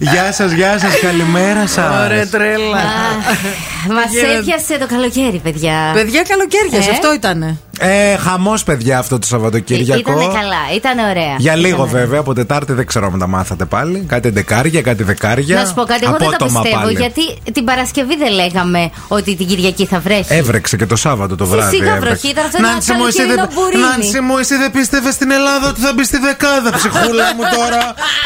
Γεια σας, γεια σας, καλημέρα σας Ωραία, τρέλα. Μα Γίνεται. έπιασε το καλοκαίρι, παιδιά. Παιδιά, καλοκαίρια, Ε. αυτό ήτανε. Ε, Χαμός παιδιά αυτό το Σαββατοκύριακο Ήτανε καλά, ήταν ωραία. Για λίγο Ήτανε ωραία. βέβαια, από Τετάρτη δεν ξέρω αν τα μάθατε πάλι. Κάτι εντεκάρια, κάτι δεκάρια. Να σου πω κάτι, εγώ δεν το Απότομα πιστεύω. πάλι. Γιατί την Παρασκευή δεν λέγαμε ότι την Κυριακή θα βρέχει. Έβρεξε και το Σάββατο το βράδυ. Φυσικά έβρεξε. βροχή, ήταν αυτό ένα Νάντσι μου, εσύ καλοκαιρινό δεν- μπουρίνι. Νάντσι μου, εσύ δεν πίστευες στην Ελλάδα ότι θα μπει στη δεκάδα. Ψυχούλα μου τώρα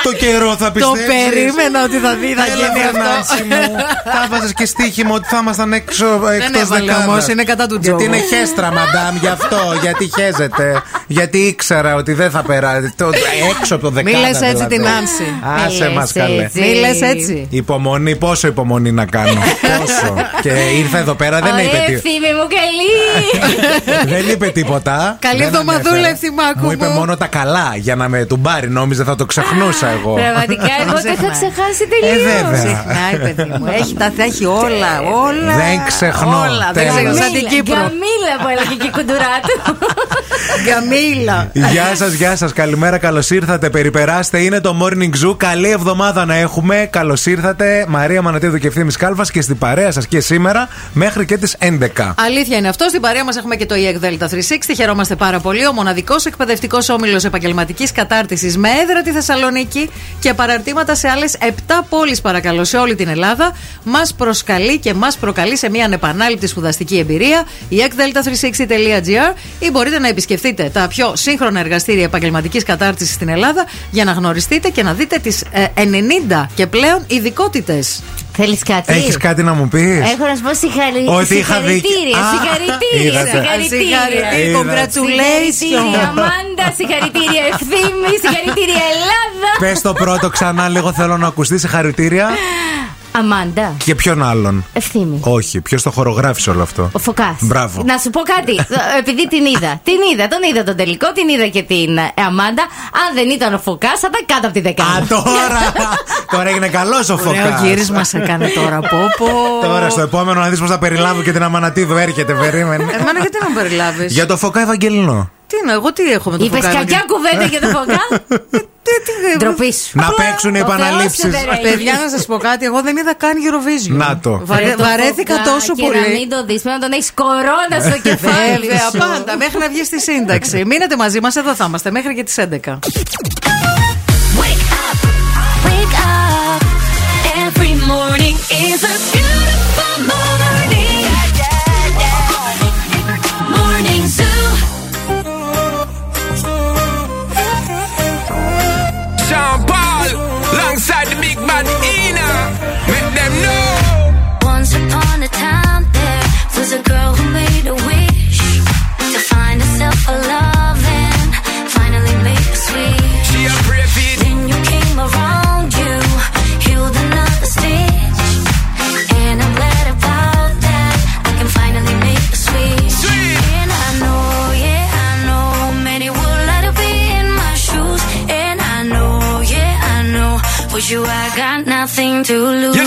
το καιρό θα Το πιστέψεις. περίμενα ότι θα δει, θα Έλα, γίνει βρε, αυτό. Νάντσι μου. Θα βάζε και στοίχημα ότι θα ήμασταν έξω εκτός έβαλε δεκάδας. όμως, είναι κατά του Γιατί τζόγου. είναι χέστρα, μαντάμ, γι' αυτό. Γιατί χέζεται. Γιατί ήξερα ότι δεν θα περάσει. το- Έξω από το δεκάδα. Μη λες έτσι δηλαδή. την Νάνση. Άσε Μη μας λες καλέ. έτσι. Μη λες έτσι. Υπομονή, πόσο υπομονή να κάνω. πόσο. και ήρθα εδώ πέρα, δεν Ωραία, είπε τι. ευθύμη μου, καλή. Δεν είπε τίποτα. Καλή Δεν εβδομαδούλα, ανέφερε. Ευθυμάκου Μου είπε μου. μόνο τα καλά για να με του πάρει. Νόμιζε θα το ξεχνούσα εγώ. Πραγματικά, εγώ το είχα ξεχνάει. ξεχάσει Ε, τελείως. βέβαια. Ξεχνάει, παιδί μου. Έχει, τα, θα έχει όλα, όλα. Δεν ξεχνώ. Όλα, δεν Τέλος. ξεχνώ. Σαν την Κύπρο. Γκαμίλα που έλεγε και η κουντουρά του. Γκαμίλα. Γεια σας, γεια σας. Καλημέρα, καλώς ήρθατε. Περιπεράστε. Είναι το Morning Zoo. Καλή εβδομάδα να έχουμε. Καλώς ήρθατε. Μαρία Μανατίδου και ευθύνη Κάλβα και στην παρέα σας και σήμερα μέχρι και τις 11. Αλήθεια είναι αυτό. Στην παρέα μας έχουμε και το EEC Delta 360. Χαιρόμαστε πάρα πολύ. Ο μοναδικός εκπαιδευτικός όμιλος επαγγελματικής κατάρτισης με έδρα τη Θεσσαλονίκη και παραρτήματα σε άλλες 7 πόλεις, παρακαλώ, σε όλη την Ελλάδα. Μας προσκαλεί και μας προκαλεί σε μια ανεπανάληπτη σπουδαστική εμπειρία. EECDelta360.gr ή μπορείτε να επισκεφτείτε τα πιο σύγχρονα εργαστήρια επαγγελματικής κατάρτισης στην Ελλάδα για να γνωριστείτε και να δείτε τις 90 και πλέον ειδικότητες. Θέλεις κάτι; Έχεις κάτι να μου πεις; Έχω να σου πω συγχαρη... Ότι είχα δίκιο. συγχαρητήρια. Α, Συγχαρητήρια. είδατε. Συγχαρητήρια. Συγχαρητήρια. Είδατε. Congratulations. Συγχαρητήρια Αμάντα, συγχαρητήρια Ευθύμη, συγχαρητήρια Ελλάδα. Πες το πρώτο ξανά, λίγο θέλω να ακουστεί. Συγχαρητήρια. Αμάντα, Και ποιον άλλον; Ευθύμη. Όχι, ποιος το χορογράφησε όλο αυτό; Ο Φωκάς. Μπράβο. Να σου πω κάτι. Επειδή την είδα. Την είδα, τον είδα τον τελικό, την είδα και την ε, Αμάντα. Αν δεν ήταν ο Φωκάς, θα ήταν κάτω από τη Α, δεκάδα. τώρα! τώρα έγινε καλός ο Ωραίο Φωκάς. γύρισμα σε έκανε τώρα. Πω, πω. Τώρα στο επόμενο να δεις πώς θα περιλάβω και την Αμανατίδου. Έρχεται, περίμενε. Εμένα γιατί να με περιλάβεις; Για το Φωκά Ευαγγελινό. Τι είναι, εγώ τι έχω με το Είπες φωκάρι. κακιά κουβέντα για τον Φωκά; Τι, τι, Ντροπή σου. Να παίξουν οι ο Θεός επαναλήψεις. σε δεν έχει. Παιδιά, να σας πω κάτι, εγώ δεν είδα καν Eurovision. Να το. Βαρε- Ρε, το βαρέθηκα Φωκά τόσο και να πολύ. μην το δεις, πρέπει να τον έχεις κορώνα στο κεφάλι. Βέβαια, σου. πάντα, μέχρι να βγει στη σύνταξη. Μείνετε μαζί μας, εδώ θα είμαστε, μέχρι και τις 11. Wake up, wake up. Every morning is a was a girl who made a wish to find herself a love and finally make a switch. She a pray. Then you came around, you healed another stitch. And I'm glad about that. I can finally make a switch. Sweet. And I know, yeah, I know. Many would like to be in my shoes. And I know, yeah, I know. With you, I got nothing to lose. You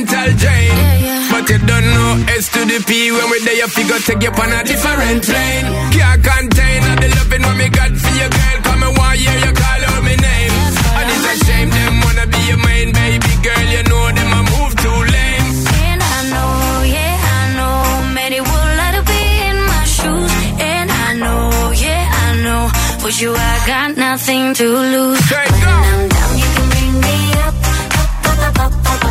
Gal Jane. Yeah, yeah. But you don't know S to the P when we're there, you figure take you on a different plane. Can't contain all the loving when we got for your girl. Come and why yeah, you call out my name. And it's a shame them wanna be your main baby girl. You know them a move too lame. And I know, yeah, I know, many would love to be in my shoes. And I know, yeah, I know, for you I got nothing to lose. Hey, when. I'm down, you can bring me up, up, up, up, up. up.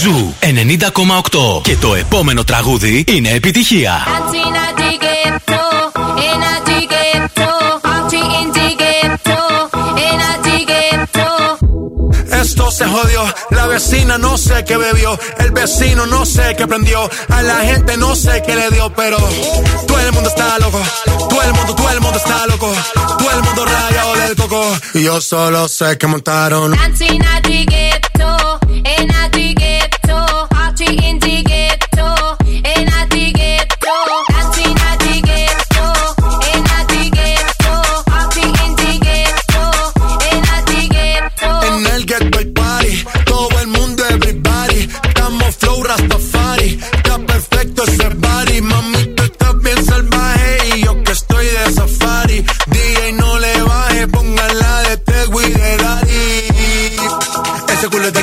Ζου 90,8. Και το επόμενο τραγούδι είναι επιτυχία. Esto se jodió, la vecina no sé qué bebió, el vecino no sé qué prendió, a la gente no sé qué le dio, pero todo el mundo está loco, todo el mundo, todo el mundo está loco, todo el mundo rayado del coco, y yo solo sé que montaron.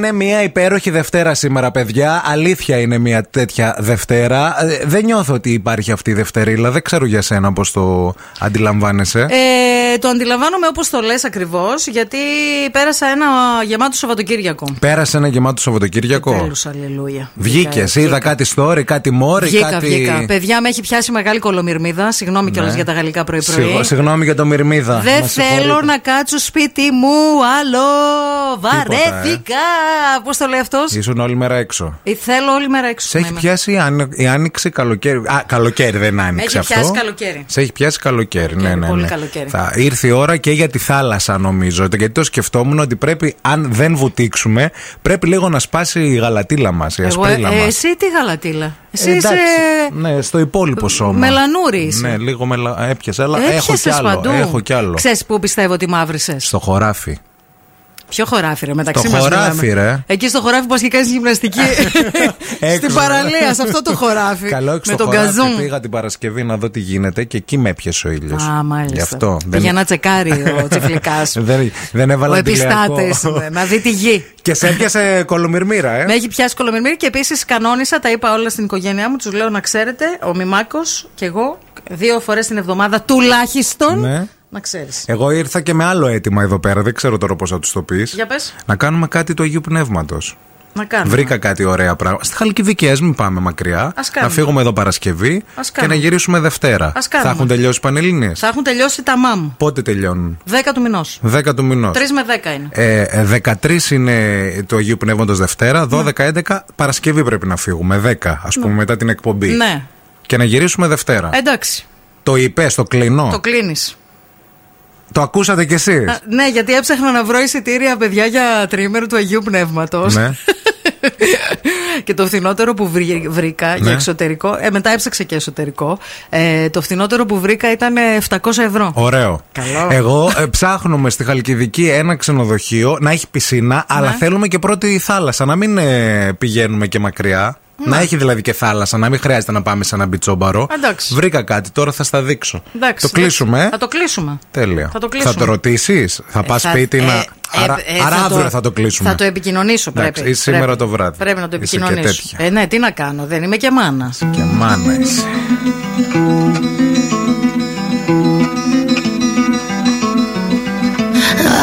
Είναι μια υπέροχη Δευτέρα σήμερα, παιδιά. Αλήθεια είναι μια τέτοια Δευτέρα. Ε, Δεν νιώθω ότι υπάρχει αυτή η Δευτερίλα. Δεν ξέρω για σένα πώς το αντιλαμβάνεσαι. Ε, το αντιλαμβάνομαι όπως το λες ακριβώς, γιατί πέρασα ένα γεμάτο Σαββατοκύριακο. Πέρασε ένα γεμάτο Σαββατοκύριακο. Τέλος, αλληλούια. Βγήκες, Βγήκα, είδα βγήκα. κάτι story, κάτι μόρι, Βγήκα, κάτι. βγήκα. Παιδιά, με έχει πιάσει μεγάλη κολομυρμίδα. Συγγνώμη κιόλας Ναι. για τα γαλλικά Συγγνώ- πρωί-πρωί. Συγγνώμη για το μυρμίδα. Δεν Μα θέλω συγχωρείτε. να κάτσω σπίτι μου άλλο. Βαρέθηκα. Πώς το λέει αυτός; Ήσουν όλη μέρα έξω. Θέλω όλη μέρα έξω. Σε έχει να είμαι. πιάσει η, άνοι- η άνοιξη καλοκαίρι. Α, καλοκαίρι δεν άνοιξε έχει αυτό. πιάσει καλοκαίρι. Σε έχει πιάσει καλοκαίρι. Ναι, ναι, πολύ ναι. καλοκαίρι. Θα ήρθε η ώρα και για τη θάλασσα, νομίζω. Γιατί το σκεφτόμουν ότι πρέπει, αν δεν βουτήξουμε, πρέπει λίγο να σπάσει η γαλατήλα μας, η Εγώ, ασπρίλα ε, μας. εσύ τι γαλατήλα; Εσύ Εντάξει, είσαι. Ναι, στο υπόλοιπο σώμα. Μελανούρη είσαι. Ναι, λίγο μελα... έπιασε, αλλά έχω Έπιασες κι άλλο. παντού. Έχω κι άλλο. Ξέρεις πού πιστεύω ότι μαύρησες; Στο χωράφι. Ποιο χωράφι, ρε, μεταξύ Στο μας χωράφι, μιλάμε. ρε. Εκεί στο χωράφι που πας και κάνεις γυμναστική. Στην Έξω. παραλία, σε αυτό το χωράφι. Καλό έξω με στο τον χωράφι. καζούν. Πήγα την Παρασκευή να δω τι γίνεται και εκεί με έπιασε ο ήλιος. Α, μάλιστα. Γι' αυτό. Πήγε να τσεκάρει ο τσιφλικάς σου. δεν, δεν έβαλα Ο αντιλιακό. επιστάτε. να δει τη γη. Και σε έπιασε κολομυρμύρα, ε. Με έχει πιάσει κολομερμύρη και επίσης κανόνισα, τα είπα όλα στην οικογένειά μου. Τους λέω να ξέρετε, ο Μιμάκο και εγώ δύο φορές την εβδομάδα τουλάχιστον. Ναι. Να ξέρεις. Εγώ ήρθα και με άλλο αίτημα εδώ πέρα. Δεν ξέρω τώρα πώς θα τους το πεις. Για πες. Να κάνουμε κάτι του Αγίου Πνεύματος. Να κάνουμε. Βρήκα κάτι ωραία πράγματα. Στη Χαλκιδική, α μην πάμε μακριά. Ας κάνουμε. να φύγουμε εδώ Παρασκευή Ας και κάνουμε. να γυρίσουμε Δευτέρα. Ας κάνουμε. Θα έχουν τελειώσει οι Πανελλήνιες; Θα έχουν τελειώσει τα μάμ. Πότε τελειώνουν; 10 του μηνός. 10 του μηνός. 3 με 10 είναι. Ε, ε, 13 είναι το Αγίου Πνεύματος Δευτέρα, Ναι. 12-11 Παρασκευή πρέπει να φύγουμε, 10 ας πούμε μετά την εκπομπή. Ναι. Και να γυρίσουμε Δευτέρα. Εντάξει. Το είπες, το κλείνω. Το κλείνεις. Το ακούσατε κι εσείς; Ναι, γιατί έψαχνα να βρω εισιτήρια, παιδιά, για τριήμερο του Αγίου Πνεύματος. ναι. και το φθηνότερο που βρή- βρήκα για Ναι. εξωτερικό. Ε, μετά έψαξα και εσωτερικό. Ε, το φθηνότερο που βρήκα ήταν ε, 700 ευρώ. Ωραίο. Καλό. Εγώ ε, ψάχνουμε στη Χαλκιδική ένα ξενοδοχείο να έχει πισίνα, Ναι. αλλά θέλουμε και πρώτη θάλασσα. Να μην ε, πηγαίνουμε και μακριά. Ναι. Να έχει δηλαδή και θάλασσα, να μην χρειάζεται να πάμε σε ένα μπιτσόμπαρο. Εντάξει. Βρήκα κάτι, τώρα θα στα δείξω. Εντάξει, το κλείσουμε. ε; Θα το κλείσουμε. Τέλεια. Θα το κλείσουμε. το ρωτήσεις, θα πας Ε, θα- σπίτι να. ε, ε, άρα ε, άρα θα αύριο θα το κλείσουμε. Θα το επικοινωνήσω πρέπει. Εντάξει, ή σήμερα Πρέπει. το βράδυ. Πρέπει να το Είσαι και επικοινωνήσω. τέτοια. Ε, ναι, τι να κάνω, δεν είμαι και μάνας. Και μάνας είσαι.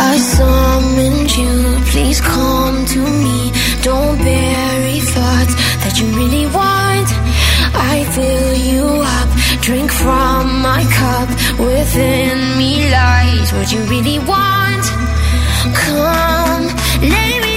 I summoned you, please come to me. Don't bury thoughts that you really want. I fill you up, drink from my cup. Within me lies what you really want. Come, lay me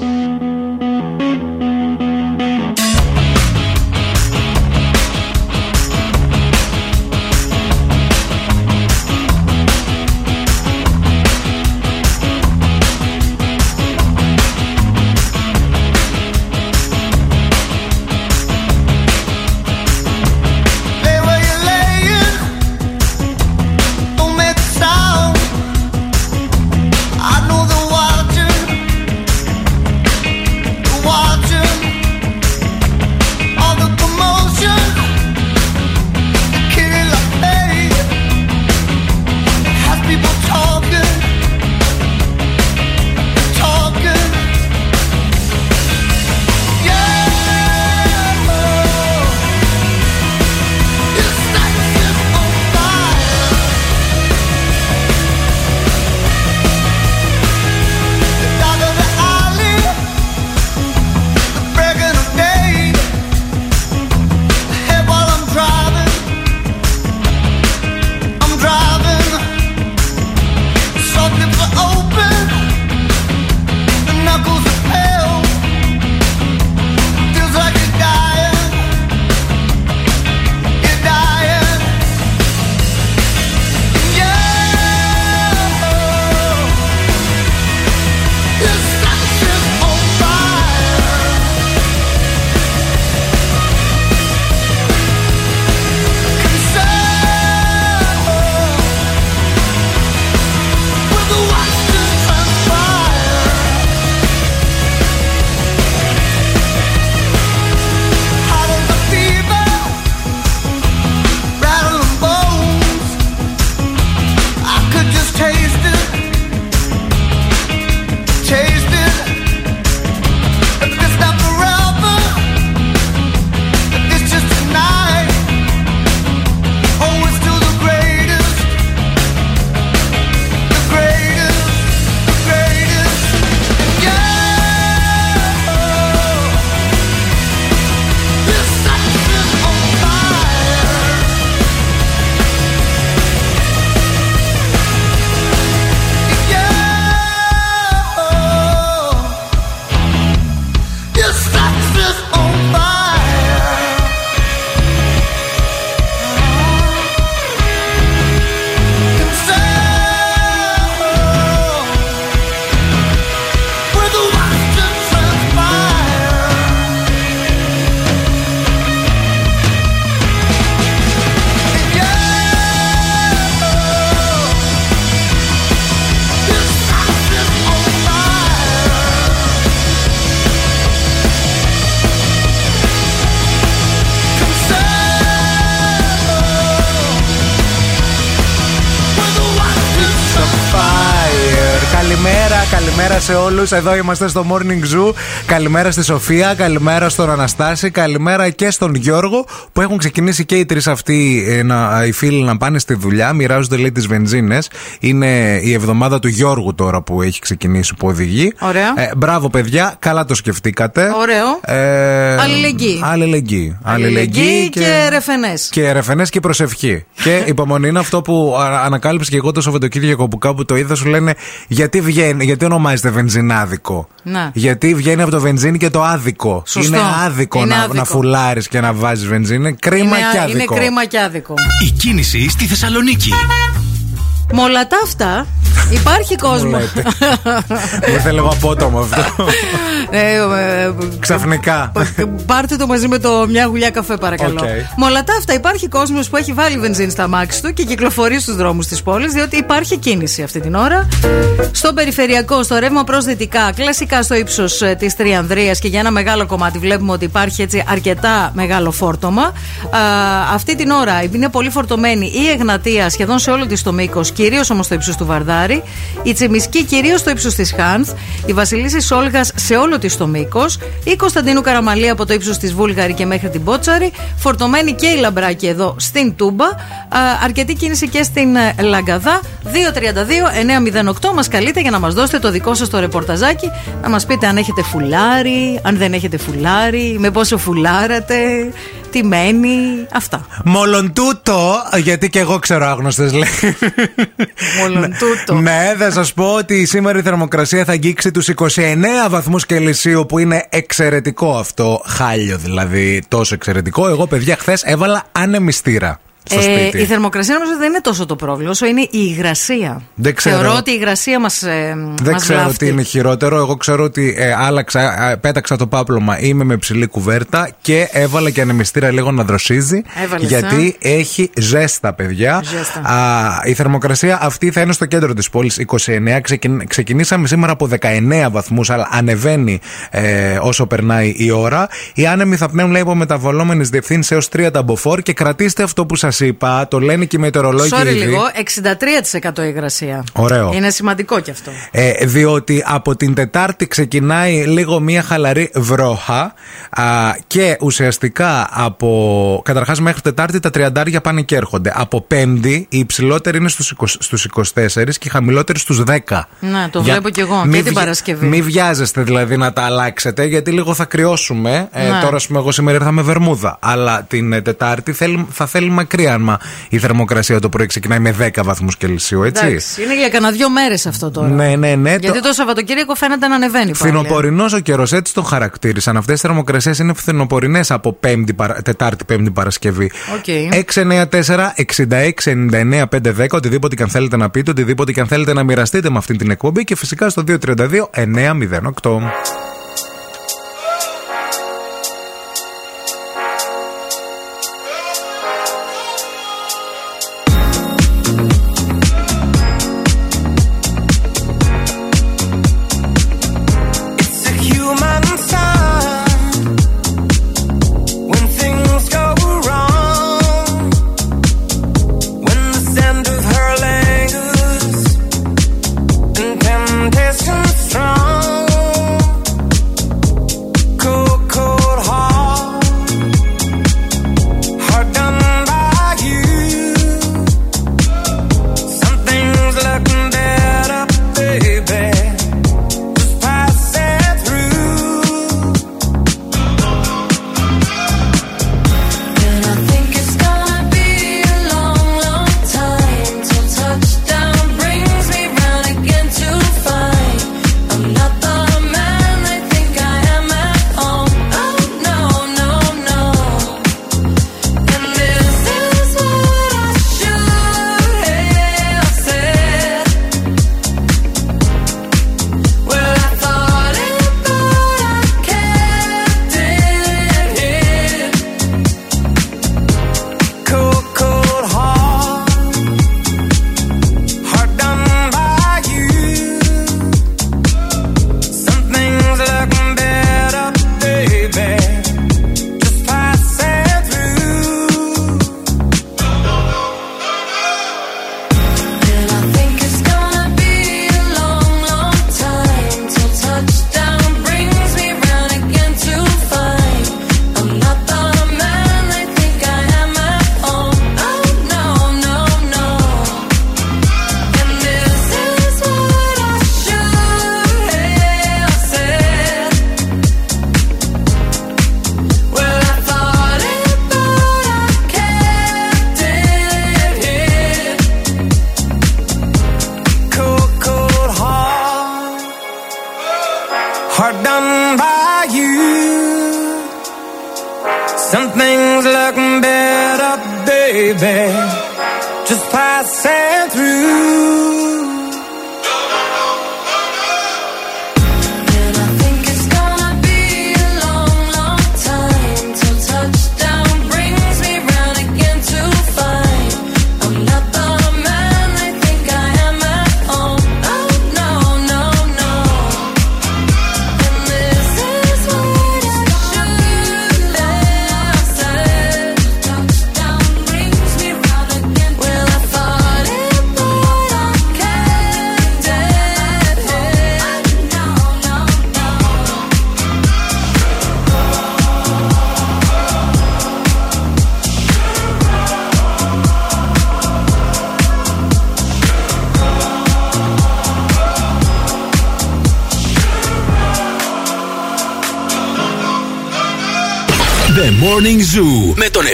Καλημέρα σε όλου. Εδώ είμαστε στο Morning Zoo. Καλημέρα στη Σοφία. Καλημέρα στον Αναστάση. Καλημέρα και στον Γιώργο που έχουν ξεκινήσει και οι τρεις αυτοί ε, να, οι φίλοι να πάνε στη δουλειά. Μοιράζονται λέει τις βενζίνες. Είναι η εβδομάδα του Γιώργου τώρα που έχει ξεκινήσει που οδηγεί. Ωραία. Ε, μπράβο, παιδιά. Καλά το σκεφτήκατε. Ωραίο. Ε, Αλληλεγγύη. Αλληλεγγύη. Αλληλεγγύη και ρεφενές. Και ρεφενές και προσευχή. και υπομονή είναι αυτό που α- ανακάλυψε και εγώ το Σαββατοκύριακο που κάπου το είδα. Σου λένε γιατί, βγαίνει, γιατί ονομάζεται βενζινάδικο; Να. Γιατί βγαίνει από το βενζίνη και το άδικο; Σωστό. Είναι άδικο, Είναι να, άδικο. να φουλάρεις και να βάζεις βενζίνη. Κρίμα είναι, και είναι άδικο. κρίμα και άδικο. Η κίνηση στη Θεσσαλονίκη. Με όλα τα αυτά, υπάρχει κόσμο. λέτε. Μου ήρθε λίγο απότομο αυτό. Ε, ε, Ξαφνικά. Πάρτε το μαζί με το μια γουλιά καφέ, παρακαλώ. Οκ. Με όλα τα αυτά, υπάρχει κόσμος που έχει βάλει βενζίνη στ' αμάξι του και κυκλοφορεί στους δρόμους της πόλης, διότι υπάρχει κίνηση αυτή την ώρα. Στο περιφερειακό, στο ρεύμα προς δυτικά, κλασικά στο ύψος της Τριανδρίας και για ένα μεγάλο κομμάτι βλέπουμε ότι υπάρχει έτσι αρκετά μεγάλο φόρτωμα. Α, αυτή την ώρα είναι πολύ φορτωμένη η Εγνατία σχεδόν σε όλο της το μήκος, κυρίως όμως στο ύψος του Βαρδάρη. Η Τσιμισκή κυρίως στο ύψος της Χάνθ. Η Βασιλίση Σόλγα σε όλο της το μήκος. Η Κωνσταντίνου Καραμαλή από το ύψος της Βούλγαρη και μέχρι την Πότσαρη. Φορτωμένη και η Λαμπράκη εδώ στην Τούμπα. Α, αρκετή κίνηση και στην ε, Λαγκαδά. 232-908 μας καλείτε για να μας δώσετε το δικό σας το ρεπορταζάκι. Να μας πείτε αν έχετε φουλάρι, αν δεν έχετε φουλάρι, με πόσο φουλάρατε, τι μένει. Αυτά. Μόλον τούτο, γιατί και εγώ ξέρω άγνωστες λέει. Μόλον τούτο. Ναι, θα σας πω ότι σήμερα η θερμοκρασία θα αγγίξει τους 29 βαθμούς Κελσίου, που είναι εξαιρετικό αυτό. Χάλιο δηλαδή, τόσο εξαιρετικό. Εγώ, παιδιά, χθες έβαλα ανεμιστήρα στο Ε, σπίτι. η θερμοκρασία νομίζω δεν είναι τόσο το πρόβλημα, όσο είναι η υγρασία. Δεν ξέρω. Θεωρώ ότι η υγρασία μας ε, Δεν μας ξέρω βλάφτει. τι είναι χειρότερο. Εγώ ξέρω ότι ε, άλλαξα, ε, πέταξα το πάπλωμα. Είμαι με ψηλή κουβέρτα και έβαλα και ανεμιστήρα λίγο να δροσίζει. Έβαλες, γιατί έχει ζέστα, παιδιά. Ζέστα. Α, η θερμοκρασία αυτή θα είναι στο κέντρο της πόλης 29. Ξεκιν- ξεκινήσαμε σήμερα από 19 βαθμούς, αλλά ανεβαίνει ε, όσο περνάει η ώρα. Οι άνεμοι θα πνέουν, λέει, από μεταβολόμενες διευθύνσεις έως 3 ταμποφόρ και κρατήστε αυτό που σας είπα. Το λένε και οι μετεωρολόγοι. Sorry ήδη. λίγο, 63% υγρασία. Ωραίο. Είναι σημαντικό κι αυτό. Ε, διότι από την Τετάρτη ξεκινάει λίγο μια χαλαρή βρόχα α, και ουσιαστικά από. Καταρχάς μέχρι Τετάρτη τα τριαντάρια πάνε και έρχονται. Από Πέμπτη η υψηλότερη είναι στους, 20 στους 24 και η χαμηλότερη στους 10. Να, το βλέπω κι εγώ, μη και την βγα- Παρασκευή. Μη βιάζεστε δηλαδή να τα αλλάξετε γιατί λίγο θα κρυώσουμε. Ε, Ναι. τώρα, ας πούμε, εγώ σήμερα ήρθα με βερμούδα. Αλλά την ε, Τετάρτη θέλει, θα θέλει μακριά άμα η θερμοκρασία το πρωί ξεκινάει με 10 βαθμούς Κελσίου, έτσι. Εντάξει, είναι για κανένα δύο μέρες αυτό τώρα. Ναι, ναι, ναι. Γιατί το Σαββατοκύριακο φαίνεται να ανεβαίνει πάλι. Φθινοπωρινός ο καιρός, έτσι τον χαρακτήρισαν. Αυτές οι θερμοκρασίες είναι φθινοπωρινές από πέμπτη, παρα- Τετάρτη, Πέμπτη Παρασκευή. Οκ. 694-6699-510. Οτιδήποτε και αν θέλετε να πείτε, οτιδήποτε και αν θέλετε να μοιραστείτε με αυτή την εκπομπή και φυσικά στο 232-908.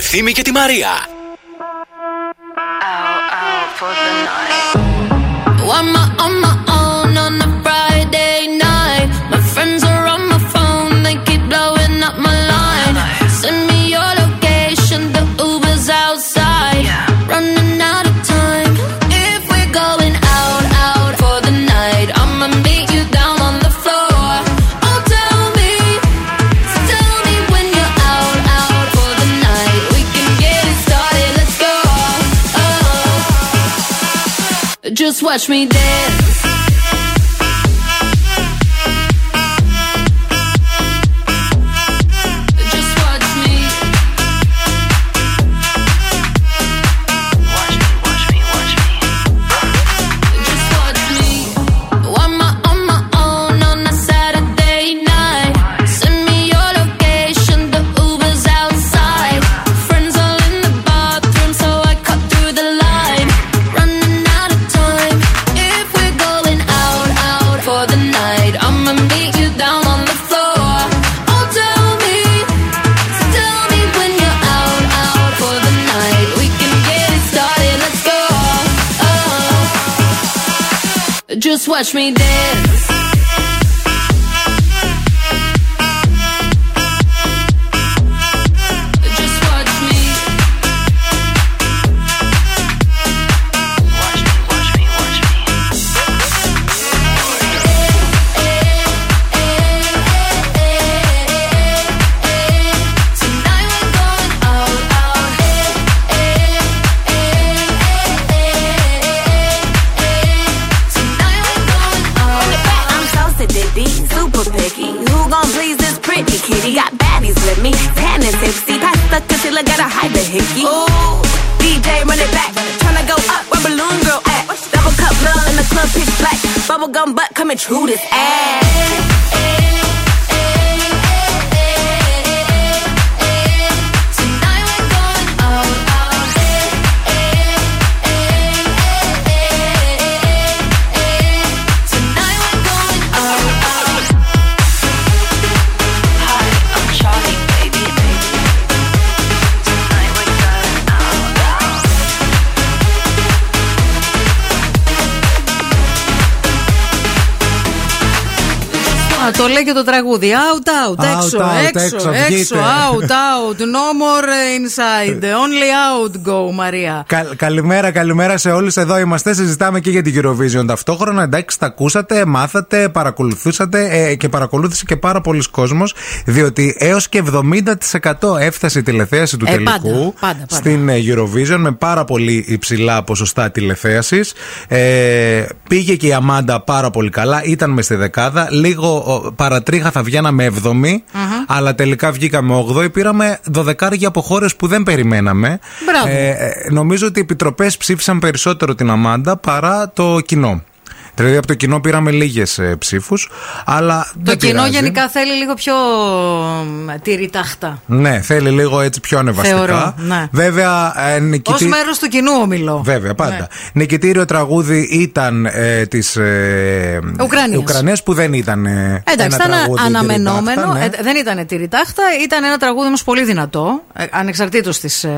Ευθύμη και τη Μαρία. Why Just watch me dance. Watch me dance. Το λέει και το τραγούδι. Out, out, Out, έξω, out, έξω, έξω, έξω, βγείτε. out, out. No more inside. Only out go, Μαρία. Κα- καλημέρα, καλημέρα σε όλους. Εδώ είμαστε. Συζητάμε και για την Eurovision ταυτόχρονα. Εντάξει, τα ακούσατε, μάθατε, παρακολουθούσατε ε, και παρακολούθησε και πάρα πολλοί κόσμος. Διότι έως και 70% έφτασε η τηλεθέαση του Ε, τελικού πάντα, πάντα, πάντα. στην ε, Eurovision με πάρα πολύ υψηλά ποσοστά τηλεθέασης. Ε, πήγε και η Αμάντα πάρα πολύ καλά. Ήταν μες στη δεκάδα. Λίγο ο, παρατρίχα θα βγαίναμε 7η, αλλά τελικά βγήκαμε 8η. Πήραμε 12 από χώρες που δεν περιμέναμε. Μπράβο. Ε, ε, νομίζω ότι οι επιτροπές ψήφισαν περισσότερο την Αμάντα παρά το κοινό. Δηλαδή από το κοινό πήραμε λίγες ψήφους, αλλά. Το δεν κοινό πειράζει. γενικά θέλει λίγο πιο μ, τυριτάχτα. Ναι, θέλει λίγο έτσι πιο ανεβαστικά. Θεωρώ, ναι. Βέβαια, ε, Ω νικητή... μέρος του κοινού ομιλώ. Βέβαια, πάντα. Ναι. Νικητήριο τραγούδι ήταν ε, της ε, Ουκρανίας. Ουκρανίας που δεν ήταν. Ε, Εντάξει, ένα ήταν τραγούδι αναμενόμενο. τυριτάχτα, ναι. Ε, δεν ήταν τυριτάχτα, ήταν ένα τραγούδι όμως πολύ δυνατό. Ε, Ανεξαρτήτως της ε,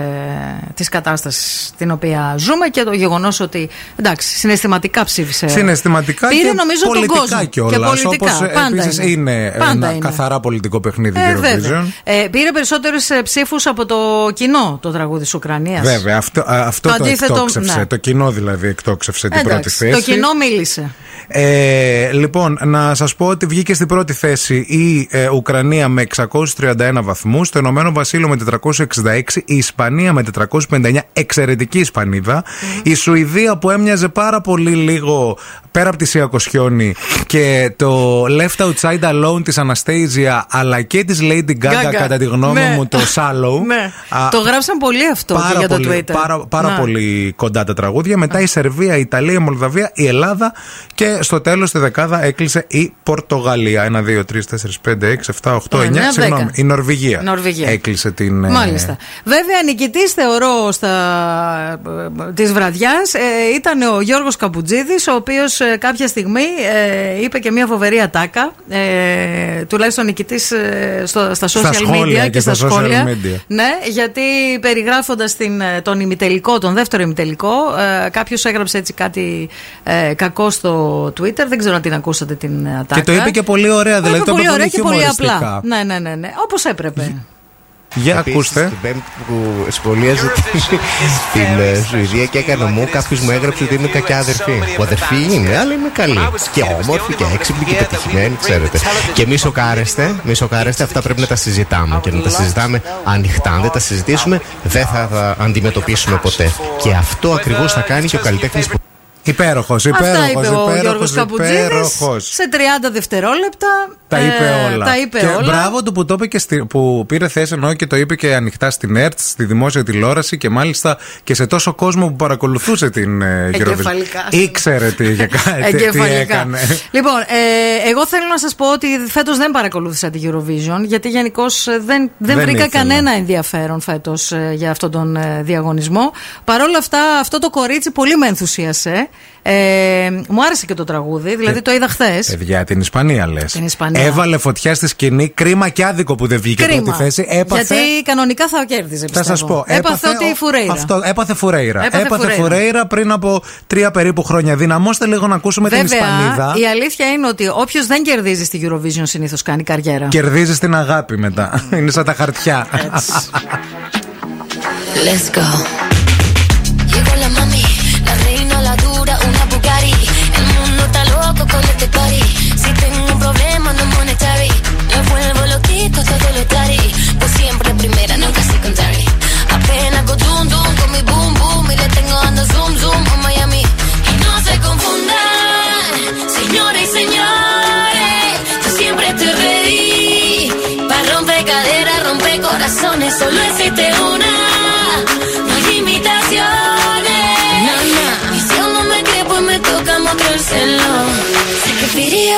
της κατάστασης την οποία ζούμε και το γεγονός ότι. Εντάξει, συναισθηματικά ψήφισε. Συναισθηματικά συναισθηματικά Πήρε, και νομίζω, τον πολιτικά κόσμο. Και κιόλας. πολιτικά. Όπως Πάντα επίσης είναι. είναι, Πάντα ένα είναι. καθαρά πολιτικό παιχνίδι Ε, Eurovision. βέβαια. Ε, πήρε περισσότερες ψήφους από το κοινό το τραγούδι της Ουκρανίας. Βέβαια, αυτό, α, αυτό Το το, αντίθετο, εκτόξευσε. ναι. Το κοινό δηλαδή εκτόξευσε την πρώτη Εντάξει, θέση. το κοινό μίλησε. Ε, λοιπόν, να σας πω ότι βγήκε στην πρώτη θέση η ε, Ουκρανία με 631 βαθμούς, το Ηνωμένο Βασίλειο με 466, η Ισπανία με 459, εξαιρετική Ισπανίδα, η Σουηδία που έμοιαζε πάρα πολύ λίγο πέρα από τη Σία Κοσιόνη και το Left Outside Alone της Anastasia αλλά και της Lady Gaga, Gaga. κατά τη γνώμη Ναι. μου το Shallow. Ναι. Α, το γράψαν πολύ αυτό και Πάρα, για το πολύ, Twitter. πάρα, πάρα Να. πολύ κοντά τα τραγούδια. Μετά η Σερβία, η Ιταλία, η Μολδαβία, η Ελλάδα και στο τέλος τη δεκάδα έκλεισε η Πορτογαλία. 1, 2, 3, 4, 5, 6, 7, 8, 9. Εννιά, Συγγνώμη, δέκα. η Νορβηγία. Νορβηγία. Έκλεισε την. ε, Μάλιστα. Βέβαια, νικητής θεωρώ στα... της βραδιάς ε, ήταν ο Γιώργος Καμπουτζίδης, ο οποίος κάποια στιγμή ε, είπε και μια φοβερή ατάκα. Ε, τουλάχιστον νικητής ε, στο- στα social Στα σχόλια media και στα social σχόλια. media. Ναι, γιατί περιγράφοντας τον ημιτελικό, τον δεύτερο ημιτελικό, ε, κάποιος έγραψε έτσι κάτι ε, κακό στο Twitter. Δεν ξέρω αν την ακούσατε την ατάκα. Και το είπε και πολύ ωραία, δηλαδή είπε το είπε πολύ ωραία και πολύ χιουμοριστικά. απλά. Ναι, ναι, ναι, ναι. Όπως έπρεπε. Για Επίσης, ακούστε. Την Πέμπτη που σχολίαζε την, την ε, Σουηδία και έκανε μου, κάποιος μου έγραψε ότι είμαι κακιά αδερφή. Που αδερφή είναι, αλλά είμαι καλή. Και όμορφη και έξυπνη και πετυχημένη, ξέρετε. Και μη σοκάρεστε, μη σοκάρεστε, αυτά πρέπει να τα συζητάμε. Και να τα συζητάμε ανοιχτά. Αν δεν τα συζητήσουμε, δεν θα τα αντιμετωπίσουμε ποτέ. Και αυτό ακριβώς θα κάνει και ο καλλιτέχνης που. Υπέροχος, Αυτά υπέροχος. είπε ο Γιώργος Καμπουτζίδη. Σε 30 δευτερόλεπτα. Τα ε, είπε όλα. Τα είπε και όλα. μπράβο του που το είπε και στη, που πήρε θέση ενώ και το είπε και ανοιχτά στην ΕΡΤ, στη δημόσια τηλεόραση και μάλιστα και σε τόσο κόσμο που παρακολουθούσε την ε, Eurovision. Εγκεφαλικά. Ήξερε τι, για κα- τι, τι Εγκεφαλικά. έκανε. Λοιπόν, ε, εγώ θέλω να σας πω ότι φέτος δεν παρακολούθησα τη Eurovision, γιατί γενικώς δεν, δεν, Δεν βρήκα ήθελα. κανένα ενδιαφέρον φέτος για αυτόν τον ε, διαγωνισμό. Παρ' όλα αυτά, αυτό το κορίτσι πολύ με ενθουσίασε. Ε, μου άρεσε και το τραγούδι, δηλαδή το είδα χθες. Παιδιά, την Ισπανία λες. Την Ισπανία. Έβαλε φωτιά στη σκηνή. Κρίμα και άδικο που δεν βγήκε Κρίμα. πρώτη θέση. Έπαθε. Γιατί κανονικά θα κέρδιζε. Θα πιστεύω. σα πω. Έπαθε ότι η Φουρέιρα. Αυτό, έπαθε Φουρέιρα. Έπαθε Φουρέιρα. Φουρέιρα πριν από τρία περίπου χρόνια. Δυναμώστε λίγο να ακούσουμε την Βέβαια, Ισπανίδα. η αλήθεια είναι ότι όποιος δεν κερδίζει στη Eurovision συνήθως κάνει καριέρα. Κερδίζει την αγάπη μετά. Είναι σαν τα χαρτιά. Let's go. Party. Si tengo un problema, no monetary. Me vuelvo loquito, todo lo tari. Pues siempre primera, nunca secondary. Apenas con zoom, zoom, con mi boom, boom. Y le tengo dando zoom, zoom a Miami. Y no se confundan, señores y señores. Yo siempre estoy ready. Para romper cadera, romper corazones, solo existe If it is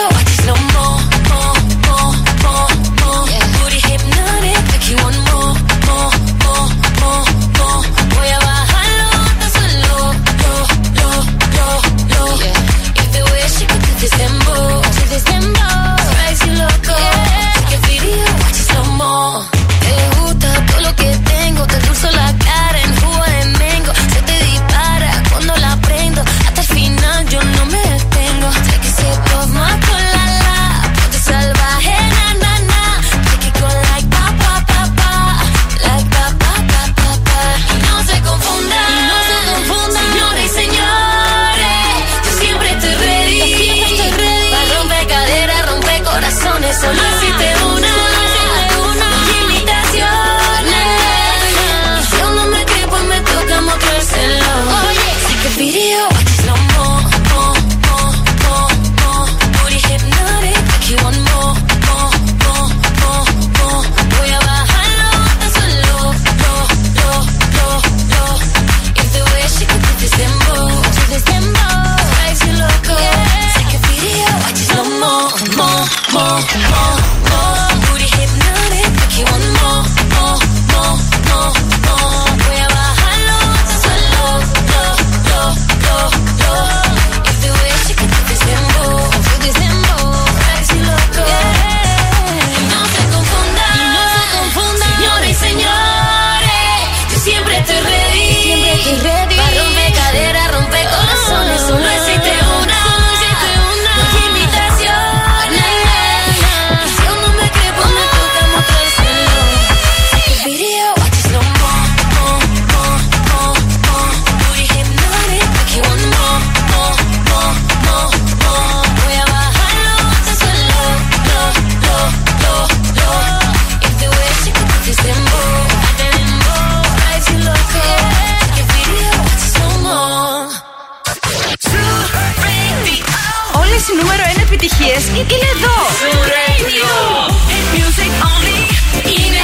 είναι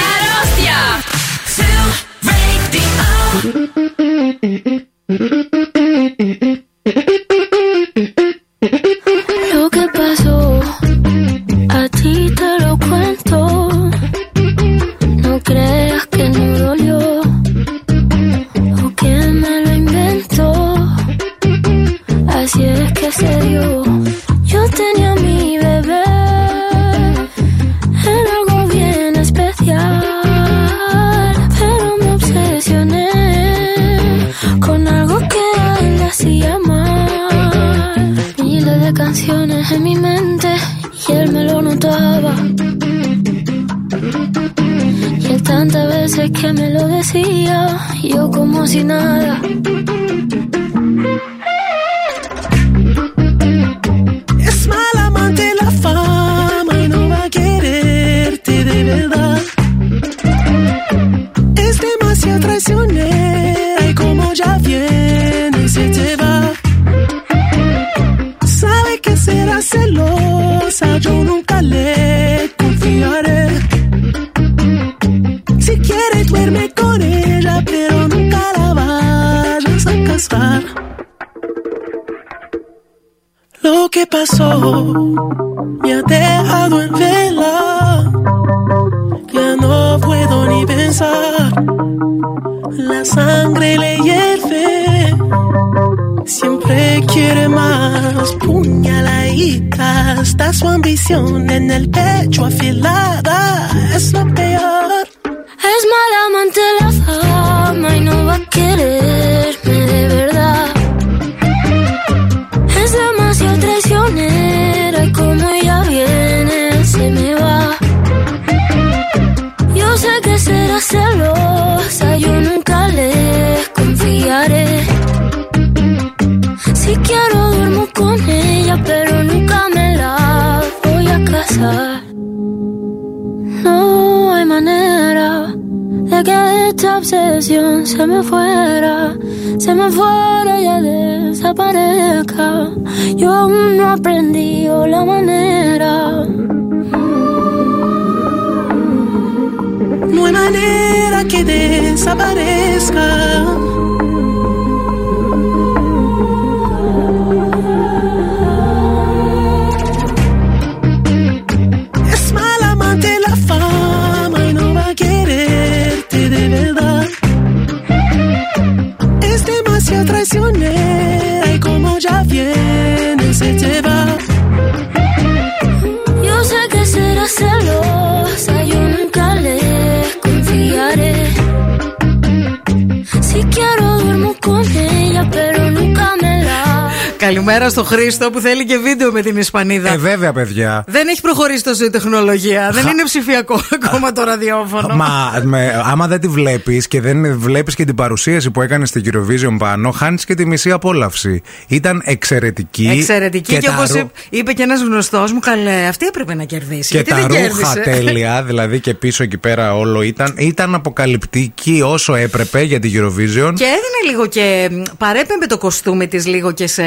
Καλημέρα στο Χρήστο που θέλει και βίντεο με την Ισπανίδα. Ε, βέβαια, παιδιά. Δεν έχει προχωρήσει τόσο η τεχνολογία. Δεν είναι ψηφιακό ακόμα το ραδιόφωνο. Μα με, άμα δεν τη βλέπεις και δεν βλέπεις και την παρουσίαση που έκανε στην Eurovision πάνω, χάνεις και τη μισή απόλαυση. Ήταν εξαιρετική. Εξαιρετική και, τα όπως ρου- είπε και ένας γνωστός μου, καλέ, αυτή έπρεπε να κερδίσει. Και γιατί τα δεν ρούχα κέρδισε; τέλεια, δηλαδή και πίσω εκεί πέρα όλο ήταν. Ήταν αποκαλυπτική όσο έπρεπε για την Eurovision. Και έδινε λίγο και. Παρέπεμπε το κοστούμι της λίγο και σε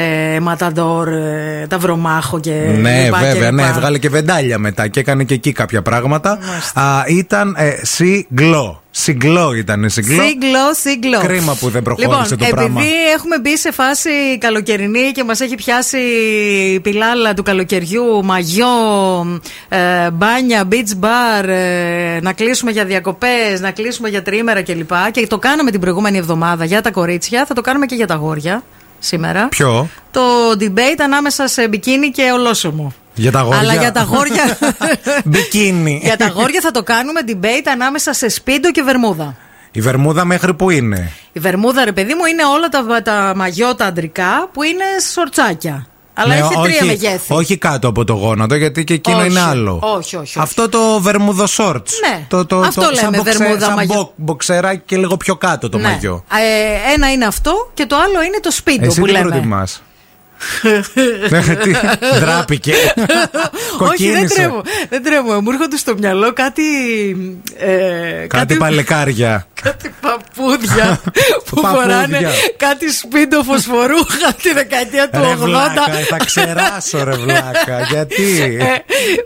ματαντόρ, ε, τα βρωμάχο και. Ναι, λοιπά και βέβαια, λοιπά. ναι, βγάλε και βεντάλια μετά και έκανε και εκεί κάποια πράγματα. Α, ήταν ε, συγκλό. Συγκλό ήταν, συγκλό. Σύγκλο, σύγκλο. Κρίμα που δεν προχώρησε λοιπόν, το πράγμα. Επειδή έχουμε μπει σε φάση καλοκαιρινή και μας έχει πιάσει η πιλάλα του καλοκαιριού, μαγιό, ε, μπάνια, beach bar, ε, να κλείσουμε για διακοπές, να κλείσουμε για τρίμερα κλπ. Και το κάναμε την προηγούμενη εβδομάδα για τα κορίτσια, θα το κάνουμε και για τα αγόρια σήμερα. Ποιο; Το debate ανάμεσα σε μπικίνι και ολόσωμο. Για τα αγόρια. Αλλά για τα αγόρια. Μπικίνι. για τα αγόρια θα το κάνουμε debate ανάμεσα σε σπίντο και βερμούδα. Η βερμούδα μέχρι που είναι; Η βερμούδα, ρε παιδί μου, είναι όλα τα, τα μαγιό τα αντρικά που είναι σορτσάκια. Αλλά Ναι, έχει τρία όχι, μεγέθη. όχι κάτω από το γόνατο, γιατί και εκείνο Όχι, είναι άλλο. όχι, όχι, όχι. Αυτό το βερμούδο shorts. Ναι, το, το, αυτό το, λέμε, σαν μποξε- βερμούδα σαν μαγιό. μπο- μποξεράκι και λίγο πιο κάτω το Ναι. μαγιό. Ε, ένα είναι αυτό και το άλλο είναι το σπίντο Εσύ που τι λέμε. προτιμάς; Τι, Ντράπηκε. Όχι, δεν Κοκκίνησε. τρέμω. Δεν τρέμω. Μου έρχονται στο μυαλό κάτι. Ε, Κάτι παλικάρια. κάτι παπούδια που Παπούδια. φοράνε κάτι σπίντο φωσφορούχα τη δεκαετία του Ρε 80. βλάκα, θα ξεράσω ρε βλάκα. Γιατί; Ε,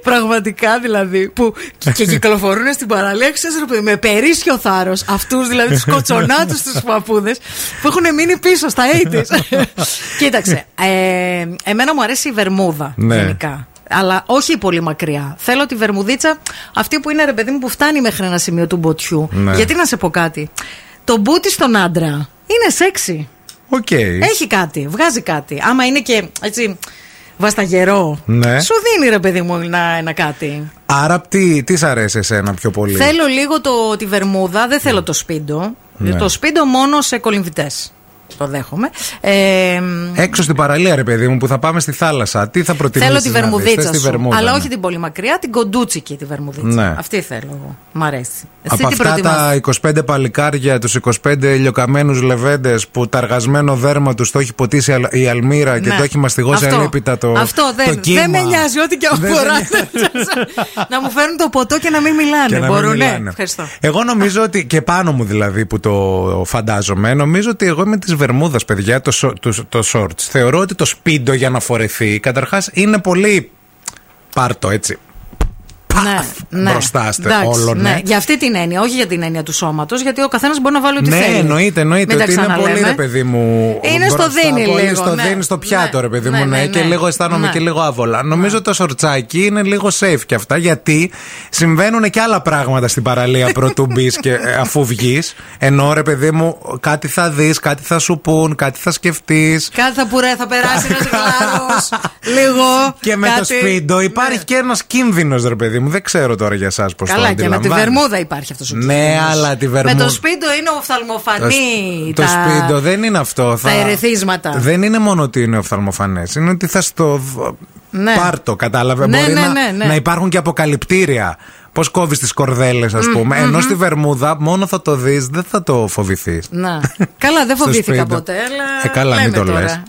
πραγματικά δηλαδή. Που και- και κυκλοφορούν στην παραλία, ξέρεις, ρε παιδί, με περίσσιο θάρρος. Αυτούς δηλαδή τους κοτσονάτους τους παππούδες που έχουν μείνει πίσω στα 80s. Κοίταξε. Ε, εμένα μου αρέσει η βερμούδα Ναι. γενικά. Αλλά όχι πολύ μακριά. Θέλω τη βερμουδίτσα αυτή που είναι ρε παιδί μου που φτάνει μέχρι ένα σημείο του μποτιού. Ναι. Γιατί να σε πω κάτι; Το μπούτι στον άντρα είναι σεξι. ΟΚ. Έχει κάτι, βγάζει κάτι. Άμα είναι και έτσι βασταγερό, Ναι. σου δίνει ρε παιδί μου ένα, ένα κάτι. Άρα τι, τι σ' αρέσει εσένα πιο πολύ; Θέλω λίγο το, τη βερμούδα, δεν θέλω το σπίντο. Ναι. Το σπίντο μόνο σε κολυμβητές. Το δέχομαι. Ε, Έξω στην παραλία, ρε παιδί μου, που θα πάμε στη θάλασσα. Τι θα προτιμήσεις θέλω τη να δεις; βερμουδίτσα Θες τη σου. βερμούδα, αλλά ναι. όχι την πολύ μακριά, την κοντούτσικη τη βερμουδίτσα. Ναι. Αυτή θέλω εγώ. Μ' αρέσει. Εσύ Από τι αυτά προτιμάς; τα 25 παλικάρια, τους 25 ηλιοκαμένους λεβέντες που τα αργασμένο δέρμα τους το έχει ποτίσει η αλ- η αλμύρα και Ναι. το έχει μαστιγώσει Αυτό. ανίπητα το. Αυτό δεν, το κύμα. δεν με νοιάζει, ό,τι και Δεν αφορά. σε να μου φέρουν το ποτό και να μην μιλάνε. Και να μην Μπορούνε. μιλάνε. Ευχαριστώ. Εγώ νομίζω ότι και πάνω μου δηλαδή που το φαντάζομαι, νομίζω ότι εγώ είμαι της Βερμούδα, παιδιά, το, σο- το, το shorts. Θεωρώ ότι το σπίντο για να φορεθεί καταρχάς είναι πολύ. Πάρτο έτσι. Ναι, ναι. μπροστά στε Εντάξει, όλο, ναι. Για αυτή την έννοια, όχι για την έννοια του σώματος, γιατί ο καθένας μπορεί να βάλει ό,τι ναι, θέλει. εννοείται, εννοείται. Μην τα Ότι είναι πολύ ξαναλέμε. ρε παιδί μου. Είναι στο μπροστά, δίνει πολύ λίγο, Στο ναι. δίνει στο πιάτο, Ναι. ρε παιδί Ναι, μου. Ναι, ναι, και ναι. λίγο αισθάνομαι Ναι. και λίγο άβολα. Νομίζω το σορτσάκι είναι λίγο safe και αυτά, γιατί συμβαίνουν και άλλα πράγματα στην παραλία πρωτού μπεις και ε, αφού βγεις. Ενώ ρε παιδί μου, κάτι θα δεις, κάτι θα σου πούν, κάτι θα σκεφτείς. Κάτι θα πουρέ, θα περάσει ένας γλάρος. λίγο. Και με το κάτι- Ναι. σπίντο υπάρχει και ένας κίνδυνος, ρε παιδί μου. Δεν ξέρω τώρα για εσάς πώς το Καλά, και με τη αντιλαμβάνεστε. Βερμούδα υπάρχει αυτός ο Ναι, κίνδυνος. αλλά τη Με Βερμούδα. το σπίτι είναι οφθαλμοφανή. Το τα... σπίτι δεν είναι αυτό. τα ερεθίσματα. Δεν είναι μόνο ότι είναι οφθαλμοφανές. Είναι ότι θα στο. Ναι. Πάρτο, κατάλαβε. Ναι, Μπορεί ναι, να, ναι, ναι. να υπάρχουν και αποκαλυπτήρια. Πώς κόβεις τις κορδέλες, ας Μμ, πούμε. μμμ. Ενώ στη Βερμούδα, μόνο θα το δεις, δεν θα το φοβηθείς. Να. Καλά, δεν Στο φοβήθηκα σπίτι. ποτέ, αλλά. Ε, καλά, μην λέμε το τώρα. λες.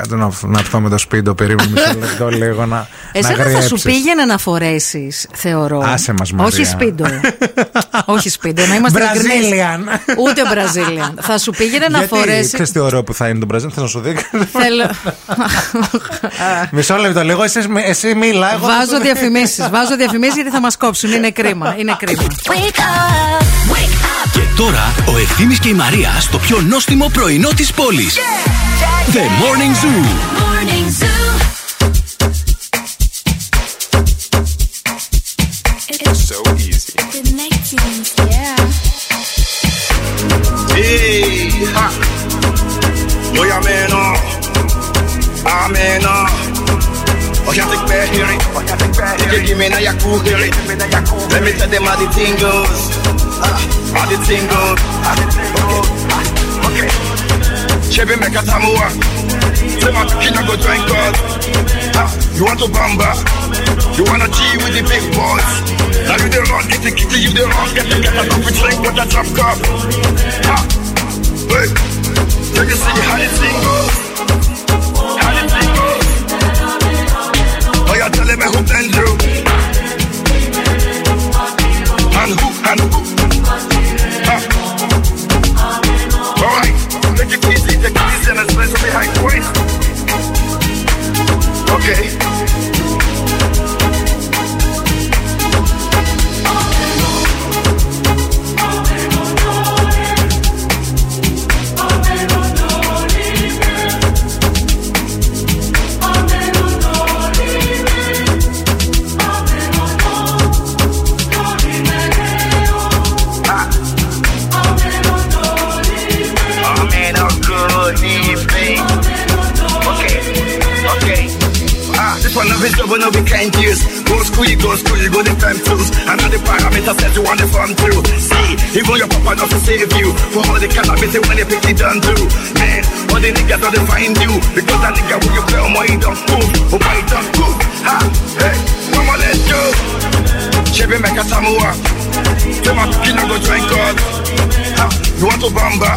Κάτω να, να έρθω με το σπίτι, περίμενε μισό λεπτό λίγο να. Εσένα να θα σου γριέψεις. πήγαινε να φορέσεις, θεωρώ. Άσε μας, Μαρία. Όχι σπίντο. Όχι σπίντο, να είμαστε ειλικρινείς. Brazilian. Ούτε Brazilian. θα σου πήγαινε να Γιατί, φορέσει. ξέρεις τι ωραίο που θα είναι το Μπραζίλ, θα σου δείξω. Θέλω. Μισό λεπτό, λίγο εσύ, εσύ μίλα. εγώ θα Βάζω το- διαφημίσεις. Βάζω διαφημίσεις γιατί θα μας κόψουν. Είναι κρίμα. Είναι κρίμα. Και τώρα ο Ευθύμης και η Μαρία στο πιο νόστιμο πρωινό της πόλης. The Morning Zoo. Morning Zoo. It's so easy. Connecting, yeah. Hey, ha. Moja meno. Ameno. Ah, uh. Oh, yeah, take back here. Oh, yeah, take back here. Give me na yaku here. Let me tell them how the tingles, ah. goes. How the tingles, goes. Uh, okay. okay. Chebe me katamua. Say my kina go join God. Ah, You want to bamba? You wanna G with the big boys? Now you the wrong, get the kitty, you the wrong, get the get a coffee drink with a drop cup. Ah, hey, you can see how the thing goes. How the thing goes. Oh, you're telling me who been little bit high. Okay. One of his double no we can't. Go school, you go school, you go the time tools. The parameters that you want to farm through. See, even your papa not to save you. For all the cannabis when you pick it done through. Man, all the niggas don't find you. Because that nigga when you play on my don't move. Oh my don't move. Ha, hey, mama let's go. Chebe meka tamua. Say my kina go drink God. Ha, you want to bamba?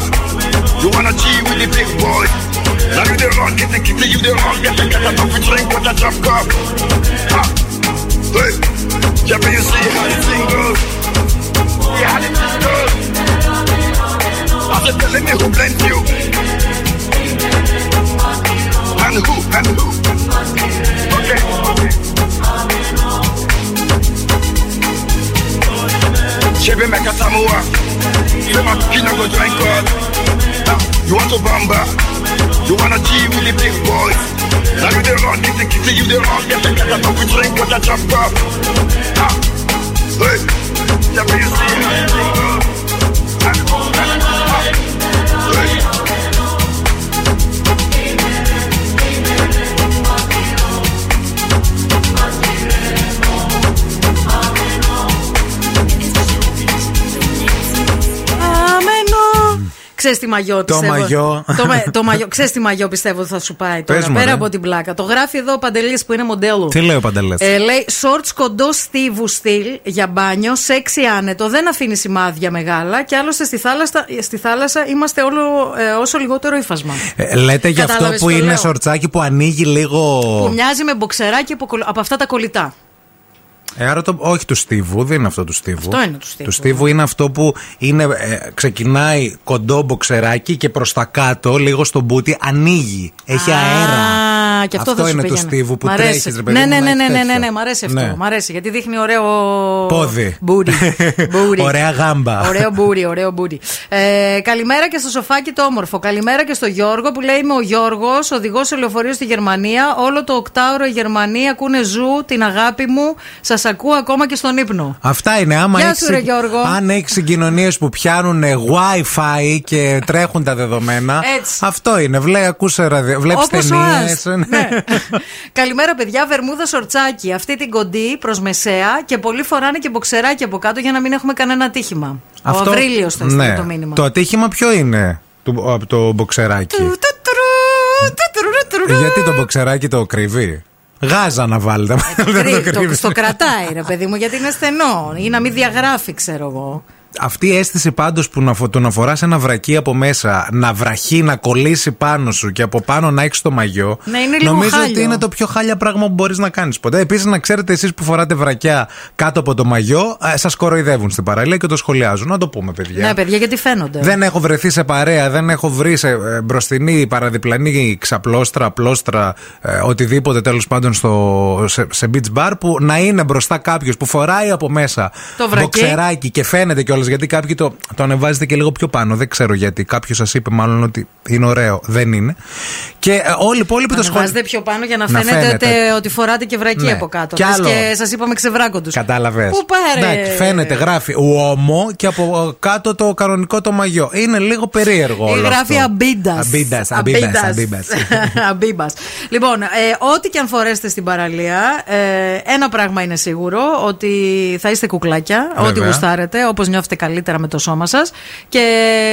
You wanna G with the big boy? Now you the wrong, kitty kitty, you the wrong. Get a get a coffee drink, what a. Ha. Hey, yeah, but you see how the thing. Come we drink and I jump up. Hey! Yeah, we. Αμένο. Ξέρεις τι μαγιό Το πιστεύω; μαγιό. το, μα- το μαγιό. Ξέρεις τι μαγιό πιστεύω ότι θα σου πάει τώρα. Πες μου, πέρα ρε. από την πλάκα. Το γράφει εδώ ο Παντελής που είναι μοντέλο. Τι λέει ο Παντελές; Ε, λέει shorts κοντό στίβου στυλ για μπάνιο, σεξι άνετο, δεν αφήνει σημάδια μεγάλα και άλλωστε στη θάλασσα, στη θάλασσα είμαστε όλο, ε, όσο λιγότερο ύφασμα. Ε, λέτε για αυτό Κατάλαβες που τι είναι λέω; σορτσάκι που ανοίγει λίγο. Που μοιάζει με μποξεράκι από, κολ- από αυτά τα κολλητά. Ε, άρα το, όχι του Στίβου, δεν είναι αυτό του Στίβου. Αυτό είναι του Στίβου. Του Στίβου είναι αυτό που είναι, ε, ξεκινάει κοντό μποξεράκι και προς τα κάτω, λίγο στο μπούτι, ανοίγει. Έχει αέρα. Α, και αυτό, Αυτό θα σου είναι του πήγαινε. Στίβου που Μ' αρέσει. τρέχεις, ρε παιδί ναι, μου, ναι, να ναι, ναι, έχεις ναι, ναι, τέτοιο. ναι, μ' αρέσει αυτό. Ναι. Μ' αρέσει γιατί δείχνει ωραίο. Πόδι. Μπούτι. Μπούτι. Ωραία γάμπα. Ωραίο μπουρι, ωραίο μπουρι. Ε, καλημέρα και στο σοφάκι το όμορφο. Καλημέρα και στο Γιώργο που λέει Είμαι ο Γιώργος, οδηγός σε λεωφορείο στη Γερμανία. Όλο το οκτάωρο η Γερμανία ακούνε ζου, την αγάπη μου. Σας ακούω ακόμα και στον ύπνο. Αυτά είναι. Άμα Γεια έχεις, σου, ρε Γιώργο. αν έχεις συγκοινωνίες που πιάνουν Wi-Fi και τρέχουν τα δεδομένα. Έτσι. Αυτό είναι. Βλέ, ακούσε ραδιο, βλέπεις Όπως ο ταινίες. Άς. Ναι. Καλημέρα, παιδιά. Βερμούδα σορτσάκι. Αυτή την κοντή προς μεσαία και πολλοί φοράνε και μποξεράκι από κάτω για να μην έχουμε κανένα ατύχημα. Ο Αβρίλιος θα στείλει ναι. το μήνυμα. Το ατύχημα ποιο είναι του, από το μποξεράκι; Ε, Γιατί το μποξεράκι το κρύβει; Γάζα να βάλετε. Δεν το Κρύ- το, κρύβει. στο κρατάει, ρε παιδί μου, γιατί είναι στενό. Ή να μην διαγράφει, ξέρω εγώ. Αυτή η αίσθηση πάντως που να, φο- το να φοράς ένα βρακί από μέσα, να βραχεί, να κολλήσει πάνω σου και από πάνω να έχεις το μαγιό. Ναι, είναι λίγο νομίζω χάλιο. ότι είναι το πιο χάλια πράγμα που μπορείς να κάνεις ποτέ. Επίσης, να ξέρετε εσείς που φοράτε βρακιά κάτω από το μαγιό, σας κοροϊδεύουν στην παραλία και το σχολιάζουν. Να το πούμε, παιδιά. Ναι, παιδιά, γιατί φαίνονται. Δεν έχω βρεθεί σε παρέα, δεν έχω βρει σε ε, μπροστινή, παραδιπλανή ξαπλώστρα, πλώστρα, ε, οτιδήποτε τέλος πάντων στο, σε, σε beach bar που να είναι μπροστά κάποιος που φοράει από μέσα Το βρακί. μποξεράκι και φαίνεται κιόλα γιατί κάποιοι το, το ανεβάζετε και λίγο πιο πάνω. Δεν ξέρω γιατί. Κάποιος σας είπε μάλλον ότι είναι ωραίο. Δεν είναι. Και ε, όλοι οι υπόλοιποι το σχολιάζουν. Ανεβάζετε πιο πάνω για να, Να φαίνεται, φαίνεται. ότι- ότι φοράτε και βρακί Ναι. από κάτω. Κι Λες άλλο. Και σας είπαμε ξεβράκοντους. Κατάλαβες. Πού πάρε; φαίνεται, γράφει ουόμο και από κάτω το κανονικό το μαγιό. Είναι λίγο περίεργο. Ή όλο γράφει αυτό. αμπίντας. Αμπίντας, αμπίντας, αμπίντας. Αμπίμπας. Λοιπόν, ε, ό,τι και αν φορέσετε στην παραλία, ε, ένα πράγμα είναι σίγουρο: ότι θα είστε κουκλάκια, Βέβαια. ό,τι γουστάρετε, όπως νιώθετε καλύτερα με το σώμα σας. Και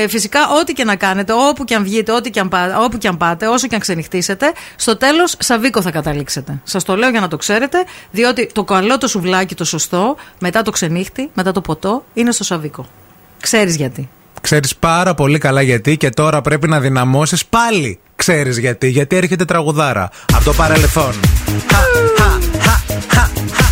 φυσικά, ό,τι και να κάνετε, όπου και αν βγείτε, ό,τι και αν πά- όπου και αν πάτε, όσο και αν ξενυχτήσετε, στο τέλος σαβίκο θα καταλήξετε. Σας το λέω για να το ξέρετε, διότι το καλό το σουβλάκι, το σωστό, μετά το ξενύχτη, μετά το ποτό, είναι στο σαβίκο. Ξέρεις γιατί. Ξέρεις πάρα πολύ καλά γιατί και τώρα πρέπει να δυναμώσεις πάλι. Ξέρεις γιατί, γιατί έρχεται τραγουδάρα από το παρελθόν. Χα, χα, χα, χα, χα.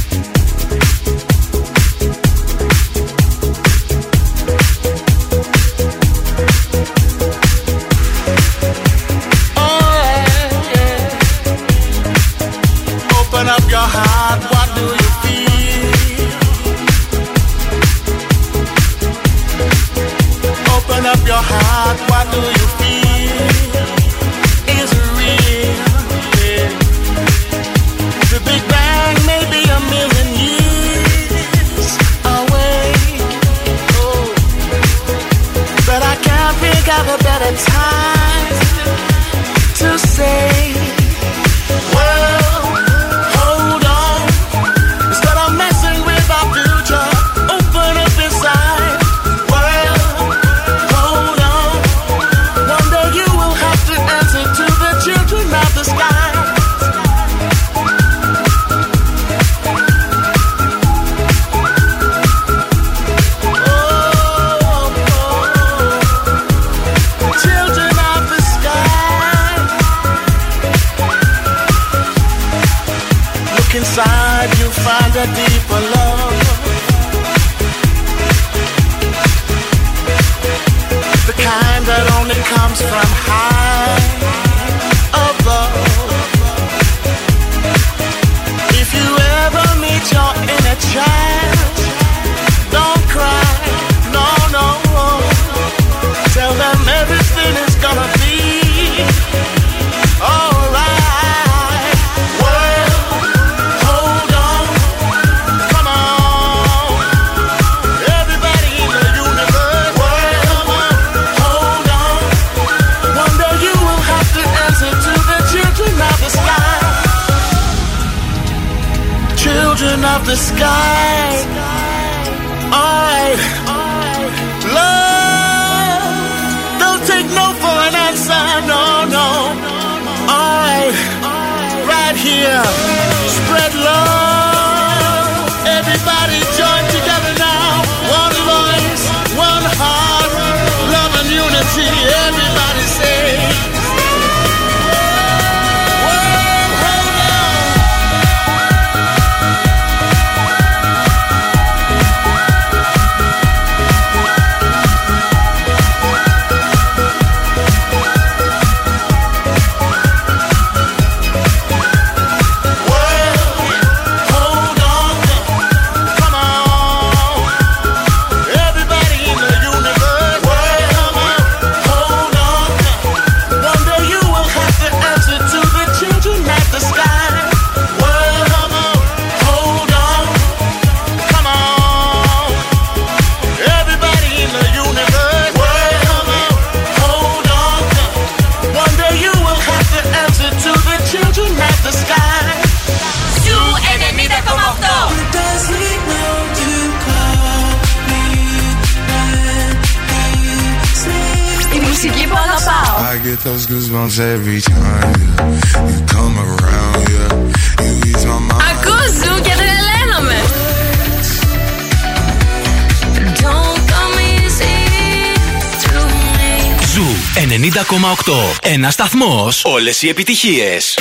Σταθμό. Όλες οι επιτυχίες.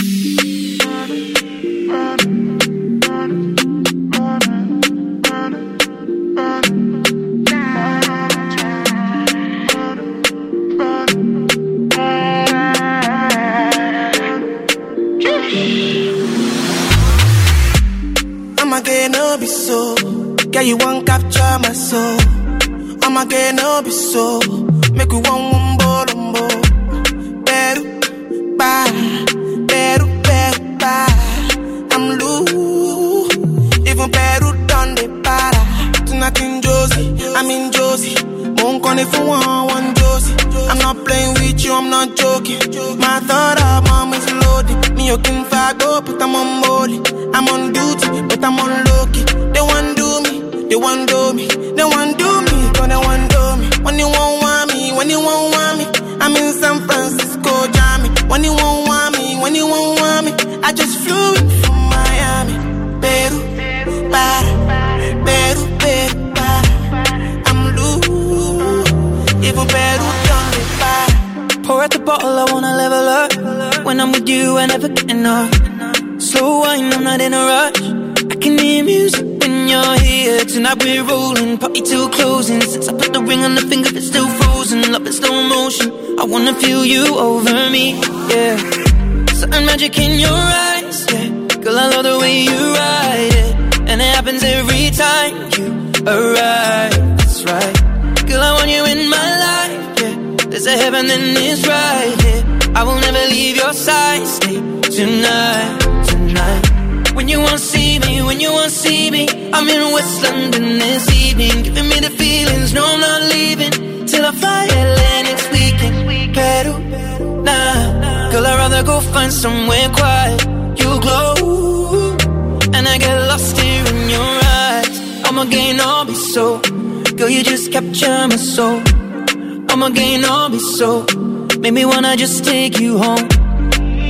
take you home.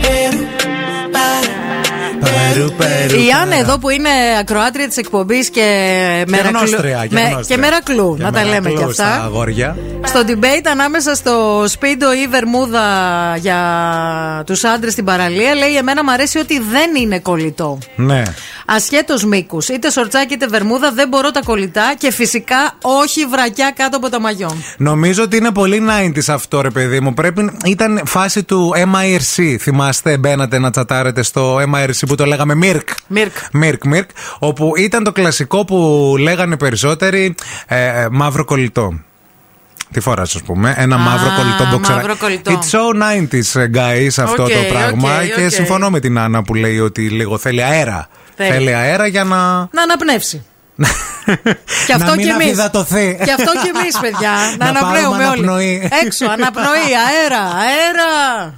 everybody. Η Άννα εδώ που είναι ακροάτρια της εκπομπής και μερακλού. γνώστρια, και με- γνώστρια. και μερακλού, Και να τα λέμε μερακλού κι Στα αυτά. αγόρια. Στο debate ανάμεσα στο σπίντο ή βερμούδα για τους άντρες στην παραλία, λέει: Εμένα μου αρέσει ότι δεν είναι κολλητό. Ναι. Ασχέτως μήκους, είτε σορτσάκι είτε βερμούδα, δεν μπορώ τα κολλητά και φυσικά όχι βρακιά κάτω από τα μαγιό. Νομίζω ότι είναι πολύ 90s αυτό, ρε παιδί μου. Πρέπει, ήταν φάση του mIRC. Θυμάστε, μπαίνατε να τσατάρετε στο mIRC που το λέγαμε Mirk. Μίρκ. Mirk, Mirk. Όπου ήταν το κλασικό που λέγανε περισσότεροι ε, ε, μαύρο κολλητό. Τι φορά, α πούμε. Ένα Α, μαύρο κολλητό μποξερά. μαύρο κολλητό. It's so 90s, guys, αυτό ΟΚ, το πράγμα. ΟΚ, και ΟΚ. συμφωνώ με την Άννα που λέει ότι λίγο θέλει αέρα. Θέλει. Θέλει αέρα για να. Να αναπνεύσει. και αυτό να μην και εμεί. αφυδατωθεί. Και αυτό και εμεί, παιδιά. να, Να πάρουμε αναπνέουμε όλοι. αναπνοή. Έξω, αναπνοή, αέρα, αέρα.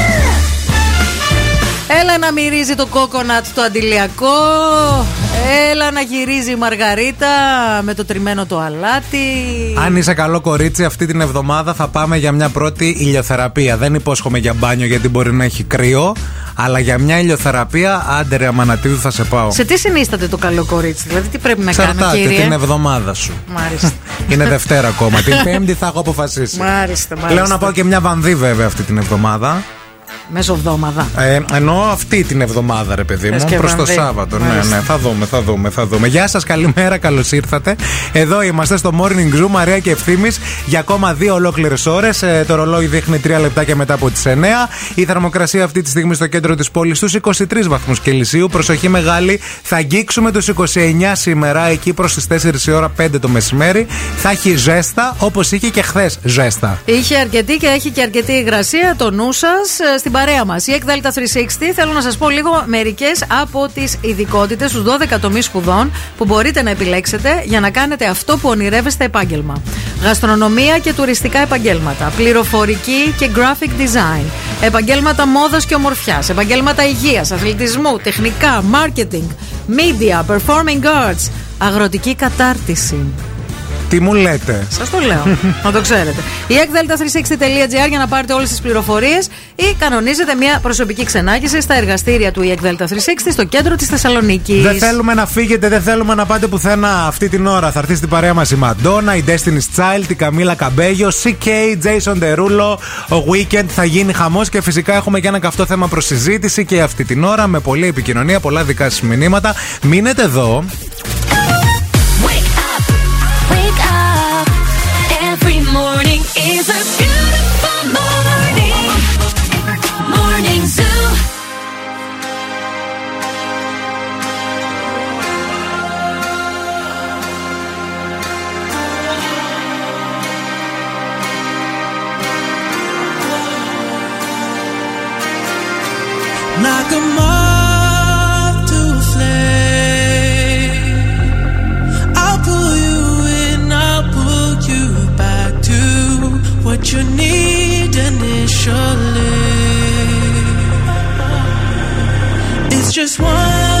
Έλα να μυρίζει το κόκονατ το αντιλιακό. Έλα να γυρίζει η Μαργαρίτα με το τριμμένο το αλάτι. Αν είσαι καλό κορίτσι, αυτή την εβδομάδα θα πάμε για μια πρώτη ηλιοθεραπεία. Δεν υπόσχομαι για μπάνιο γιατί μπορεί να έχει κρύο, αλλά για μια ηλιοθεραπεία, άντε ρε Αμανατίδου, θα σε πάω. Σε τι συνίσταται το καλό κορίτσι, δηλαδή τι πρέπει να κάνω, Εξαρτάται κύριε; την εβδομάδα σου. Μάλιστα. Είναι Δευτέρα ακόμα. την Πέμπτη θα έχω αποφασίσει. Μάλιστα, μάλιστα. Λέω να πάω και μια βανδύ βέβαια αυτή την εβδομάδα. Μεσοβδόμαδα. Ε, εννοώ αυτή την εβδομάδα, ρε παιδί Θες μου, και προς το βανδύ. Σάββατο. Ναι, Μάλιστα. ναι, θα δούμε, θα δούμε, θα δούμε. Γεια σας, καλημέρα, καλώς ήρθατε. Εδώ είμαστε στο Morning Zoo, Μαρία και Ευθύμης, για ακόμα δύο ολόκληρες ώρες. το ρολόι δείχνει τρία λεπτάκια μετά από τις 9. Η θερμοκρασία αυτή τη στιγμή στο κέντρο της πόλης στους 23 βαθμούς Κελσίου. Προσοχή μεγάλη, θα αγγίξουμε τους 29 σήμερα, εκεί προς τις 4 η ώρα 5 το μεσημέρι. Θα έχει ζέστα, όπως είχε και χθες ζέστα. Είχε αρκετή και έχει και αρκετή υγρασία το νου σας στην παρέα μας. Η Εκδέλτα 360 θέλω να σας πω λίγο μερικές από τις ειδικότητες στου 12 τομείς σπουδών που μπορείτε να επιλέξετε για να κάνετε αυτό που ονειρεύεστε επάγγελμα. Γαστρονομία και τουριστικά επαγγέλματα. Πληροφορική και graphic design. Επαγγέλματα μόδας και ομορφιάς. Επαγγέλματα υγείας, αθλητισμού, τεχνικά, marketing, media, performing arts. Αγροτική κατάρτιση. Τι μου λέτε; Σας το λέω. να το ξέρετε. Η ekdelta360.gr για να πάρετε όλες τις πληροφορίες ή κανονίζετε μια προσωπική ξενάγηση στα εργαστήρια του ekdelta 360 στο κέντρο της Θεσσαλονίκης. Δεν θέλουμε να φύγετε, δεν θέλουμε να πάτε πουθενά αυτή την ώρα. Θα έρθει στην παρέα μας η Μαντόνα, η Destiny's Child, η Καμίλα Καμπέγιο, CK, Jason Derulo, ο Weekend. Θα γίνει χαμός και φυσικά έχουμε και ένα καυτό θέμα προς συζήτηση και αυτή την ώρα με πολλή επικοινωνία, πολλά δικά σας μηνύματα. Μείνετε εδώ. Is a just one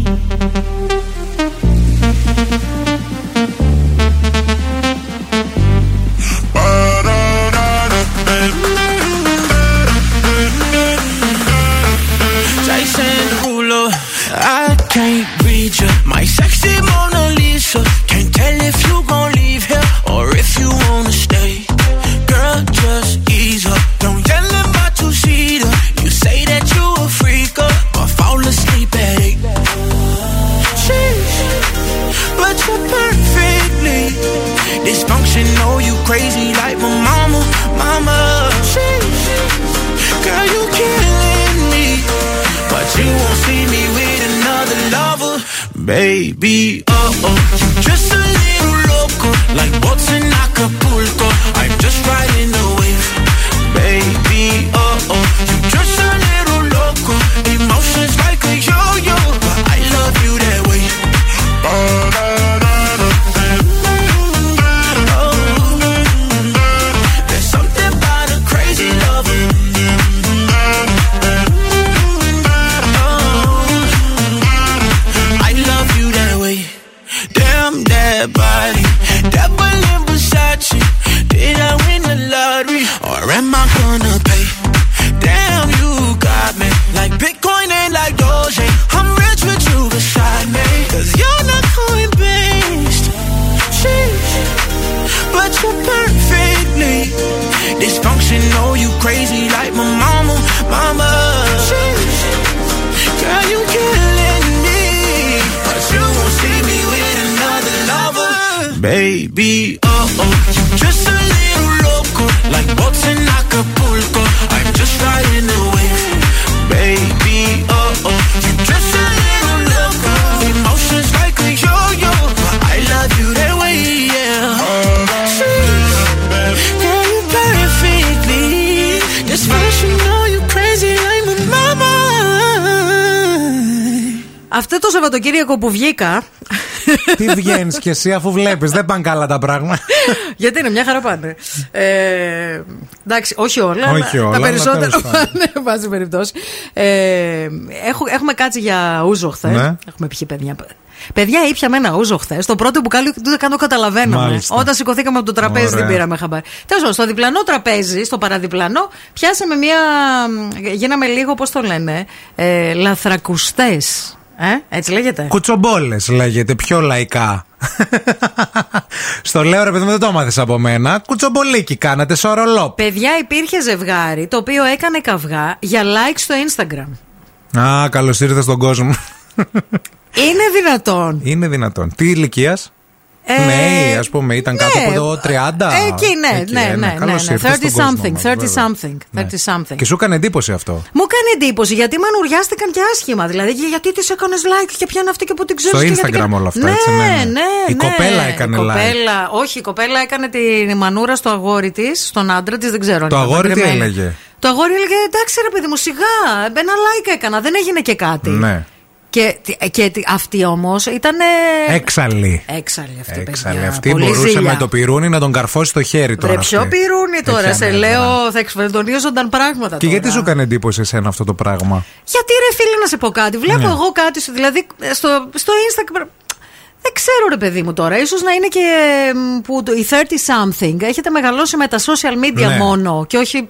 Σαββατοκύριακο που βγήκα. Τι βγαίνεις κι εσύ αφού βλέπεις, δεν πάνε καλά τα πράγματα. Γιατί είναι μια χαρά πάνε. Ε, εντάξει, όχι όλα. Όχι αλλά όλα, Τα αλλά περισσότερα. τέλος πάντων. Ναι, βάζει περιπτώσει. Ε, έχω- έχουμε κάτσει για ούζο χθες. Ναι. Έχουμε πιει παιδιά. Παιδιά, ήπια με ένα ούζο χθες. Το πρώτο μπουκάλι δεν καν το καταλαβαίναμε. Μάλιστα. Όταν σηκωθήκαμε από το τραπέζι Ωραία. δεν πήραμε χαμπάρι. Τέλος πάντων, στο διπλανό τραπέζι, στο παραδιπλανό, πιάσαμε μια. Γίναμε λίγο, πώς το λένε, ε, λαθρακουστές. Ε, έτσι λέγεται. Κουτσομπόλες λέγεται, πιο λαϊκά. Στο λέω ρε παιδί μου, δεν το έμαθε από μένα. Κουτσομπολίκι κάνατε, σορολό. Παιδιά, υπήρχε ζευγάρι το οποίο έκανε καυγά για like στο Instagram. Α, καλώς ήρθες στον κόσμο. Είναι δυνατόν. Είναι δυνατόν. Τι ηλικίας; Ε, Νέοι, ας πούμε, ήταν κάτω ναι, από το 30. Εκεί, ναι, Εκεί, ναι, ε, ναι. καλώς ναι, ναι. ήρθες 30 στον κόσμο something, μας, 30 βέβαια. something, 30 something. Και σου έκανε εντύπωση αυτό; Μου έκανε εντύπωση γιατί μανουριάστηκαν και άσχημα. Δηλαδή, και γιατί τη έκανες like και ποια είναι αυτή και που την ξέρεις. Στο και γιατί Instagram και- όλα αυτά, ναι, έτσι, ναι, ναι. ναι. Η ναι. κοπέλα έκανε η like. κοπέλα, Όχι, η κοπέλα έκανε τη μανούρα στο αγόρι της, στον άντρα της, δεν ξέρω. αν Το ήταν αγόρι τι παντρεμένη. έλεγε; Το αγόρι έλεγε εντάξει ρε παιδί μου, σιγά. Ένα like έκανα, δεν έγινε και κάτι. Ναι. Και, και τι- αυτή όμως ήταν. Έξαλλη. Έξαλλη αυτή. Έξαλλη. παιδιά. Αυτή Πολύ μπορούσε ζήλια. με το πυρούνι να τον καρφώσει το χέρι τώρα. Βρε, ποιο αυτή. πυρούνι τώρα, Έτσι σε ανέβαινα. λέω, θα εκσφενδονίζονταν πράγματα. Και τώρα. γιατί σου έκανε εντύπωση εσένα αυτό το πράγμα; Γιατί ρε φίλε να σε πω κάτι. Βλέπω Ναι. εγώ κάτι σου, δηλαδή στο, στο Instagram. Δεν ξέρω ρε παιδί μου τώρα. Ίσως να είναι και μ, που το, η 30 something έχετε μεγαλώσει με τα social media Ναι. μόνο και όχι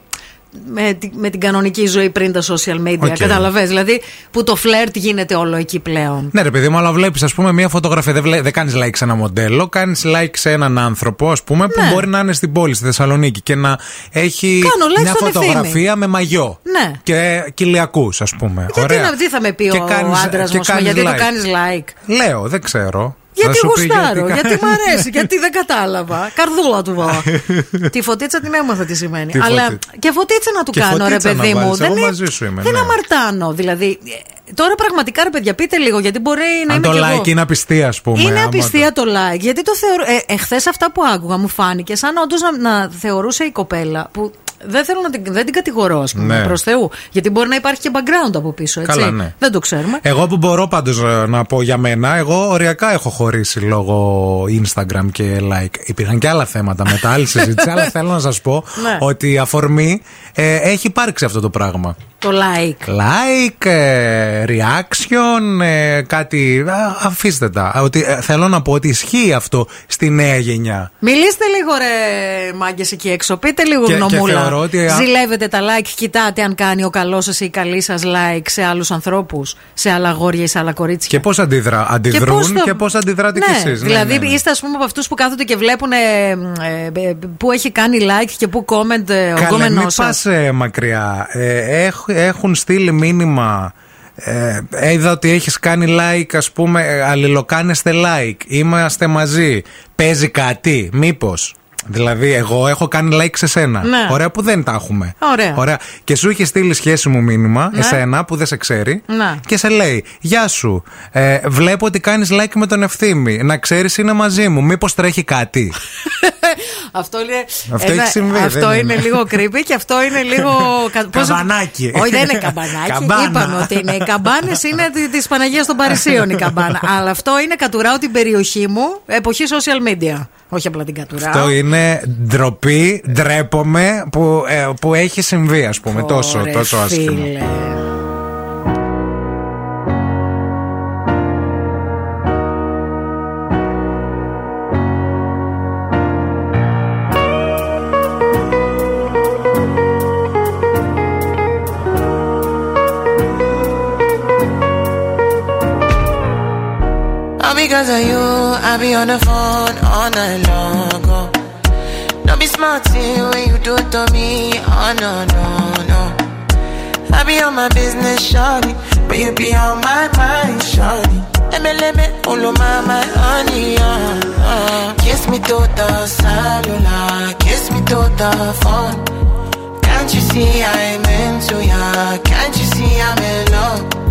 με, τη- με την κανονική ζωή πριν τα social media. ΟΚ. Κατάλαβες, δηλαδή που το φλερτ γίνεται όλο εκεί πλέον. Ναι, ρε παιδί μου, αλλά βλέπεις, ας πούμε, μια φωτογραφία. Δεν, βλέ... δεν κάνεις like σε ένα μοντέλο, κάνεις like σε έναν άνθρωπο, ας πούμε, που Ναι. μπορεί να είναι στην πόλη, στη Θεσσαλονίκη και να έχει Κάνω like μια στον φωτογραφία με μαγιό. Ναι. Και κοιλιακού, ας πούμε. Γιατί Ωραία. να, τι θα με πει Και ο κάνεις- άντρας και μου, ας πούμε, κάνεις γιατί το like. κάνεις like; Λέω, δεν ξέρω. Γιατί Θα σου πει γουστάρω, γιατί γιατί, κα- μ' αρέσει, γιατί δεν κατάλαβα. Καρδούλα του βάλα. τη φωτίτσα την έμαθα τι σημαίνει. Τι Αλλά φωτί- και φωτίτσα να του Και κάνω, ρε φωτίτσα να παιδί μου. βάλεις, Δεν, εγώ είναι- μαζί σου είμαι, δεν ναι. αμαρτάνω. Δηλαδή, ε, τώρα πραγματικά, ρε παιδιά, πείτε λίγο, γιατί μπορεί να Αν είμαι το κι εγώ. like είναι απιστία, ας πούμε. Είναι άμα απιστία το like. Γιατί το θεωρώ. Ε, εχθές αυτά που άκουγα μου φάνηκε σαν όντως να, να θεωρούσε η κοπέλα που. Δεν θέλω να την, δεν την κατηγορώ, ας πούμε, Ναι. προς Θεού. Γιατί μπορεί να υπάρχει και background από πίσω, έτσι. Καλά, ναι. Δεν το ξέρουμε. Εγώ που μπορώ πάντως να πω για μένα, εγώ οριακά έχω χωρίσει λόγω Instagram και like. Υπήρχαν και άλλα θέματα μετά, άλλη συζήτηση, αλλά θέλω να σας πω Ναι. ότι η αφορμή ε, έχει υπάρξει αυτό το πράγμα. Το like. Like, ε, reaction, ε, κάτι. α, Αφήστε τα. Ότι, ε, θέλω να πω ότι ισχύει αυτό στη νέα γενιά. Μιλήστε λίγο ρε μάγκες εκεί έξω. Πείτε λίγο Και- και γνωμούλα. θεωρώ ότι- Ζηλεύετε τα like, κοιτάτε αν κάνει ο καλός σας ή η καλή σας like σε άλλους ανθρώπους, σε άλλα αγόρια ή σε άλλα κορίτσια. Και πώς αντιδρά, αντιδρούν και πώς το- αντιδράτε ναι, κι εσεί. Δηλαδή είστε ας πούμε από αυτούς που κάθονται και βλέπουν ε, ε, ε, που έχει κάνει like και που comment ε, ο Καλά, γκόμενό μην σας. πας ε, μακριά. Ε, έχ- έχουν στείλει μήνυμα. Ε, είδα ότι έχεις κάνει like, ας πούμε, ε, αλληλοκάνεστε like. Είμαστε μαζί. Παίζει κάτι, μήπως. Δηλαδή, εγώ έχω κάνει like σε σένα. Ναι. Ωραία που δεν τα έχουμε. Ωραία. Και σου είχε στείλει σχέση μου μήνυμα, Ναι. εσένα που δεν σε ξέρει, Ναι. και σε λέει: Γεια σου. Ε, βλέπω ότι κάνεις like με τον ευθύμη. Να ξέρεις είναι μαζί μου. Μήπως τρέχει κάτι; Αυτό, είναι, Αυτό έχει συμβεί, αυτό δεν είναι είναι. λίγο creepy και αυτό είναι λίγο. κα- πώς- Καμπανάκι. Όχι, δεν είναι καμπανάκι. Καμπάνα. Είπαμε ότι είναι. Οι καμπάνες είναι τη Παναγίας των Παρισίων η καμπάνα. Αλλά αυτό είναι κατουράω την περιοχή μου εποχή social media. Όχι απλά την κατουράω. Αυτό είναι ντροπή, ντρέπομαι που, ε, που έχει συμβεί, ας πούμε. τόσο, Ωρε, τόσο άσχημο. φίλε. All because of you, I be on the phone all night long. Oh. Don't be smart when you do to me. Oh no, no, no. I be on my business, shawty, but you be on my mind, shawty. Me, all of my, my honey, uh, uh. Kiss me to the cellular, kiss me to the phone. Can't you see I'm into ya? Can't you see I'm in love?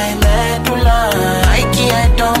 I don't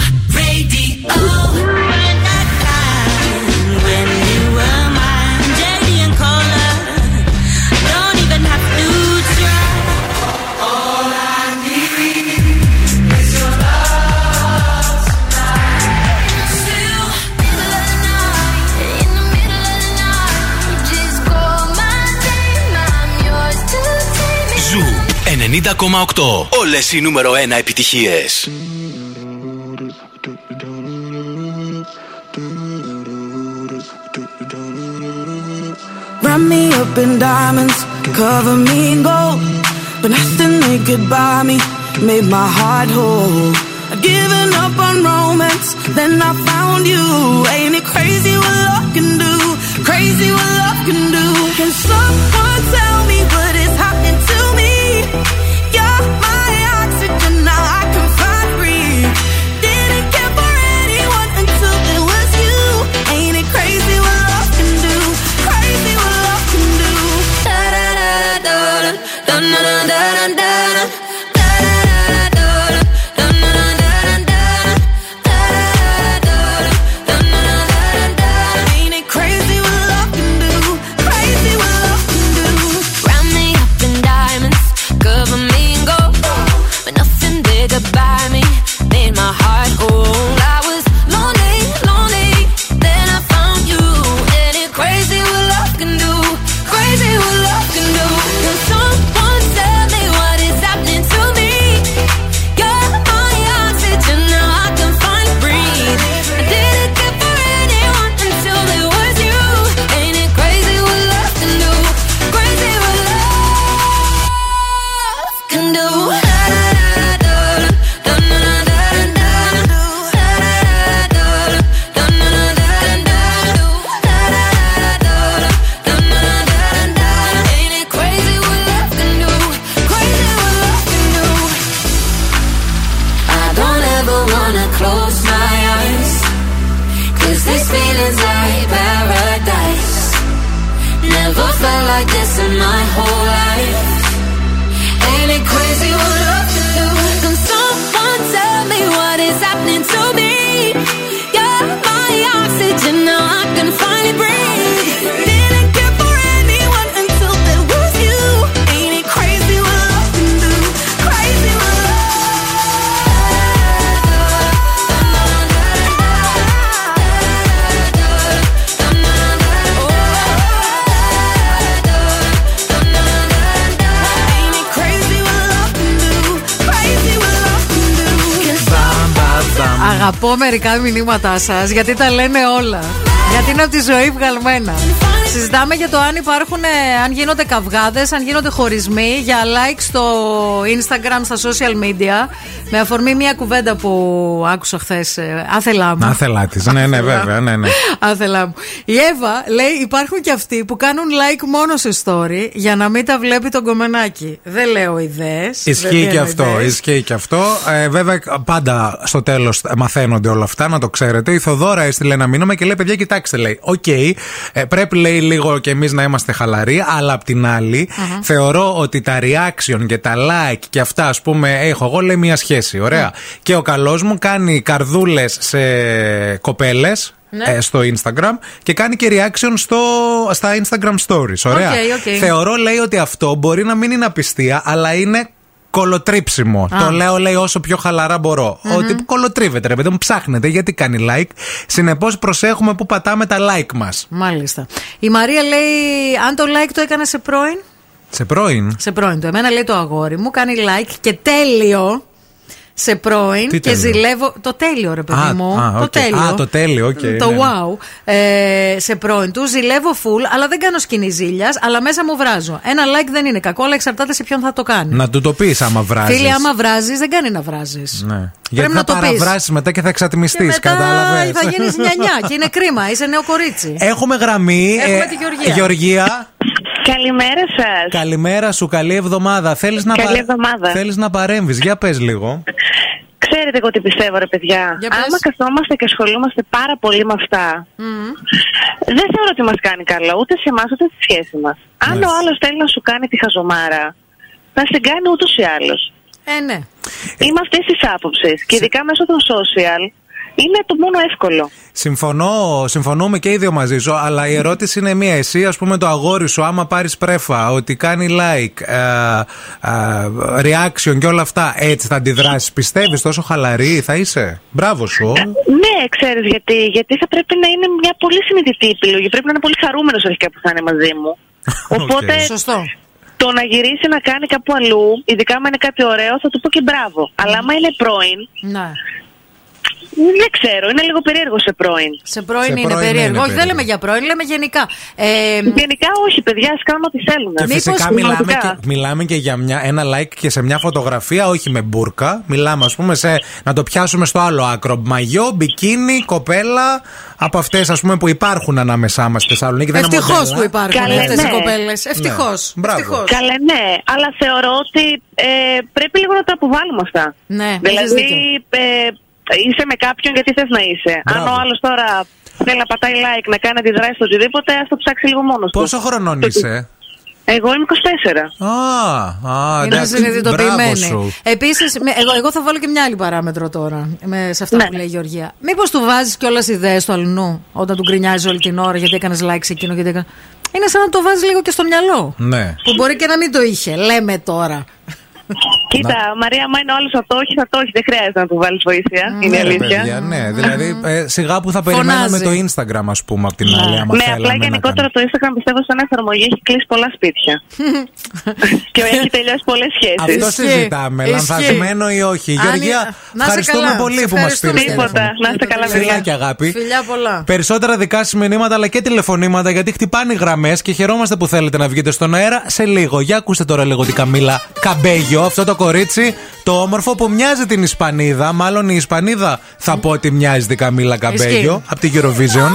Όλες οι νούμερο 1 επιτυχίες. Wrap me up in diamonds, cover me in gold. But nothing they could buy me made my heart whole. I'd given up on romance, then I found you. Ain't it crazy what love can do? Crazy what love can do. Can someone tell me what do. Αγαπώ μερικά μηνύματά σας γιατί τα λένε όλα. Γιατί είναι από τη ζωή βγαλμένα. Συζητάμε για το αν υπάρχουν, ε, αν γίνονται καυγάδες, αν γίνονται χωρισμοί για like στο Instagram, στα social media. Με αφορμή μια κουβέντα που άκουσα χθες. Άθελά μου. Άθελά της. Ναι, ναι, βέβαια. Ναι, ναι. Άθελά μου. Η Εύα λέει: Υπάρχουν και αυτοί που κάνουν like μόνο σε story για να μην τα βλέπει τον κομμενάκι. Δεν λέω ιδέες. Ισχύει και αυτό. Ισχύει και αυτό. Ε, βέβαια, πάντα στο τέλος μαθαίνονται όλα αυτά, να το ξέρετε. Η Θοδώρα έστειλε ένα μήνυμα και λέει: Παιδιά, κοιτάξτε, λέει. ΟΚ, ε, πρέπει λέει λίγο και εμείς να είμαστε χαλαροί, αλλά απ' την άλλη θεωρώ ότι τα reaction και τα like και αυτά, ας πούμε, έχω εγώ λέει μία σχέση. Ωραία. Και ο καλός μου κάνει καρδούλες σε κοπέλες. Ναι. στο Instagram και κάνει και reaction στο, στα Instagram stories. Ωραία. ΟΚ, ΟΚ. Θεωρώ, λέει, ότι αυτό μπορεί να μην είναι απιστία, αλλά είναι κωλοτρίψιμο. Α. Το λέω, λέει, όσο πιο χαλαρά μπορώ. Μμμ. Ότι κωλοτρίβεται, ρε παιδί μου, ψάχνετε γιατί κάνει like. Συνεπώς, προσέχουμε που πατάμε τα like μας. Μάλιστα. Η Μαρία λέει: Αν το like το έκανε σε πρώην. Σε πρώην. Σε πρώην του. Εμένα λέει το αγόρι μου, κάνει like και τέλειο σε πρώην Τι και τέλειο; ζηλεύω. Το τέλειο, ρε παιδί Α, μου. α, το ΟΚ. τέλειο. Α, το τέλειο, ΟΚ, Το ναι, ναι. wow. Ε, σε πρώην του ζηλεύω full, αλλά δεν κάνω σκηνή ζήλιας, αλλά μέσα μου βράζω. Ένα like δεν είναι κακό, αλλά εξαρτάται σε ποιον θα το κάνει. Να του το πεις άμα βράζεις. Φίλοι, άμα βράζεις, δεν κάνει να βράζεις. Ναι. Γιατί να θα το πεις. παραβράσεις μετά και θα εξατμιστεί. Και μετά Κατάλαβες; θα γίνεις νιανιά και είναι κρίμα. Είσαι νέο κορίτσι. Έχουμε γραμμή. Έχουμε ε, τη Γεωργία. Γεωργία. Καλημέρα σας. Καλημέρα σου, καλή εβδομάδα. Θέλεις να, Καλή εβδομάδα. Θέλεις να παρέμβεις, για πες λίγο. Ξέρετε εγώ τι πιστεύω, ρε παιδιά. Για πες. Άμα καθόμαστε και ασχολούμαστε πάρα πολύ με αυτά, δεν θεωρώ ότι μας κάνει καλό ούτε σε εμάς ούτε στη σχέση μας. Αν Ναι. ο άλλος θέλει να σου κάνει τη χαζομάρα, θα στην κάνει ούτως ή άλλως. Ε, ναι. Είμαι αυτή τη άποψη. Και ειδικά μέσω των social είναι το μόνο εύκολο. Συμφωνώ, συμφωνούμε και οι δύο μαζί σου, αλλά η ερώτηση είναι μία. Εσύ, ας πούμε, το αγόρι σου, άμα πάρεις πρέφα, ότι κάνει like, ε, ε, reaction και όλα αυτά, έτσι θα αντιδράσεις. Πιστεύεις τόσο χαλαρή θα είσαι; Μπράβο σου. Ναι, ξέρεις γιατί. Γιατί θα πρέπει να είναι μια πολύ συνειδητή επιλογή. Πρέπει να είναι πολύ χαρούμενος αρχικά που θα είναι μαζί μου. Οπότε Σωστό. το να γυρίσει να κάνει κάπου αλλού, ειδικά άμα είναι κάτι ωραίο, θα του πω και μπράβο. Αλλά άμα είναι πρώην, Ναι. Δεν ξέρω, είναι λίγο περίεργο σε πρώην. Σε πρώην Σε είναι πρώην περίεργο. είναι Όχι, δεν περίεργο. λέμε για πρώην, λέμε γενικά. Ε, Γενικά όχι, παιδιά, ας κάνουμε ό,τι θέλουμε. Και φυσικά μιλάμε Πραγματικά. και, μιλάμε και για μια, ένα like και σε μια φωτογραφία, όχι με μπουρκα. Μιλάμε, ας πούμε, σε, να το πιάσουμε στο άλλο άκρο. Μαγιό, μπικίνι, κοπέλα. Από αυτές, ας πούμε, που υπάρχουν ανάμεσά μας στη Θεσσαλονίκη. Δεν είναι Ευτυχώς μοντέλα. που υπάρχουν Καλέ, αυτές οι ναι. κοπέλες. Ευτυχώς. Μπράβο. Καλέ, ναι, αλλά θεωρώ ότι ε, πρέπει λίγο να τα αποβάλουμε αυτά. Ναι, έχεις δηλαδή, δίκιο. ε, είσαι με κάποιον γιατί θες να είσαι. Αν Μπράβο. ο άλλος τώρα θέλει να πατάει like, να κάνει αντιδράσεις στο οτιδήποτε, ας το ψάξει λίγο μόνος του. Πόσο χρονών είσαι; Εγώ είμαι 24. Α, α Είναι εντάξει, μπράβο συνειδητοποιημένη. σου. Επίσης, εγώ, εγώ θα βάλω και μια άλλη παράμετρο τώρα με, σε αυτά Ναι. που λέει η Γεωργία. Μήπως του βάζεις κιόλας ιδέες του αλλού όταν του γκρινιάζει όλη την ώρα γιατί έκανες like σε εκείνο, γιατί έκανε. Είναι σαν να το βάζεις λίγο και στο μυαλό. Ναι. Που μπορεί και να μην το είχε. Λέμε τώρα. Κοίτα, Μαρία, άμα είναι ο άλλος θα το έχει, θα το έχει. Δεν χρειάζεται να του βάλεις βοήθεια. είναι η Ναι, ρε αλήθεια. παιδιά, ναι. Δηλαδή, ε, σιγά που θα περιμένουμε Φωνάζει. το Instagram, ας πούμε, απ' την άλλη. Άμα Ναι, θέλαμε απλά να γενικότερα το Instagram πιστεύω σαν εφαρμογή έχει κλείσει πολλά σπίτια. και έχει τελειώσει πολλές σχέσεις. Αυτό συζητάμε. Ισχύει. Λανθασμένο ή όχι. Αν Γεωργία, είναι- να είσαι ευχαριστούμε καλά. πολύ Σε που μας ευχαριστούμε. πήρε. Τίποτα. Να είστε καλά, παιδιά. Φιλάκια, αγάπη. Φιλιά πολλά. Περισσότερα δικά σας μηνύματα αλλά και τηλεφωνήματα γιατί χτυπάνε οι γραμμές και χαιρόμαστε που θέλετε να βγείτε στον αέρα σε λίγο. Για ακούστε τώρα λίγο την Καμίλα Καμπέγιο, αυτό το κορίτσι, το όμορφο που μοιάζει την Ισπανίδα, μάλλον η Ισπανίδα. Θα πω ότι μοιάζει την Καμίλα Καμπέλιο από την Eurovision.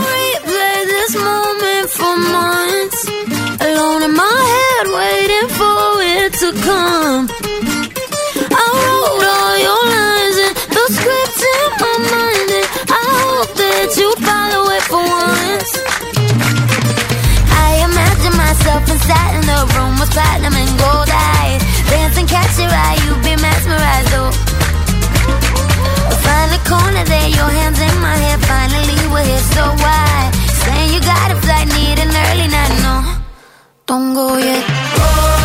Dancing, catch your eye, you be mesmerized. Oh. Find the corner there, your hands in my hair. Finally, we're here, so why? Saying you got a flight, need an early night. No, don't go yet. Go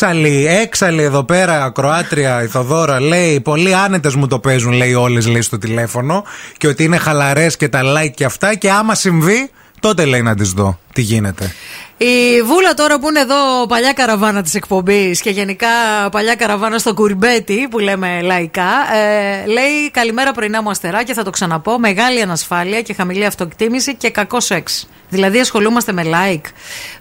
Έξαλλη, έξαλλη εδώ πέρα, ακροάτρια, η Θοδόρα λέει: Πολύ άνετες μου το παίζουν, λέει όλες λέει στο τηλέφωνο. Και ότι είναι χαλαρές και τα like και αυτά. Και άμα συμβεί, τότε λέει να τις δω. Τι γίνεται. Η Βούλα τώρα που είναι εδώ παλιά καραβάνα της εκπομπής και γενικά παλιά καραβάνα στο κουρμπέτι που λέμε λαϊκά ε, λέει καλημέρα πρωινά μου αστεράκια θα το ξαναπώ μεγάλη ανασφάλεια και χαμηλή αυτοκτήμηση και κακό σεξ. Δηλαδή ασχολούμαστε με like.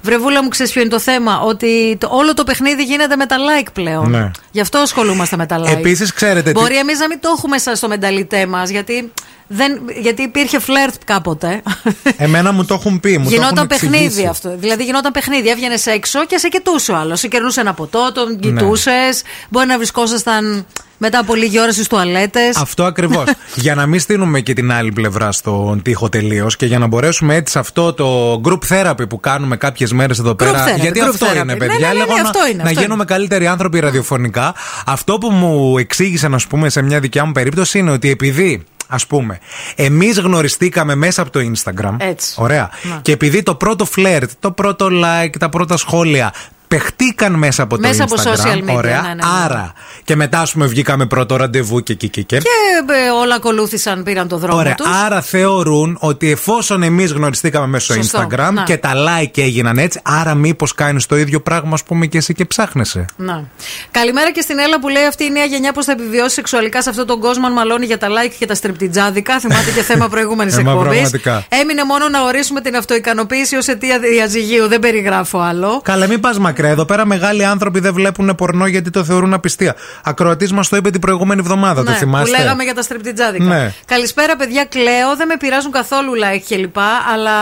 Βρεβούλα μου ξέρεις ποιο είναι το θέμα; Ότι το, όλο το παιχνίδι γίνεται με τα like πλέον. Ναι. Γι' αυτό ασχολούμαστε με τα like. Επίσης, ξέρετε τι- Μπορεί εμείς να μην το έχουμε σαν στο μενταλιτέ μας γιατί, δεν, γιατί υπήρχε φλερτ κάποτε. Εμένα μου το έχουν πει. Μου το Γινόταν έχουν παιχνίδι εξηγήσει. αυτό. Δηλαδή γινόταν παιχνίδι. Έβγαινες έξω και σε κοιτούσε ο άλλος. Σε κερνούσε ένα ποτό, Ναι. τον κοιτούσες. Μπορεί να βρισκόσασταν μετά από λίγη ώρα στις τουαλέτες. Αυτό ακριβώς. για να μην στείλουμε και την άλλη πλευρά στον τοίχο τελείως και για να μπορέσουμε έτσι σε αυτό το group therapy που κάνουμε κάποιες μέρες εδώ πέρα. therapy, γιατί group αυτό therapy. είναι, Ναι, παιδιά. ναι, ναι, ναι, Λέγω να- αυτό είναι, να αυτό γίνουμε καλύτεροι άνθρωποι ραδιοφωνικά. Αυτό που μου εξήγησε, να σου πούμε, σε μια δικιά μου περίπτωση είναι ότι επειδή. Α πούμε, εμείς γνωριστήκαμε μέσα από το Instagram. Έτσι. Ωραία. Να. Και επειδή το πρώτο φλερτ, το πρώτο like, τα πρώτα σχόλια παιχτήκαν μέσα από Μέσα το από Instagram. social media, Ωραία. ναι, ναι, ναι. Άρα. Και μετά, ας πούμε, βγήκαμε πρώτο ραντεβού και εκεί και, και. Και ε, όλα ακολούθησαν, πήραν το δρόμο Ωραία. τους. Άρα θεωρούν ότι εφόσον εμείς γνωριστήκαμε μέσω Σωστό. Instagram Να. και τα like έγιναν έτσι, άρα μήπως κάνεις το ίδιο πράγμα, ας πούμε, και εσύ και ψάχνεσαι. Να. Καλημέρα και στην Έλα που λέει αυτή η νέα γενιά πώς θα επιβιώσει σεξουαλικά σε αυτόν τον κόσμο αν μαλώνει για τα like και τα στριπτιτζάδικα. Θυμάται και θέμα προηγούμενης Ε, μα εκπομπής. πραγματικά. Έμεινε μόνο να ορίσουμε την αυτοικανοποίηση ως αιτία διαζυγίου. Δεν περιγράφω άλλο. Καλά, μην πας μακριά. Εδώ πέρα μεγάλοι άνθρωποι δεν βλέπουν πορνό γιατί το θεωρούν απιστία. Ακροατής μας το είπε την προηγούμενη εβδομάδα, το Ναι, θυμάστε; Που λέγαμε για τα στριπτιτζάδικα. Ναι. Καλησπέρα, παιδιά. Κλαίω. Δεν με πειράζουν καθόλου like κλπ. Αλλά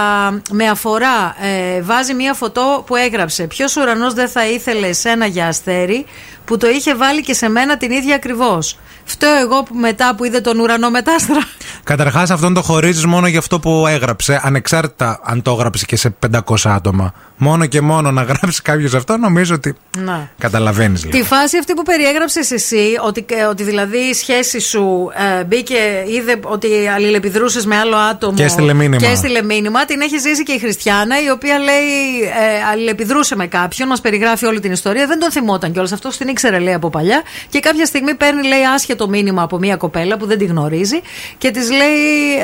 με αφορά. Ε, βάζει μία φωτό που έγραψε. Ποιος ουρανός δεν θα ήθελε εσένα για αστέρι που το είχε βάλει και σε μένα την ίδια ακριβώς. Φταίω εγώ που μετά που είδε τον ουρανό μετάστρα. Καταρχάς, αυτόν το χωρίζεις μόνο για αυτό που έγραψε, ανεξάρτητα αν το έγραψε και σε 500 άτομα. Μόνο και μόνο να γράψει κάποιος αυτό, νομίζω ότι. Να. Καταλαβαίνεις λίγο. Τη φάση αυτή που περιέγραψες εσύ, ότι, ε, ότι δηλαδή η σχέση σου ε, μπήκε, είδε ότι αλληλεπιδρούσες με άλλο άτομο. Και έστειλε μήνυμα. Και έστειλε μήνυμα. Την έχει ζήσει και η Χριστιανά, η οποία λέει ε, αλληλεπιδρούσε με κάποιον, μας περιγράφει όλη την ιστορία. Δεν τον θυμόταν κιόλας. Αυτό την ήξερε, λέει, από παλιά. Και κάποια στιγμή παίρνει, λέει, άσχετο μήνυμα από μία κοπέλα που δεν τη γνωρίζει και της λέει,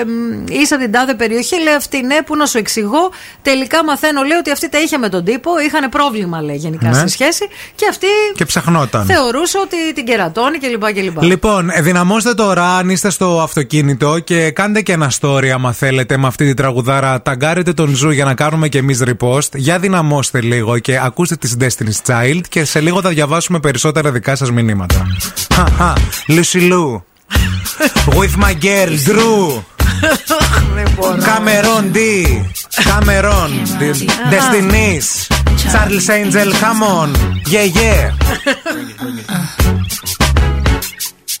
ε, μ, είσαι από την τάδε περιοχή. Λέει αυτή, ναι, που να σου εξηγώ. Τελικά μαθαίνω, λέει, ότι αυτή τα είχε με τον τύπο. Είχαν πρόβλημα, λέει, γενικά Ναι. στη σχέση. Και αυτή Και ψαχνόταν. θεωρούσε ότι την κερατώνει κλπ. κλπ. Λοιπόν, δυναμώστε τώρα αν είστε στο αυτοκίνητο και κάντε και ένα story άμα θέλετε με αυτή τη τραγουδάρα. Ταγκάρετε τον Ζου για να κάνουμε και εμείς repost. Για δυναμώστε λίγο και ακούστε τη Destiny's Child και σε λίγο θα διαβάσω διαβάσουμε περισσότερα δικά σας μηνύματα. Χαχα, Lucy Lou. With my girl, Drew. Cameron D. Cameron. Destinies. Charles Angel, come on. Yeah, yeah.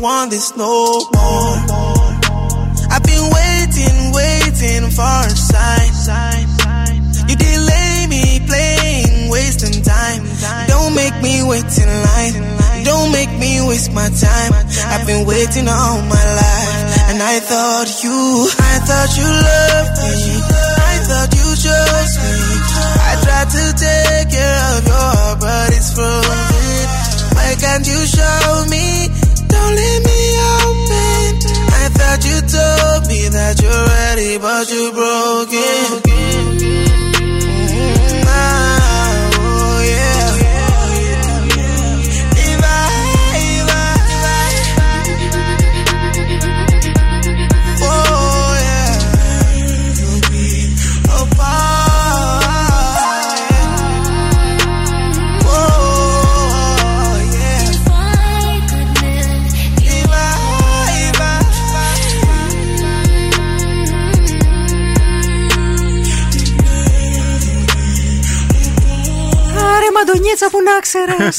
want this no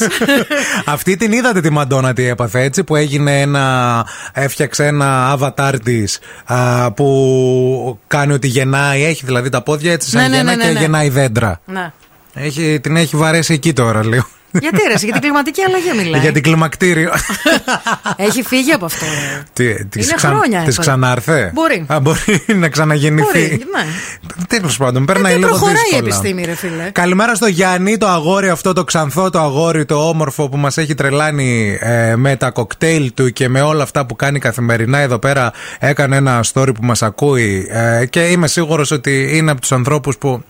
Αυτή την είδατε τη Μαντόνα τι έπαθε έτσι που έγινε ένα. Έφτιαξε ένα avatar της που κάνει ότι γεννάει. Έχει δηλαδή τα πόδια έτσι σαν Ναι, ναι, γεννά ναι, και ναι, ναι. γεννάει δέντρα. Ναι. Έχει, την έχει βαρέσει εκεί τώρα λίγο. Γιατί ρε, για την κλιματική αλλαγή μιλάει. Για την κλιμακτήριο. Έχει φύγει από αυτό. ρε. Τις, της Είναι χρόνια Της αυτό. ξανάρθε; Μπορεί. Α, μπορεί να ξαναγεννηθεί. Μπορεί, ναι. Τέλος πάντων, περνάει Ε, λίγο προχωράει η δύσκολα. επιστήμη, ρε φίλε. Καλημέρα στο Γιάννη, το αγόρι αυτό, το ξανθό, το αγόρι, το όμορφο που μας έχει τρελάνει ε, με τα κοκτέιλ του και με όλα αυτά που κάνει καθημερινά. Εδώ πέρα έκανε ένα story που μας ακούει ε, και είμαι σίγουρος ότι είναι από τους ανθρώπους που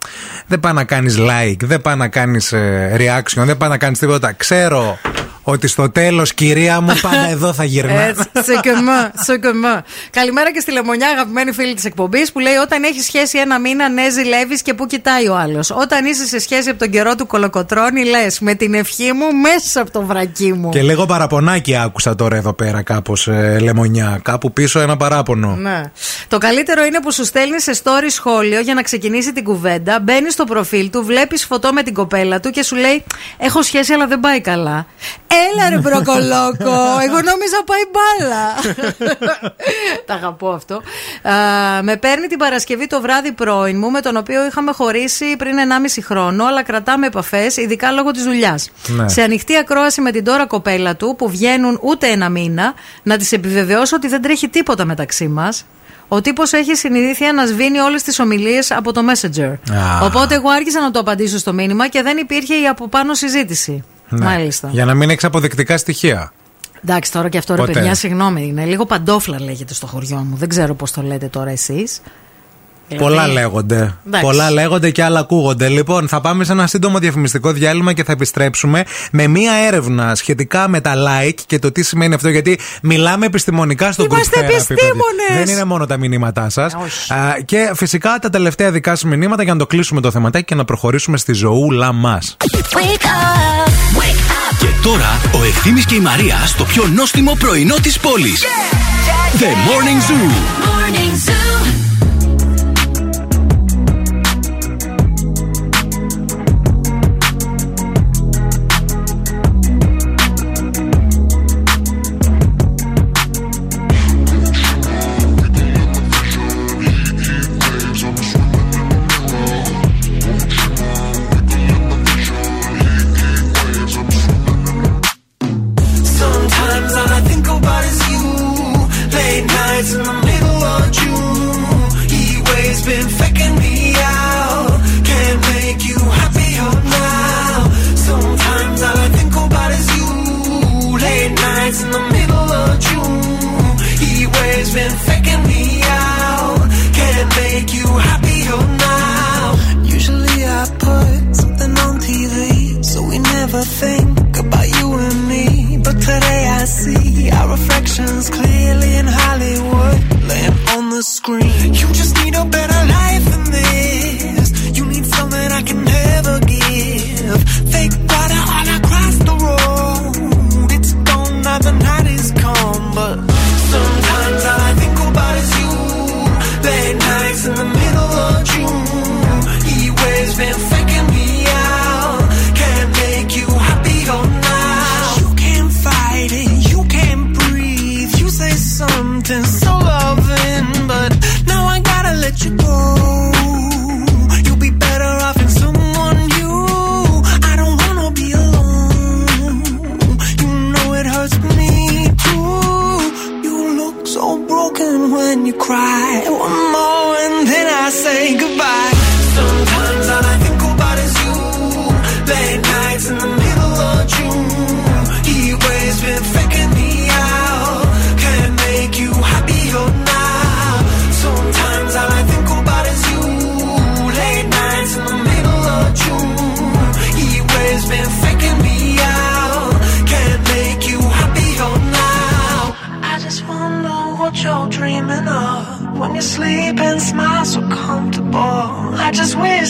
δεν πάει να κάνεις like, δεν πάει να κάνεις reaction, δεν πάει να κάνεις τίποτα. Ξέρω ότι στο τέλος, κυρία μου, πάντα εδώ θα γυρνά. Έτσι, σε κεμά, σε κεμά. Καλημέρα και στη Λεμονιά, αγαπημένη φίλη της εκπομπής, που λέει: Όταν έχεις σχέση ένα μήνα, ναι, ζηλεύεις και πού κοιτάει ο άλλος. Όταν είσαι σε σχέση από τον καιρό του κολοκοτρώνη, λες με την ευχή μου μέσα από το βρακί μου. Και λίγο παραπονάκι άκουσα τώρα εδώ πέρα κάπως λεμονιά. Κάπου πίσω ένα παράπονο. Ναι. Το καλύτερο είναι που σου στέλνει σε story σχόλιο για να ξεκινήσει την κουβέντα. Μπαίνεις στο προφίλ του, βλέπεις φωτό με την κοπέλα του και σου λέει: Έχω σχέση, αλλά δεν πάει καλά. Έλα ρε μπροκολόκο, εγώ νόμιζα πάει μπάλα. Τα αγαπώ αυτό. Α, με παίρνει την Παρασκευή το βράδυ πρώην μου, με τον οποίο είχαμε χωρίσει πριν 1,5 χρόνο, αλλά κρατάμε επαφές, ειδικά λόγω της δουλειάς. Ναι. Σε ανοιχτή ακρόαση με την τώρα κοπέλα του, που βγαίνουν ούτε ένα μήνα, να της επιβεβαιώσω ότι δεν τρέχει τίποτα μεταξύ μας. Ο τύπος έχει συνειδήθεια να σβήνει όλες τις ομιλίες από το Messenger. Α. Οπότε εγώ άρχισα να το απαντήσω στο μήνυμα και δεν υπήρχε η από πάνω συζήτηση. Ναι. Μάλιστα. Για να μην έχεις αποδεικτικά στοιχεία. Εντάξει, τώρα και αυτό ρε Ποτέ. παιδιά, συγγνώμη. Είναι λίγο παντόφλα λέγεται στο χωριό μου. Δεν ξέρω πώς το λέτε τώρα εσείς. Πολλά λέγονται. Εντάξει. Πολλά λέγονται και άλλα ακούγονται. Λοιπόν, θα πάμε σε ένα σύντομο διαφημιστικό διάλειμμα και θα επιστρέψουμε με μία έρευνα σχετικά με τα like και το τι σημαίνει αυτό. Γιατί μιλάμε επιστημονικά στο Είμαστε group therapy, παιδιά. επιστήμονες! Δεν είναι μόνο τα μηνύματά σας. Και φυσικά τα τελευταία δικά σας μηνύματα για να το κλείσουμε το θεματάκι και να προχωρήσουμε στη ζωούλα μας. Και τώρα ο Ευθύμης και η Μαρία στο πιο νόστιμο πρωινό της πόλης. The Morning Zoo. Sometimes screen. You just need a better life than this.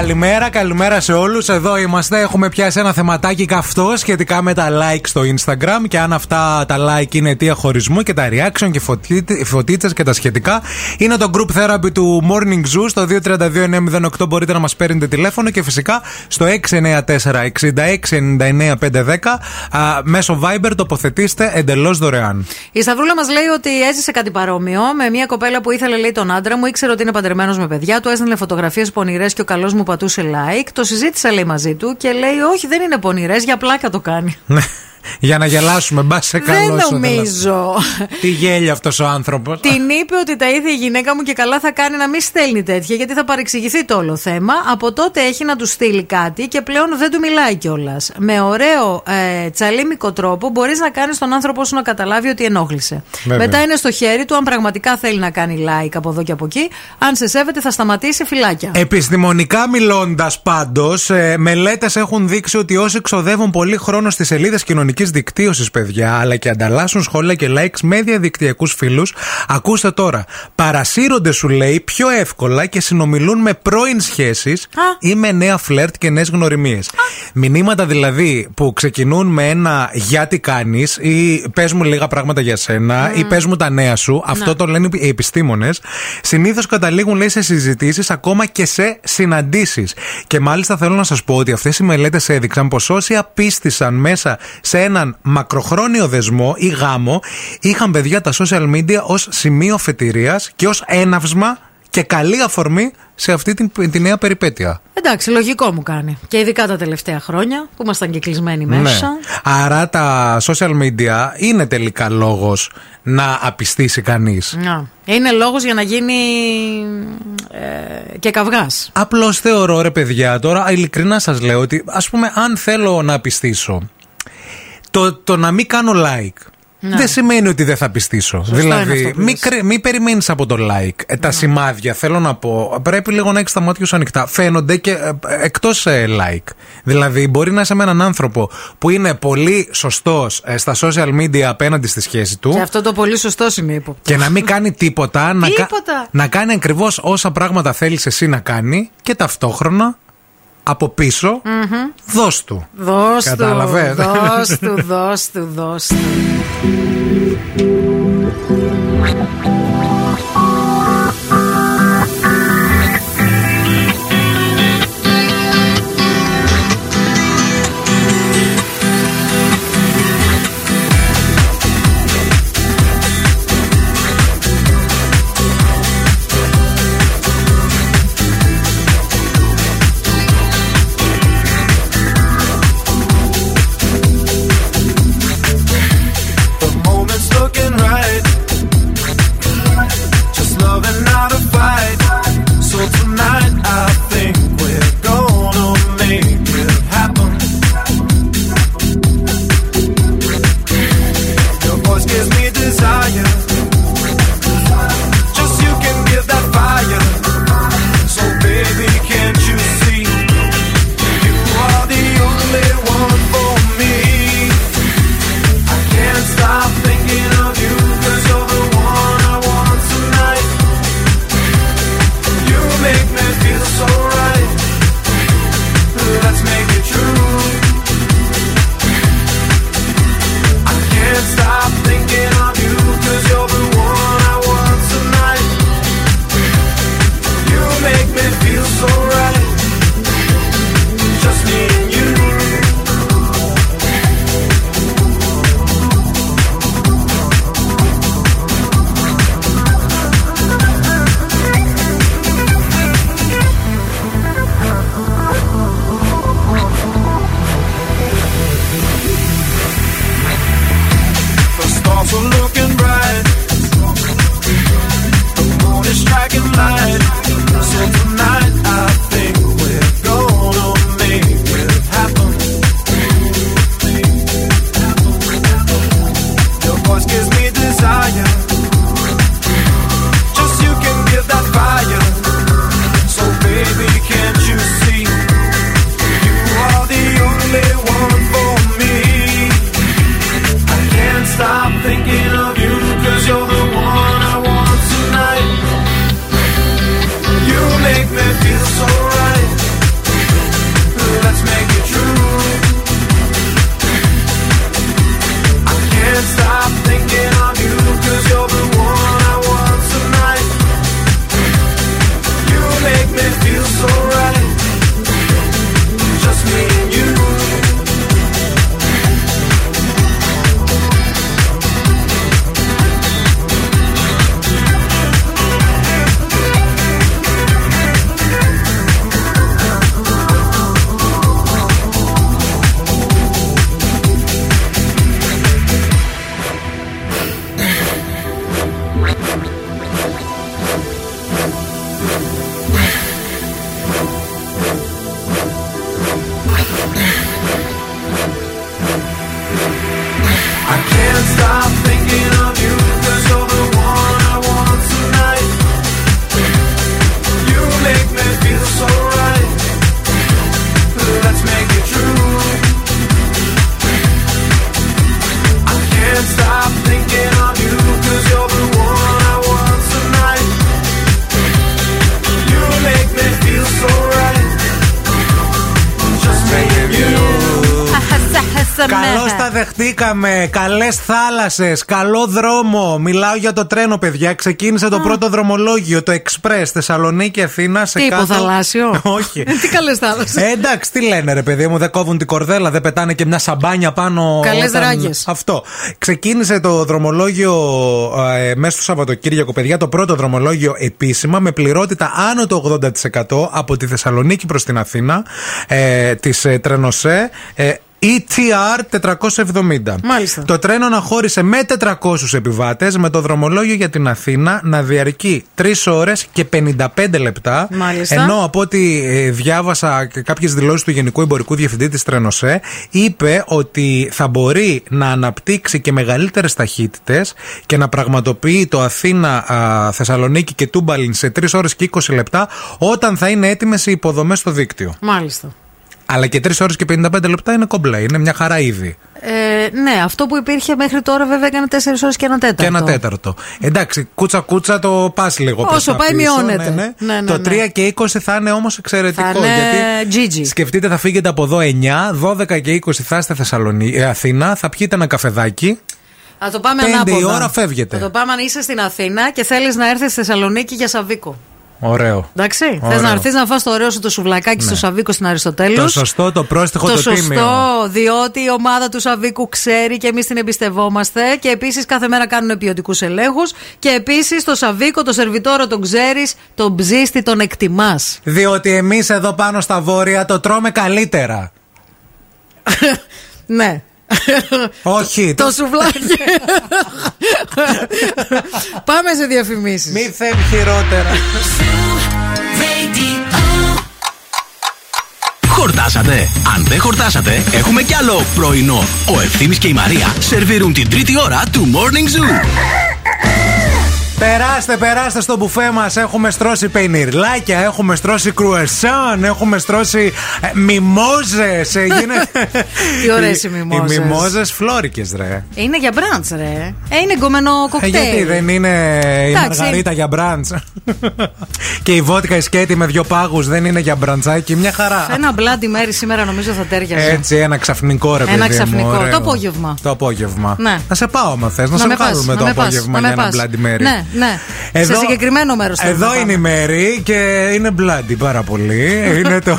Καλημέρα, καλημέρα σε όλους. Εδώ είμαστε. Έχουμε πιάσει ένα θεματάκι καυτό σχετικά με τα like στο Instagram και αν αυτά τα like είναι αιτία χωρισμού και τα reaction και φωτίτσες και τα σχετικά. Είναι το group therapy του Morning Zoo στο 232-908. Μπορείτε να μας παίρνετε τηλέφωνο και φυσικά στο 694-6699-510 μέσω Viber τοποθετήστε εντελώς δωρεάν. Η Σταυρούλα μας λέει ότι έζησε κάτι παρόμοιο με μια κοπέλα που ήθελε, λέει, τον άντρα μου, ήξερε ότι είναι παντρεμένος με παιδιά, του έστειλε φωτογραφίες πονηρές και ο καλός μου πατούσε like. Το συζήτησα, λέει, μαζί του και λέει, Όχι, δεν είναι πονηρές, για πλάκα το κάνει. Για να γελάσουμε, μπα σε καλό δεν σου, δηλαδή. νομίζω. Τι γέλιο αυτός ο άνθρωπος. Την είπε ότι τα ίδια η γυναίκα μου και καλά θα κάνει να μην στέλνει τέτοια γιατί θα παρεξηγηθεί το όλο θέμα. Από τότε έχει να του στείλει κάτι και πλέον δεν του μιλάει κιόλας. Με ωραίο ε, τσαλίμικο τρόπο μπορείς να κάνεις τον άνθρωπο σου να καταλάβει ότι ενόχλησε. Βέβαια. Μετά είναι στο χέρι του αν πραγματικά θέλει να κάνει like από εδώ και από εκεί. Αν σε σέβεται θα σταματήσει φυλάκια. Επιστημονικά μιλώντας, πάντως, ε, μελέτες έχουν δείξει ότι όσοι ξοδεύουν πολύ χρόνο στις σελίδες κοινωνικής δικτύωσης, παιδιά, αλλά και ανταλλάσσουν σχόλια και likes με διαδικτυακούς φίλους, ακούστε τώρα. Παρασύρονται, σου λέει, πιο εύκολα και συνομιλούν με πρώην σχέσεις ή με νέα φλερτ και νέες γνωριμίες. Μηνύματα δηλαδή που ξεκινούν με ένα Για τι κάνεις ή πες μου λίγα πράγματα για σένα ή πες μου τα νέα σου. Αυτό το λένε οι επιστήμονες. Συνήθως καταλήγουν, λέει, σε συζητήσεις ακόμα και σε συναντήσεις. Και μάλιστα θέλω να σας πω ότι αυτές οι μελέτες έδειξαν πως όσοι απίστησαν μέσα σε έναν μακροχρόνιο δεσμό ή γάμο είχαν παιδιά τα social media ως σημείο φετηρίας και ως έναυσμα και καλή αφορμή σε αυτή την, τη νέα περιπέτεια. Εντάξει, λογικό μου κάνει. Και ειδικά τα τελευταία χρόνια που ήμασταν και κλεισμένοι μέσα. Ναι. Άρα τα social media είναι τελικά λόγος να απιστήσει κανείς. Να. Είναι λόγος για να γίνει ε, και καυγάς. Απλώς θεωρώ ρε παιδιά τώρα ειλικρινά σας λέω ότι ας πούμε αν θέλω να απιστήσω το, το να μην κάνω like Ναι. δεν σημαίνει ότι δεν θα πιστήσω. Σωστό είναι δηλαδή, αυτό που μην, λες. κρε- μην περιμένεις από το like. Ε, τα σημάδια, θέλω να πω, πρέπει λίγο να έχεις τα μάτια σου ανοιχτά. Φαίνονται και εκτός like. Δηλαδή, μπορεί να είσαι με έναν άνθρωπο που είναι πολύ σωστός στα social media απέναντι στη σχέση του. Και αυτό το πολύ σωστό είναι ύποπτο. Και να μην κάνει τίποτα, να, κα- Τίποτα. να κάνει ακριβώς όσα πράγματα θέλεις εσύ να κάνει και ταυτόχρονα από πίσω δώσ' του. Δώσ' του, Κατάλαβες; δώσ' του, δώσ' του, δώσ' του. Δεχτήκαμε. Καλές θάλασσες. Καλό δρόμο. Μιλάω για το τρένο, παιδιά. Ξεκίνησε το πρώτο δρομολόγιο, το Express Θεσσαλονίκη Αθήνα. Σε Τι κάτω... υποθαλάσσιο. Όχι. Τι καλές θάλασσες. Ε, εντάξει, τι λένε ρε παιδί μου, δεν κόβουν την κορδέλα, δεν πετάνε και μια σαμπάνια πάνω. Καλές όταν- δράγες. Αυτό. Ξεκίνησε το δρομολόγιο ε, μέσα στο Σαββατοκύριακο, παιδιά, το πρώτο δρομολόγιο επίσημα με πληρότητα άνω το 80% από τη Θεσσαλονίκη προς την Αθήνα ε, της ε, Τρενοσέ. Ε, ETR 470. Μάλιστα. Το τρένο αναχώρησε με 400 επιβάτες με το δρομολόγιο για την Αθήνα να διαρκεί 3 ώρες και 55 λεπτά. Μάλιστα. Ενώ από ό,τι ε, διάβασα και κάποιες δηλώσεις του Γενικού Εμπορικού Διευθυντή της Τρενοσέ, είπε ότι θα μπορεί να αναπτύξει και μεγαλύτερες ταχύτητες και να πραγματοποιεί το Αθήνα, α, Θεσσαλονίκη και Τούμπαλιν σε 3 ώρες και 20 λεπτά όταν θα είναι έτοιμες οι υποδομές στο δίκτυο. Μάλιστα. Αλλά και 3 ώρες και 55 λεπτά είναι κομπλέ. Είναι μια χαρά ήδη. Ε, ναι, αυτό που υπήρχε μέχρι τώρα βέβαια έκανε 4 ώρες και ένα τέταρτο. Και ένα τέταρτο. Εντάξει, κούτσα κούτσα το πας λίγο προς Όσο τα πάει, πίσω, μειώνεται. Ναι, ναι. Ναι, ναι, το ναι. 3 και 20 θα είναι όμως εξαιρετικό. Θα είναι γιατί σκεφτείτε, θα φύγετε από εδώ 9, 12 και 20 θα είστε Θεσσαλονίκη, ε, Αθήνα, θα πιείτε ένα καφεδάκι. Θα το πάμε Πέντε ανάποδα. η ώρα φεύγετε. Θα το πάμε αν είσαι στην Αθήνα και θέλεις να έρθεις στη Θεσσαλονίκη για Σαββίκο. Ωραίο. Εντάξει. Θες Ωραίο. να έρθεις να φας το ωραίο σου το σουβλακάκι Ναι. στο Σαββίκο στην Αριστοτέλου. Το σωστό, το πρόστιχο, το, το σωστό, τίμιο. διότι η ομάδα του Σαββίκου ξέρει και εμείς την εμπιστευόμαστε και επίσης κάθε μέρα κάνουν ποιοτικούς ελέγχους. Και επίσης το Σαββίκο, το σερβιτόρο τον ξέρεις, τον ψήστη τον εκτιμάς. Διότι εμείς εδώ πάνω στα βόρεια το τρώμε καλύτερα. ναι. Όχι. το σουβλάκι. Πάμε σε διαφημίσεις. Μη θέλει χειρότερα. Χορτάσατε. Αν δεν χορτάσατε, έχουμε κι άλλο πρωινό. Ο Ευθύμης και η Μαρία σερβίρουν την τρίτη ώρα του Morning Zoo. Περάστε, περάστε στο μπουφέ μας. Έχουμε στρώσει πενιρλάκια, έχουμε στρώσει κρουεσάν, έχουμε στρώσει ε, μιμόζες. Τι ωραίες οι μιμόζες. Οι μιμόζες φλόρικες, ρε. Είναι για μπραντς, ρε. Ε, είναι γκόμενο Ε, κοκτέιλ. γιατί δεν είναι η Εντάξει, μαργαρίτα για μπραντς; και η βότκα η σκέτη με δύο πάγους δεν είναι για μπραντζάκι. Μια χαρά. Ένα μπλάντι μέρη σήμερα νομίζω θα τέριαζε. Έτσι, ένα ξαφνικό ρε Ένα παιδί μου, ξαφνικό. ωραίο. Το απόγευμα. Το απόγευμα. Ναι. Να σε πάω, άμα θες, να, σε με πας, βγάλουμε να το με πας, απόγευμα να για με ένα πας. μπλάντι μέρη. Ναι, ναι. Σε συγκεκριμένο μέρος Εδώ είναι η μέρη και είναι μπλάντι πάρα πολύ. είναι το.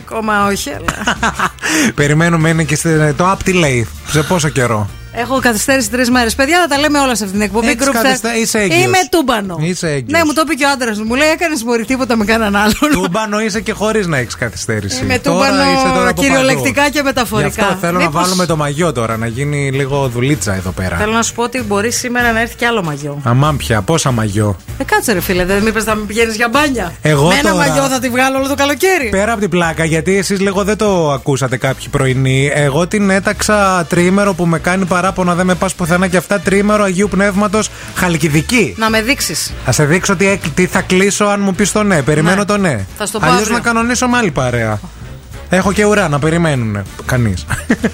Ακόμα όχι, αλλά. Περιμένουμε, είναι και στη- το app τι λέει. Σε πόσο καιρό; Έχω καθυστέρηση τρεις μέρες. Παιδιά, θα τα λέμε όλα σε αυτήν την εκπομπή. Έχεις Group καθυστερ- Chat. είσαι έγκυος. Είμαι τούμπανο. Είσαι έγκυος. Ναι, μου το είπε και ο άντρας μου. Μου λέει, έκανες μπορεί τίποτα με κανέναν άλλον. Τούμπανο είσαι και χωρίς να έχεις καθυστέρηση. Είμαι Τώρα τούμπανο είσαι τώρα από κυριολεκτικά παντού. και μεταφορικά. Γι' αυτό θέλω Μήπως- να βάλουμε το μαγιό τώρα, να γίνει λίγο δουλίτσα εδώ πέρα. Θέλω να σου πω ότι μπορεί σήμερα να έρθει και άλλο μαγιό. Αμάν πια, πόσα μαγιό; Ε, κάτσε ρε φίλε, δεν είπες να με πηγαίνεις για μπάνια. Εγώ με ένα τώρα- μαγιό θα τη βγάλω όλο το καλοκαίρι. Πέρα από την πλάκα, γιατί εσείς λίγο δεν το ακούσατε κάποιοι πρωινοί. Εγώ την έταξα τρίμερο που με κάνει παράπονα, δεν με πας πουθενά και αυτά τρίμερο Αγίου Πνεύματος Χαλκιδική. Να με δείξεις. Θα σε δείξω τι, έκ- τι θα κλείσω αν μου πεις το ναι. Περιμένω Ναι. το ναι. Θα στο πω Αλλιώς αύριο. να κανονίσω με άλλη παρέα. Έχω και ουρά να περιμένουν. Κανείς.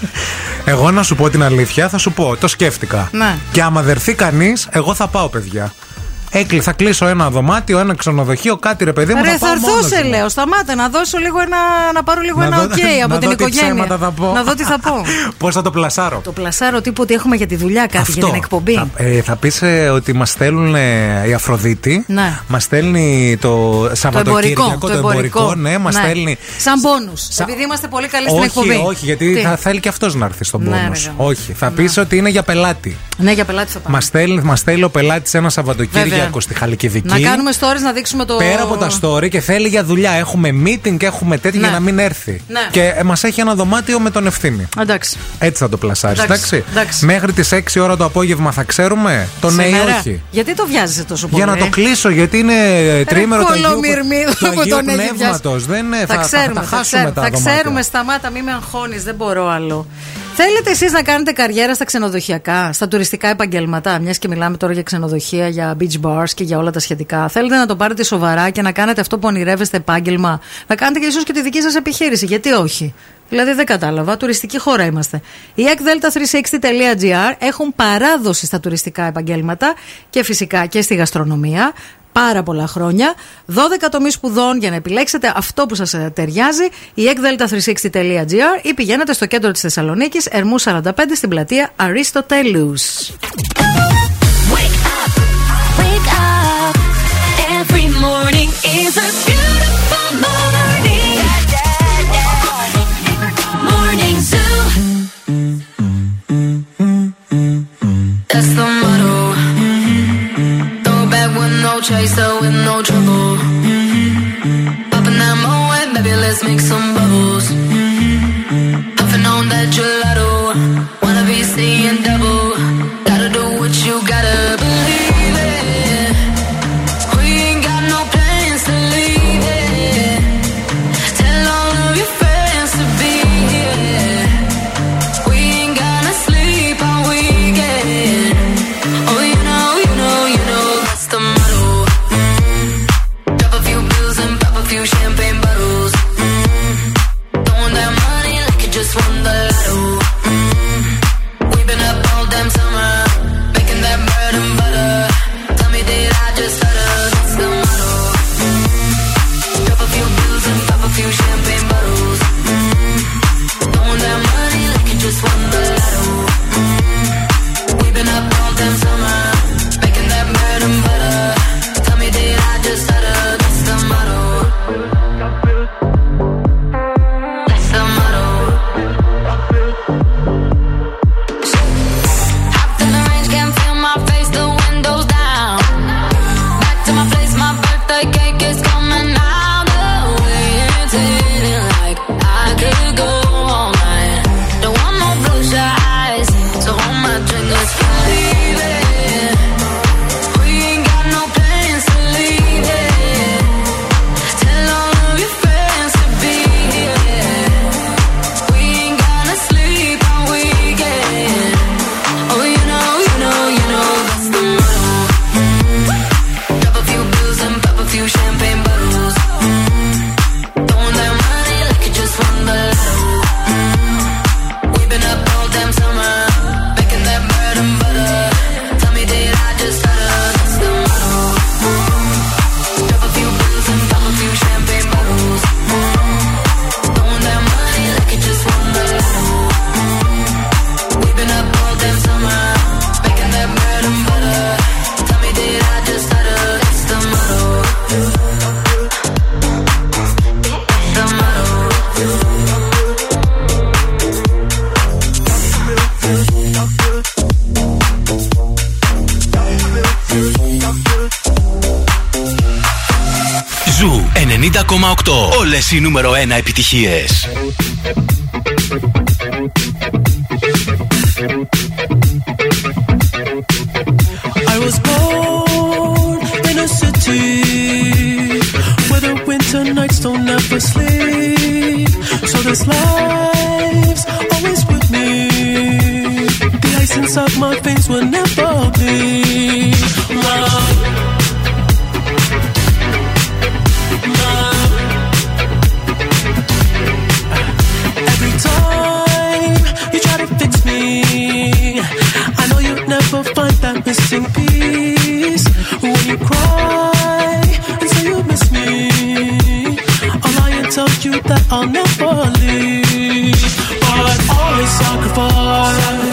εγώ να σου πω την αλήθεια, θα σου πω. Το σκέφτηκα. Ναι. Και άμα δερθεί κανείς, εγώ θα πάω, παιδιά. Έκλει, θα κλείσω ένα δωμάτιο, ένα ξενοδοχείο, κάτι ρε παιδί μου. Ρε, θα θα πάω έρθω μόνος σε μου. λέω. Σταμάτα να δώσω λίγο ένα. να πάρω λίγο Να ένα δω- οκ να από την δω τι οικογένεια. ψέματα θα πω. Να δω τι θα πω. Πώς θα το πλασάρω. Το πλασάρω τύπο ότι έχουμε για τη δουλειά κάτι για την εκπομπή. Θα, ε, θα πεις ότι μας στέλνουν ε, η Αφροδίτη. Ναι. Μας στέλνει το Το Σαββατοκύριακο. εμπορικό. Το εμπορικό, ναι, μας στέλνει. Σαν πόνου. Επειδή είμαστε πολύ καλοί στην Όχι, εκπομπή. όχι, γιατί Τι; θα θέλει και αυτός να έρθει στον Ναι, πόνο. ρε, γάμο. όχι, θα πεις ότι είναι για πελάτη. Ναι, για πελάτη θα πάμε. Μας στέλνει, μας στέλνει ο πελάτης ένα Σαββατοκύριακο Βέβαια. στη Χαλκιδική. Να κάνουμε stories να δείξουμε το. Πέρα από τα story και θέλει για δουλειά. Έχουμε meeting και έχουμε τέτοια Ναι. για να μην έρθει. Ναι. Και μας έχει ένα δωμάτιο με τον ευθύνη. Εντάξει. Έτσι θα το πλασάρεις. Εντάξει, Εντάξει; εντάξει. Μέχρι τις 6 ώρα το απόγευμα θα ξέρουμε; Το ναι ή Σήμερα. όχι; Γιατί το βιάζεσαι τόσο πολύ. Για να το κλείσω, γιατί είναι τρίμερο το Αγίου, κολομυρμίδο του που Αγίου τον έχεις Πνεύματος. Δεν είναι, Θα, θα, θα, ξέρουμε, θα, θα, χάσουμε ξέρουμε, τα θα δωμάτια. ξέρουμε, σταμάτα, μην με αγχώνεις, δεν μπορώ άλλο. Θέλετε εσείς να κάνετε καριέρα στα ξενοδοχειακά, στα τουριστικά επαγγέλματα, μιας και μιλάμε τώρα για ξενοδοχεία, για beach bars και για όλα τα σχετικά. Θέλετε να το πάρετε σοβαρά και να κάνετε αυτό που ονειρεύεστε επάγγελμα, να κάνετε και ίσως και τη δική σας επιχείρηση. Γιατί όχι; Δηλαδή δεν κατάλαβα, τουριστική χώρα είμαστε. Οι ekdelta360.gr έχουν παράδοση στα τουριστικά επαγγέλματα και φυσικά και στη γαστρονομία πάρα πολλά χρόνια. 12 τομεί σπουδών για να επιλέξετε αυτό που σας ε, ταιριάζει. Η εκδέλτα360.gr ή πηγαίνετε στο κέντρο της Θεσσαλονίκης, Ερμού 45 στην πλατεία Αριστοτέλους. Wake Chase her with no trouble. Mm-hmm. Popping that moe, baby, let's make some bubbles. Mm-hmm. Puffing on that gelato, wanna be seeing double. όλες οι νούμερο 1 επιτυχίες. I was born in a city where the winter nights don't ever sleep. So this life's always with me. The ice inside my veins will never when you cry and say you miss me. You that I'll never leave, but always sacrifice.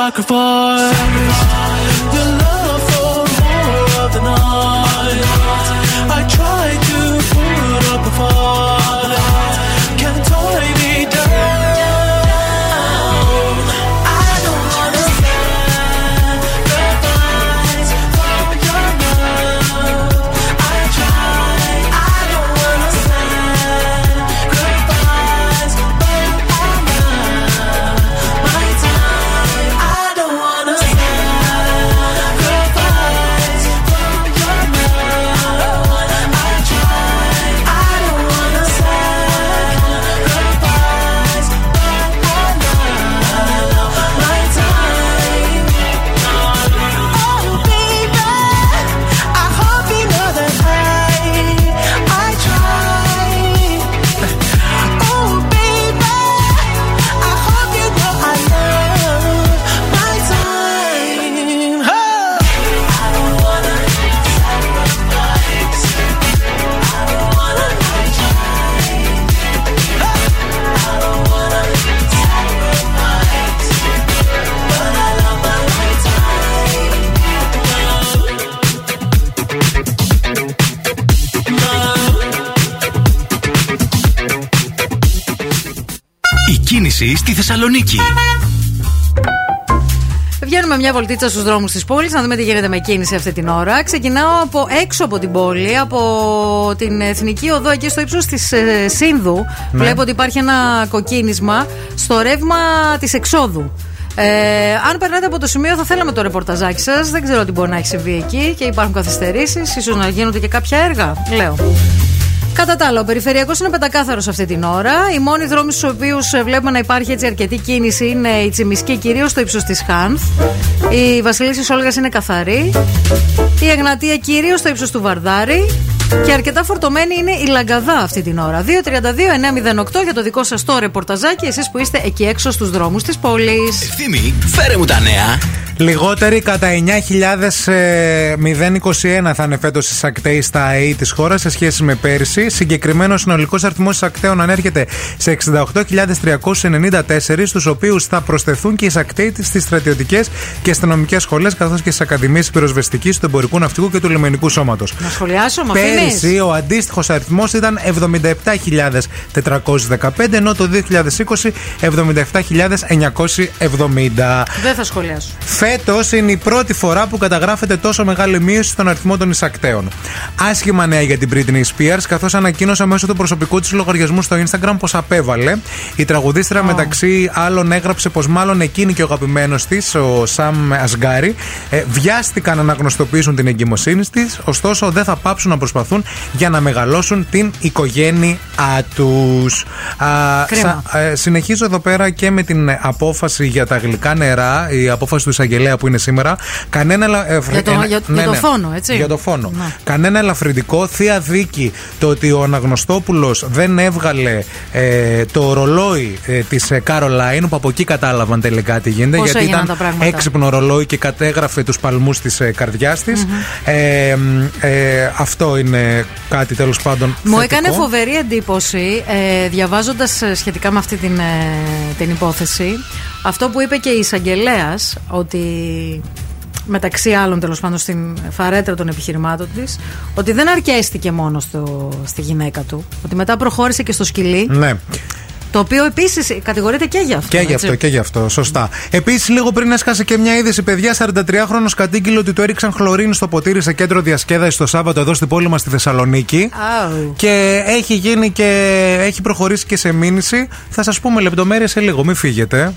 sucker Θεσσαλονίκη. Βγαίνουμε μια βολτίτσα στους δρόμους της πόλης να δούμε τι γίνεται με κίνηση αυτή την ώρα. Ξεκινάω από έξω από την πόλη, από την εθνική οδό εκεί στο ύψος της ε, Σύνδου. Ναι. Βλέπω ότι υπάρχει ένα κοκκίνισμα στο ρεύμα της εξόδου. Ε, αν περνάτε από το σημείο, θα θέλαμε το ρεπορταζάκι σας. Δεν ξέρω τι μπορεί να έχει συμβεί εκεί και υπάρχουν καθυστερήσεις. ίσως να γίνονται και κάποια έργα. Λέω. Κατά τα άλλα, ο περιφερειακός είναι πεντακάθαρος αυτή την ώρα. Οι μόνοι δρόμοι στους οποίους βλέπουμε να υπάρχει έτσι αρκετή κίνηση είναι η Τσιμισκή, κυρίως στο ύψος της Χάνθ. Η Βασιλίση Όλγας είναι καθαρή. Η Εγνατία, κυρίως στο ύψος του Βαρδάρη. Και αρκετά φορτωμένη είναι η Λαγκαδά αυτή την ώρα. 232-908 για το δικό σας το ρεπορταζάκι, εσείς που είστε εκεί έξω στους δρόμους της πόλης. Ευθύμη, φέρε μου τα νέα. Λιγότεροι κατά 9.021 θα είναι φέτος οι σακτέοι στα ΑΕΗ της χώρας σε σχέση με πέρσι. Συγκεκριμένος συνολικός αριθμός σακτέων ανέρχεται σε 68.394, στους οποίους θα προσθεθούν και οι σακτέοι στις στρατιωτικές και αστυνομικές σχολές, καθώς και στις ακαδημίες πυροσβεστικής, του εμπορικού ναυτικού και του λιμενικού σώματος. Να σχολιάσω, με αφήνεις; Πέρσι ο αντίστοιχος αριθμός ήταν 77.415, ενώ το 2020 77.970. Δεν θα σχολιάσω. Φέτος είναι η πρώτη φορά που καταγράφεται τόσο μεγάλη μείωση στον αριθμό των εισακτέων. Άσχημα νέα για την Britney Spears, καθώς ανακοίνωσε μέσω του προσωπικού της λογαριασμού στο Instagram πως απέβαλε. Η τραγουδίστρια μεταξύ άλλων έγραψε πως μάλλον εκείνη και ο αγαπημένος της, ο Σαμ Ασγκάρη, ε, βιάστηκαν να αναγνωστοποιήσουν την εγκυμοσύνη της, ωστόσο δεν θα πάψουν να προσπαθούν για να μεγαλώσουν την οικογένειά τους. Κρίμα. συνεχίζω εδώ πέρα και με την απόφαση για τα γλυκά νερά, η απόφαση του εισαγγελέα που είναι σήμερα. Κανένα ελα- ε, Για το- ένα- για- για το φόνο, έτσι. Για το φόνο. Ναι. Κανένα ελαφρυντικό. Θεία δίκη το ότι ο Αναγνωστόπουλος δεν έβγαλε ε, το ρολόι ε, της Κάρολάιν, που από εκεί κατάλαβαν τελικά τι γίνεται. Πώς γιατί έγιναν ήταν τα πράγματα. έξυπνο ρολόι και κατέγραφε τους παλμούς της ε, καρδιάς της. ε, ε, αυτό είναι κάτι τέλος πάντων. Μου θετικό. έκανε φοβερή εντύπωση ε, διαβάζοντας σχετικά με αυτή την, ε, την υπόθεση αυτό που είπε και η εισαγγελέας ότι μεταξύ άλλων τέλος πάντων στην φαρέτρα των επιχειρημάτων της, ότι δεν αρκέστηκε μόνος στο, στη γυναίκα του. Ότι μετά προχώρησε και στο σκυλί. Ναι. Το οποίο επίσης κατηγορείται και για αυτό. Και γι' έτσι. αυτό, και γι' αυτό. Σωστά. Επίσης, λίγο πριν έσκασε και μια είδηση, παιδιά, 43χρονο κατήγγειλε ότι του έριξαν χλωρίνη στο ποτήρι σε κέντρο διασκέδασης το Σάββατο εδώ στην πόλη μας στη Θεσσαλονίκη. Αου. Και έχει γίνει και έχει προχωρήσει και σε μήνυση. Θα σας πούμε λεπτομέρειες σε λίγο, μην φύγετε.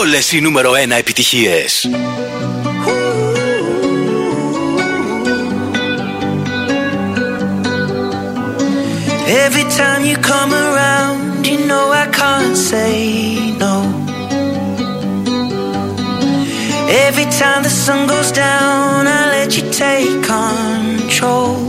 Όλες οι νούμερο 1 επιτυχίες. Every time you come around, you know I can't say no. Every time the sun goes down, I let you take control.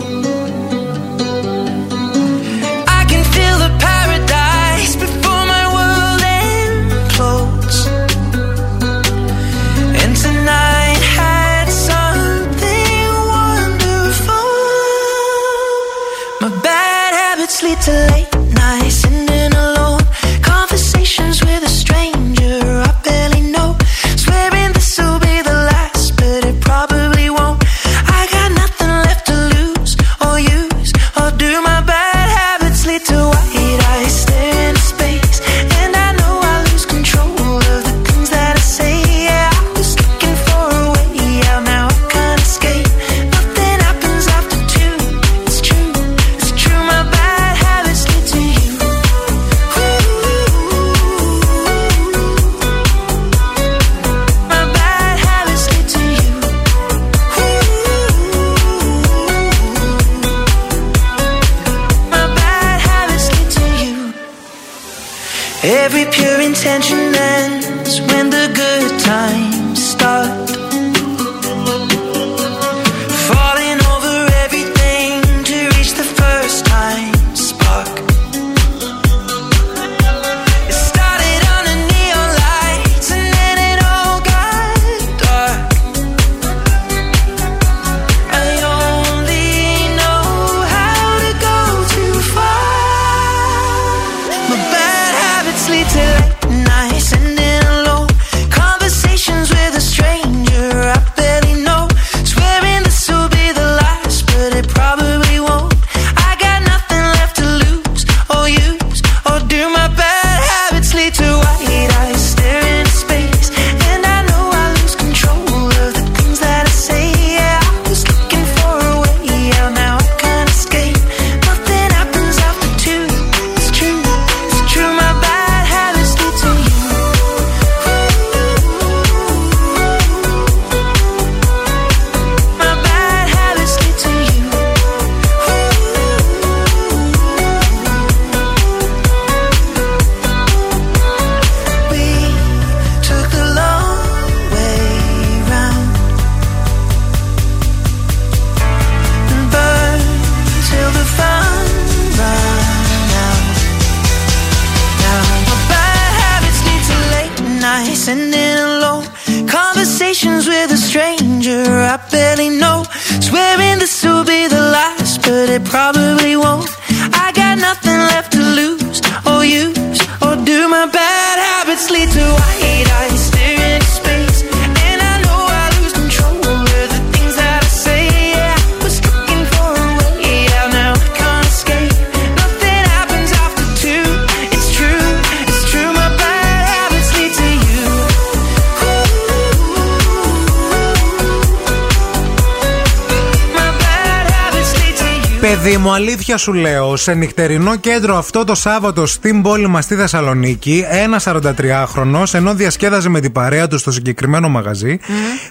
Αλήθεια σου λέω, σε νυχτερινό κέντρο αυτό το Σάββατο στην πόλη μας στη Θεσσαλονίκη, ένας 43χρονο, ενώ διασκέδαζε με την παρέα του στο συγκεκριμένο μαγαζί,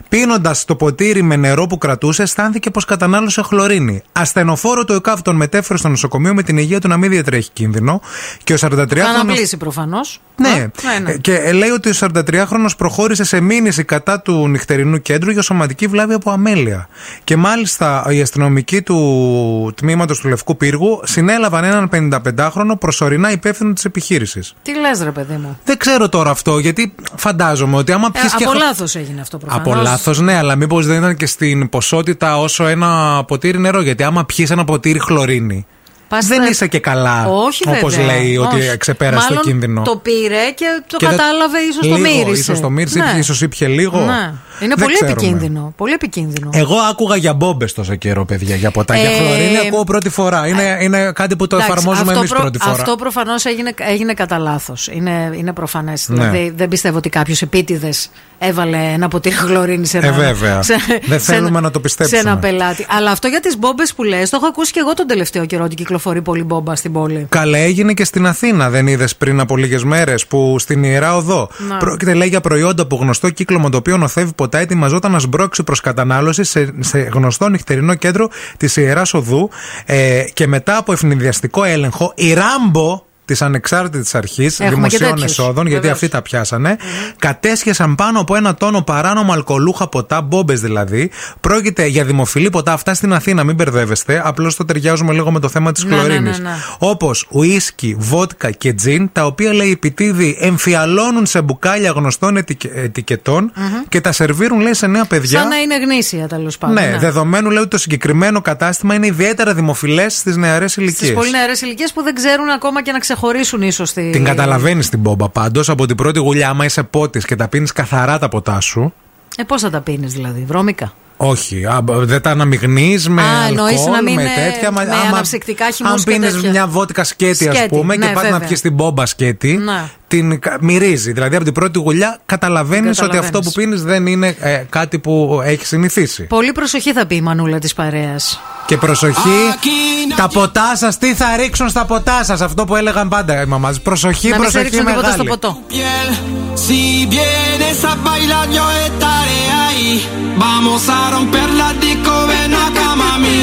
πίνοντας το ποτήρι με νερό που κρατούσε, αισθάνθηκε πως κατανάλωσε χλωρίνη. Ασθενοφόρο του ΕΚΑΒ τον μετέφερε στο νοσοκομείο με την υγεία του να μην διατρέχει κίνδυνο. Και ο 43χρονο. Αναπλήσει προφανώς. Ναι. ναι, ναι. Ε, Και ε, λέει ότι ο 43χρονο προχώρησε σε μήνυση κατά του νυχτερινού κέντρου για σωματική βλάβη από αμέλεια. Και μάλιστα οι αστυνομικοί του τμήματος του Λευκού Πύργου συνέλαβαν έναν 55χρονο προσωρινά υπεύθυνο της επιχείρησης. Τι λες, ρε παιδί μου; Δεν ξέρω τώρα αυτό, γιατί φαντάζομαι ότι άμα Ε, πιεις και. από λάθος έγινε αυτό προφανώς. Από λάθος, ναι, αλλά μήπως δεν ήταν και στην ποσότητα όσο ένα ποτήρι νερό. Γιατί άμα πιεις ένα ποτήρι χλωρίνη. Πας δεν στα- είσαι και καλά. Όχι, Όπως βέβαια. λέει ότι Όχι. ξεπέρασε το Μάλλον κίνδυνο. Το πήρε και το Και δεν- κατάλαβε, ίσως το Λίγο, μύρισε. ίσως το μύρισε, Ναι. ίσως ήπια λίγο. Ναι. Είναι Δεν πολύ ξέρουμε. επικίνδυνο. Πολύ επικίνδυνο. Εγώ άκουγα για μπόμπες τόσο καιρό, παιδιά. Για ποτάκια Ε, χλωρίνη ακούω πρώτη φορά. Είναι, είναι κάτι που το Εντάξει, εφαρμόζουμε αυτό εμείς προ- πρώτη φορά. Αυτό προφανώς έγινε, έγινε κατά λάθος. Είναι, είναι προφανές. Ναι. Δηλαδή δεν πιστεύω ότι κάποιος επίτηδες έβαλε ένα ποτήρι χλωρίνη σε Ε, ένα. βέβαια. σε- Δεν σε θέλουμε ένα- να το πιστέψουμε. Σε ένα πελάτη. Αλλά αυτό για τις μπόμπες που λες, το έχω ακούσει και εγώ τον τελευταίο καιρό ότι κυκλοφορεί πολύ μπόμπα στην πόλη. Καλά, έγινε και στην Αθήνα, δεν είδες πριν από λίγες μέρες που στην ιερά οδό. Ναι. Πρόκειται λέει για προϊόντα που γνωστό κύκλωμα το οποίο νοθεύει ποτά ετοιμαζόταν να σμπρώξει προς κατανάλωση σε, σε γνωστό νυχτερινό κέντρο της ιεράς οδού. Ε, και μετά από ευνηδιαστικό έλεγχο, η Ράμπο της ανεξάρτητης αρχής Έχουμε και δημοσίων τέτοιους, εσόδων, γιατί βεβαίως. αυτοί τα πιασανε κατέσχεσαν πάνω από ένα τόνο παράνομα αλκοολούχα ποτά, μπόμπες δηλαδή. Πρόκειται για δημοφιλή ποτά, αυτά στην Αθήνα, μην μπερδεύεστε. Απλώς το ταιριάζουμε λίγο με το θέμα της Ναι, ναι, χλωρίνης. ναι, ναι. Όπως ουίσκι, βότκα και τζιν, τα οποία λέει επιτίδη εμφιαλώνουν σε μπουκάλια γνωστών ετικε- ετικετών και τα σερβίρουν λέει σε νέα παιδιά. Σαν να είναι γνήσια τέλος πάντων. Ναι, δεδομένου λέει ότι το συγκεκριμένο κατάστημα είναι ιδιαίτερα δημοφιλές στις νεαρές Στις ηλικίες. πολύ νεαρές ηλικίες που δεν ξέρουν ακόμα και να ξεχωρίσουν ίσως τη. Την καταλαβαίνεις την μπόμπα πάντως από την πρώτη γουλιά, άμα είσαι πότης και τα πίνεις καθαρά τα ποτά σου. Ε, πώς θα τα πίνεις δηλαδή, βρώμικα; Όχι, α, δεν τα αναμειγνύει με Α, εννοείς αλκοόλ, να μην με είναι τέτοια. μα- με άμα- αναψυκτικά χυμούς Αν και πίνεις τέτοια. μια βότικα σκέτη, ας Σκέτη, πούμε, ναι, και πας να βέβαια. πιεις την μπόμπα σκέτη, Ναι. την κα- μυρίζει. Δηλαδή από την πρώτη γουλιά καταλαβαίνεις ότι Καταλαβαίνεις. αυτό που πίνεις δεν είναι ε, κάτι που έχει συνηθίσει. Πολύ προσοχή θα πει η μανούλα της παρέας. Και προσοχή, τα ποτά σας, τι θα ρίξουν στα ποτά σας; Αυτό που έλεγαν πάντα οι μαμάδες. Προσοχή, Να μην σε προσοχή ρίξουν τίποτα στο μεγάλη. ποτό. Si vienes a bailar yo estaré ahí Vamos a romper la disco, ven acá mami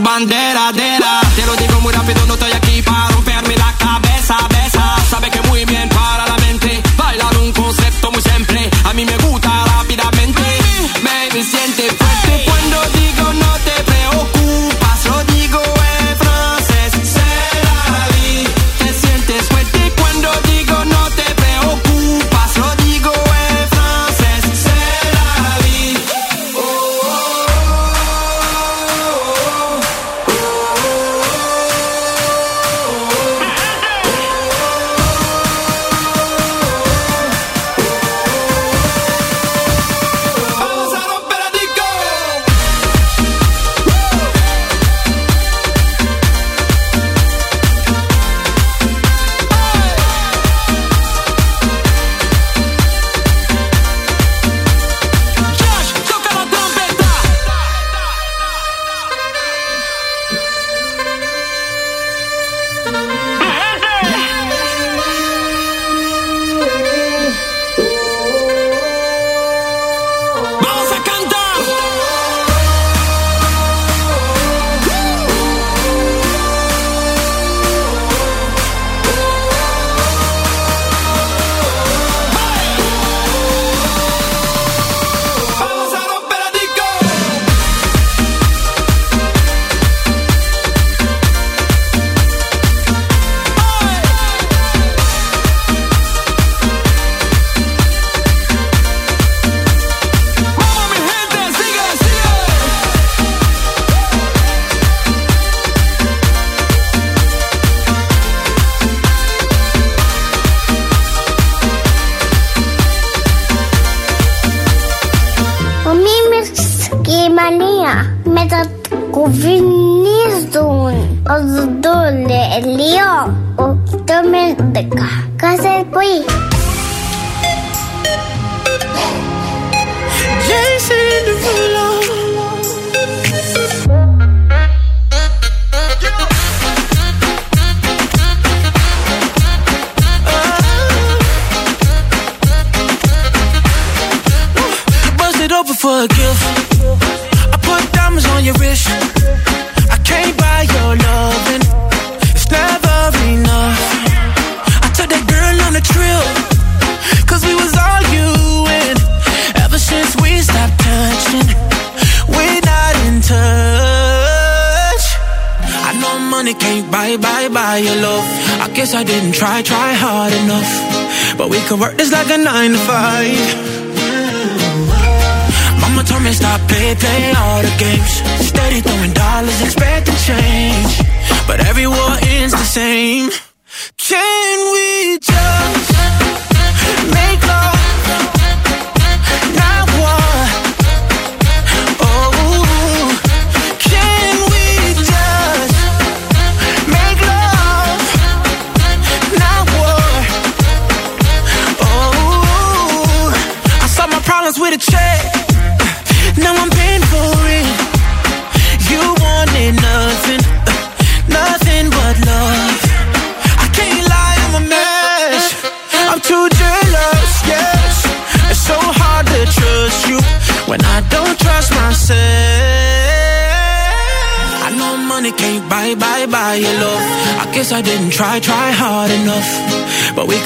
bandera, de la. Te lo digo muy rápido, no estoy aquí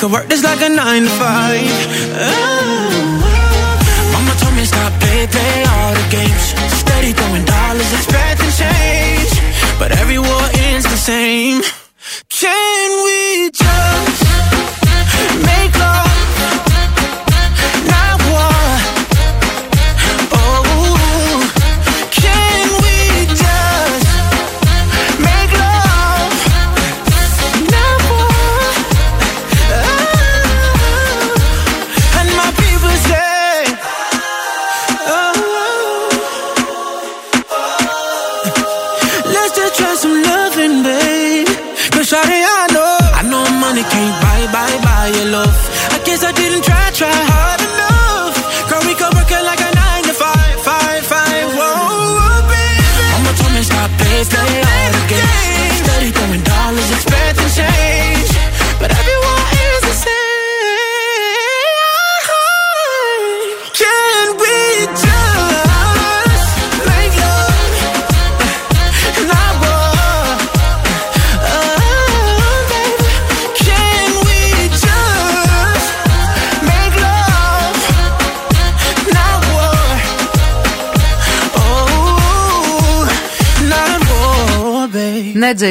could work this like a nine to five. Oh. Mama told me stop, play, play all the games. Steady throwing dollars, expecting change. But every war ends the same.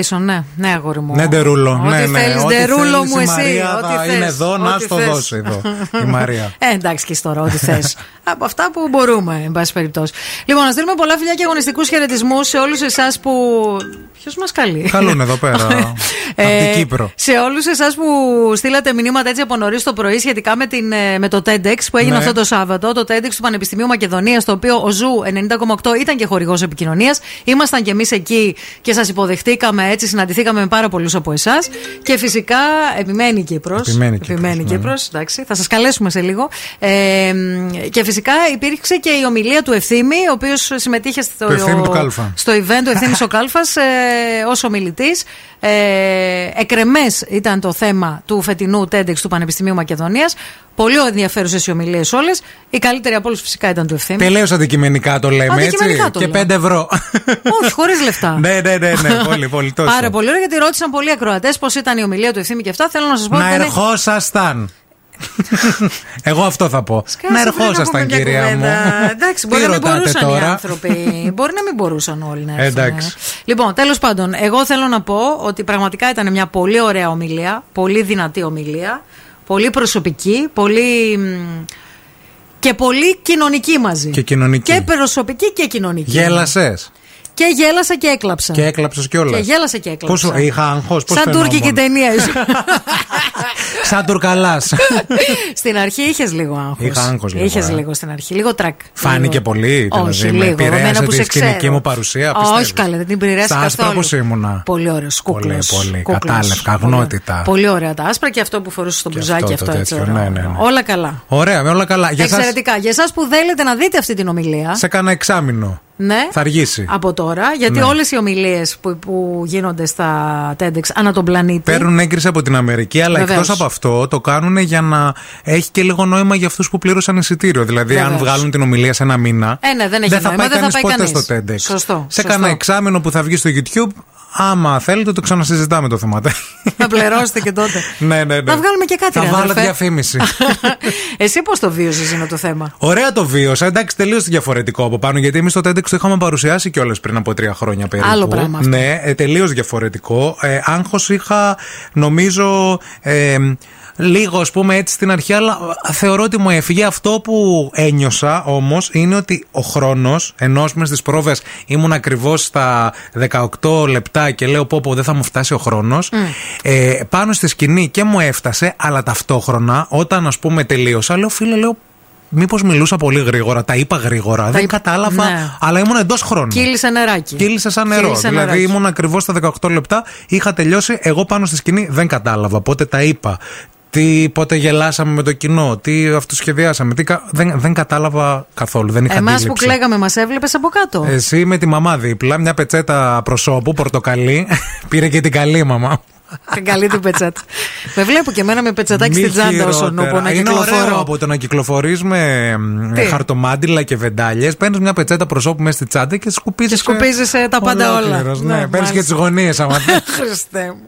Baby. Ναι, Jason, ναι, ναι, αγόρι μου. Ναι, ντερούλο. Ό,τι Ναι, ναι. θέλεις, Ό,τι ντερούλο θέλεις, μου, η εσύ. Μαρία ό,τι θα θες, είναι εδώ να ό,τι στο θες. δώσει εδώ. Η Μαρία. Ε, εντάξει και τώρα, ό,τι θες. Από αυτά που μπορούμε, εν πάση περιπτώσει. Λοιπόν, να στείλουμε πολλά φιλιά και αγωνιστικούς χαιρετισμούς σε όλους εσάς που. Ποιος μας καλεί; Καλούν εδώ πέρα. Από Ε, την Κύπρο. Σε όλους εσάς που στείλατε μηνύματα έτσι από νωρίς το πρωί σχετικά με, την, ε, με το TEDx που έγινε Ναι. αυτό το Σάββατο, το TEDx του Πανεπιστημίου Μακεδονίας, το οποίο ο Ζου 90,8 ήταν και χορηγός επικοινωνίας. Ήμασταν κι εμείς εκεί και σας υποδεχτήκαμε έτσι, συναντηθήκαμε με πάρα πολλούς από εσάς. Και φυσικά επιμένει η Κύπρο. Επιμένει η Κύπρος, Επιμένει η ναι. Κύπρος, εντάξει, θα σας καλέσουμε σε λίγο. Ε, και φυσικά υπήρξε και η ομιλία του Ευθύμη, ο οποίος συμμετείχε στο, Του Ευθύμη του Κάλφα. στο event του Ευθύμη ο Κάλφας ε, ως ομιλητής. Ε, Εκρεμές ήταν το θέμα του φετινού TEDx του Πανεπιστημίου Μακεδονίας. Πολύ ενδιαφέρουσες οι ομιλίες όλες. Η καλύτερη από όλου φυσικά ήταν του Ευθύμη. Τελείως αντικειμενικά το λέμε, Αντικειμενικά έτσι. το και λέω. 5 ευρώ. Όχι, χωρίς λεφτά. ναι, ναι, ναι, ναι, πολύ, πολύ τόσο. Πάρα πολύ ωραία, γιατί ρώτησαν πολλοί ακροατές πώς ήταν η ομιλία του Ευθύμη και αυτά. Θέλω να σας πω Να ότι ήταν- ερχόσασταν. Εγώ αυτό θα πω. Σκάσε, να πρέπει πούμε ερχόσασταν, μια κυρία μου. κουβέντα. Εντάξει, μπορεί Τι να μην ρωτάτε μπορούσαν οι τώρα; άνθρωποι. μπορεί να μην μπορούσαν όλοι να έρθουν. Εντάξει. Λοιπόν, τέλος πάντων, εγώ θέλω να πω ότι πραγματικά ήταν μια πολύ ωραία ομιλία. Πολύ δυνατή ομιλία. Πολύ προσωπική. Πολύ. μ, και πολύ κοινωνική μαζί. Και κοινωνική. Και προσωπική και κοινωνική. Γέλασες. Και γέλασα και έκλαψα. Και έκλαψε κιόλα. Και γέλασα και έκλαψα. Πόσο είχα αγχώ, πώς Σαν τουρκική ταινία ήσουν. Σαν τουρκαλάς. στην αρχή είχες λίγο άγχος. Είχα άγχος λίγο, Είχες ε. λίγο στην αρχή. Λίγο τρακ. Φάνηκε Λίγο. πολύ. Όχι, δηλαδή, με λίγο. Εμένα επηρέασε που τη σε σκηνική ξέρω. μου παρουσία. Όχι, πιστεύεις. καλά, δεν την επηρέασε Στα άσπρα καθόλου. πώ ήμουνα. Πολύ ωραίος κούκλος. Πολύ, πολύ. Κατάλευκα, αγνότητα. Πολύ ωραία τα άσπρα και αυτό που φορούσε στο μπουζάκι αυτό αυτό, το έτσι. τέτοιο, ωραίο. ναι, ναι, ναι. Όλα καλά. Ωραία, με όλα καλά. Για σας, Εξαιρετικά. Για εσάς που θέλετε να δείτε αυτή την ομιλία. σε κάνα εξάμεινο. Ναι. Θα αργήσει. Από τώρα, γιατί Ναι. όλες οι ομιλίες που, που γίνονται στα TEDx ανά τον πλανήτη. Παίρνουν έγκριση από την Αμερική, αλλά Βεβαίως. εκτός από αυτό το κάνουν για να έχει και λίγο νόημα για αυτούς που πλήρωσαν εισιτήριο. Δηλαδή, αν Βεβαίως. βγάλουν την ομιλία σε ένα μήνα. Ε, ναι, δεν έχει δεν θα νόημα, πάει δεν θα κανείς πάει ποτέ κανείς. στο TEDx. Σωστό, Σε σωστό. κάνα εξάμεινο που θα βγει στο YouTube, άμα θέλετε, το ξανασυζητάμε το θέμα. Να πληρώσετε και τότε. ναι, ναι, ναι. Να βγάλουμε και κάτι, Θα ρε, βάλω αδερφέ. διαφήμιση. Εσύ πώς το βίωσες είναι το θέμα; Ωραία το βίωσα. Εντάξει, τελείως διαφορετικό από πάνω. Γιατί εμείς το TEDx το είχαμε παρουσιάσει κιόλας πριν από τρία χρόνια περίπου. Άλλο πράγμα αυτό. Ναι, ε, τελείως διαφορετικό. Ε, Άγχος είχα, νομίζω. Ε, Λίγο, ας πούμε, έτσι στην αρχή, αλλά θεωρώ ότι μου έφυγε. Αυτό που ένιωσα όμως είναι ότι ο χρόνος, ενώ με στι πρόβες ήμουν ακριβώς στα 18 λεπτά και λέω πω, πω δεν θα μου φτάσει ο χρόνος. Ε, πάνω στη σκηνή και μου έφτασε, αλλά ταυτόχρονα όταν ας πούμε τελείωσα, λέω φίλε, λέω Μήπως μιλούσα πολύ γρήγορα, τα είπα γρήγορα. δεν είπα- κατάλαβα, ναι. αλλά ήμουν εντός χρόνου. Κύλησε νεράκι. Κύλησε σαν νερό. Κύλησε δηλαδή νεράκι. ήμουν ακριβώς στα 18 λεπτά, είχα τελειώσει. Εγώ πάνω στη σκηνή δεν κατάλαβα. Πότε τα είπα. Τι, πότε γελάσαμε με το κοινό, τι αυτοσχεδιάσαμε. Τι, κα- δεν, δεν κατάλαβα καθόλου. Δεν είχα Εμάς που αντίληψη. κλαίγαμε, μας έβλεπες από κάτω. Εσύ με τη μαμά δίπλα, μια πετσέτα προσώπου, πορτοκαλί. Πήρε και την καλή μαμά. Την καλή την πετσέτα. με βλέπω και εμένα με πετσετάκι Μη στην τσάντα όσο χειρότερα. νούπο να Είναι ωραίο κυκλοφορώ. από το να κυκλοφορείς με μ, Τι; χαρτομάντιλα και βεντάλιες. Παίρνεις μια πετσέτα προσώπου μέσα στη τσάντα και σκουπίζει. σκουπίζεις, ε, τα πάντα όλα. Ναι, Ναι, παίρνεις και μάλιστα. τις γωνίες άμα θες. Χριστέ μου.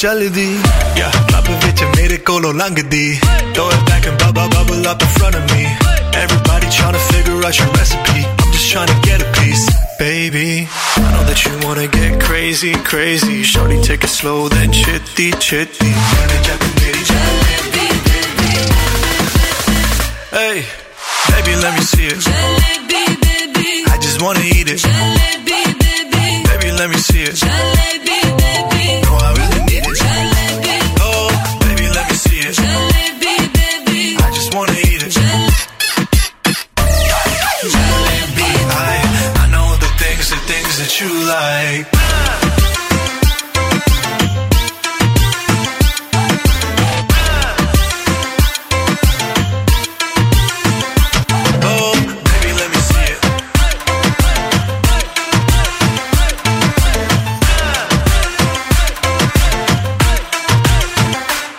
speciale di you like.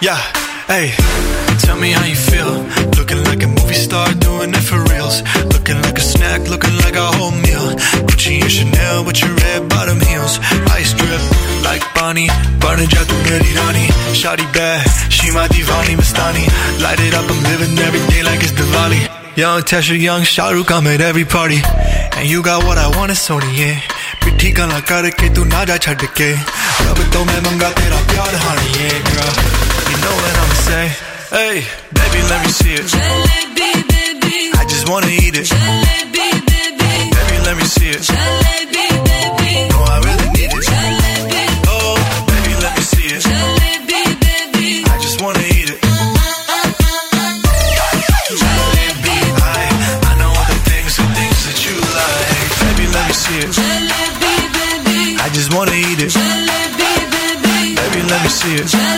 Yeah, hey Johnny Burning ja tu meri rani. Shawty bad, she my divani Mastani. Light it up, I'm living every day like it's Diwali. Young Tesha, young Shahrukh, I'm at every party. And you got what I want, it's Sony, yeah. ਪਿੱਠੀ tu na ਤੂੰ ਨਾ ke. ਛੱਡ ਕੇ main ਤੋਂ ਮੈਂ tera pyaar ਪਿਆਰ ਹਾਣੀਏ girl. You know what I'm saying hey baby let me see it. Jalebi baby. I just wanna eat it. Jalebi. See it.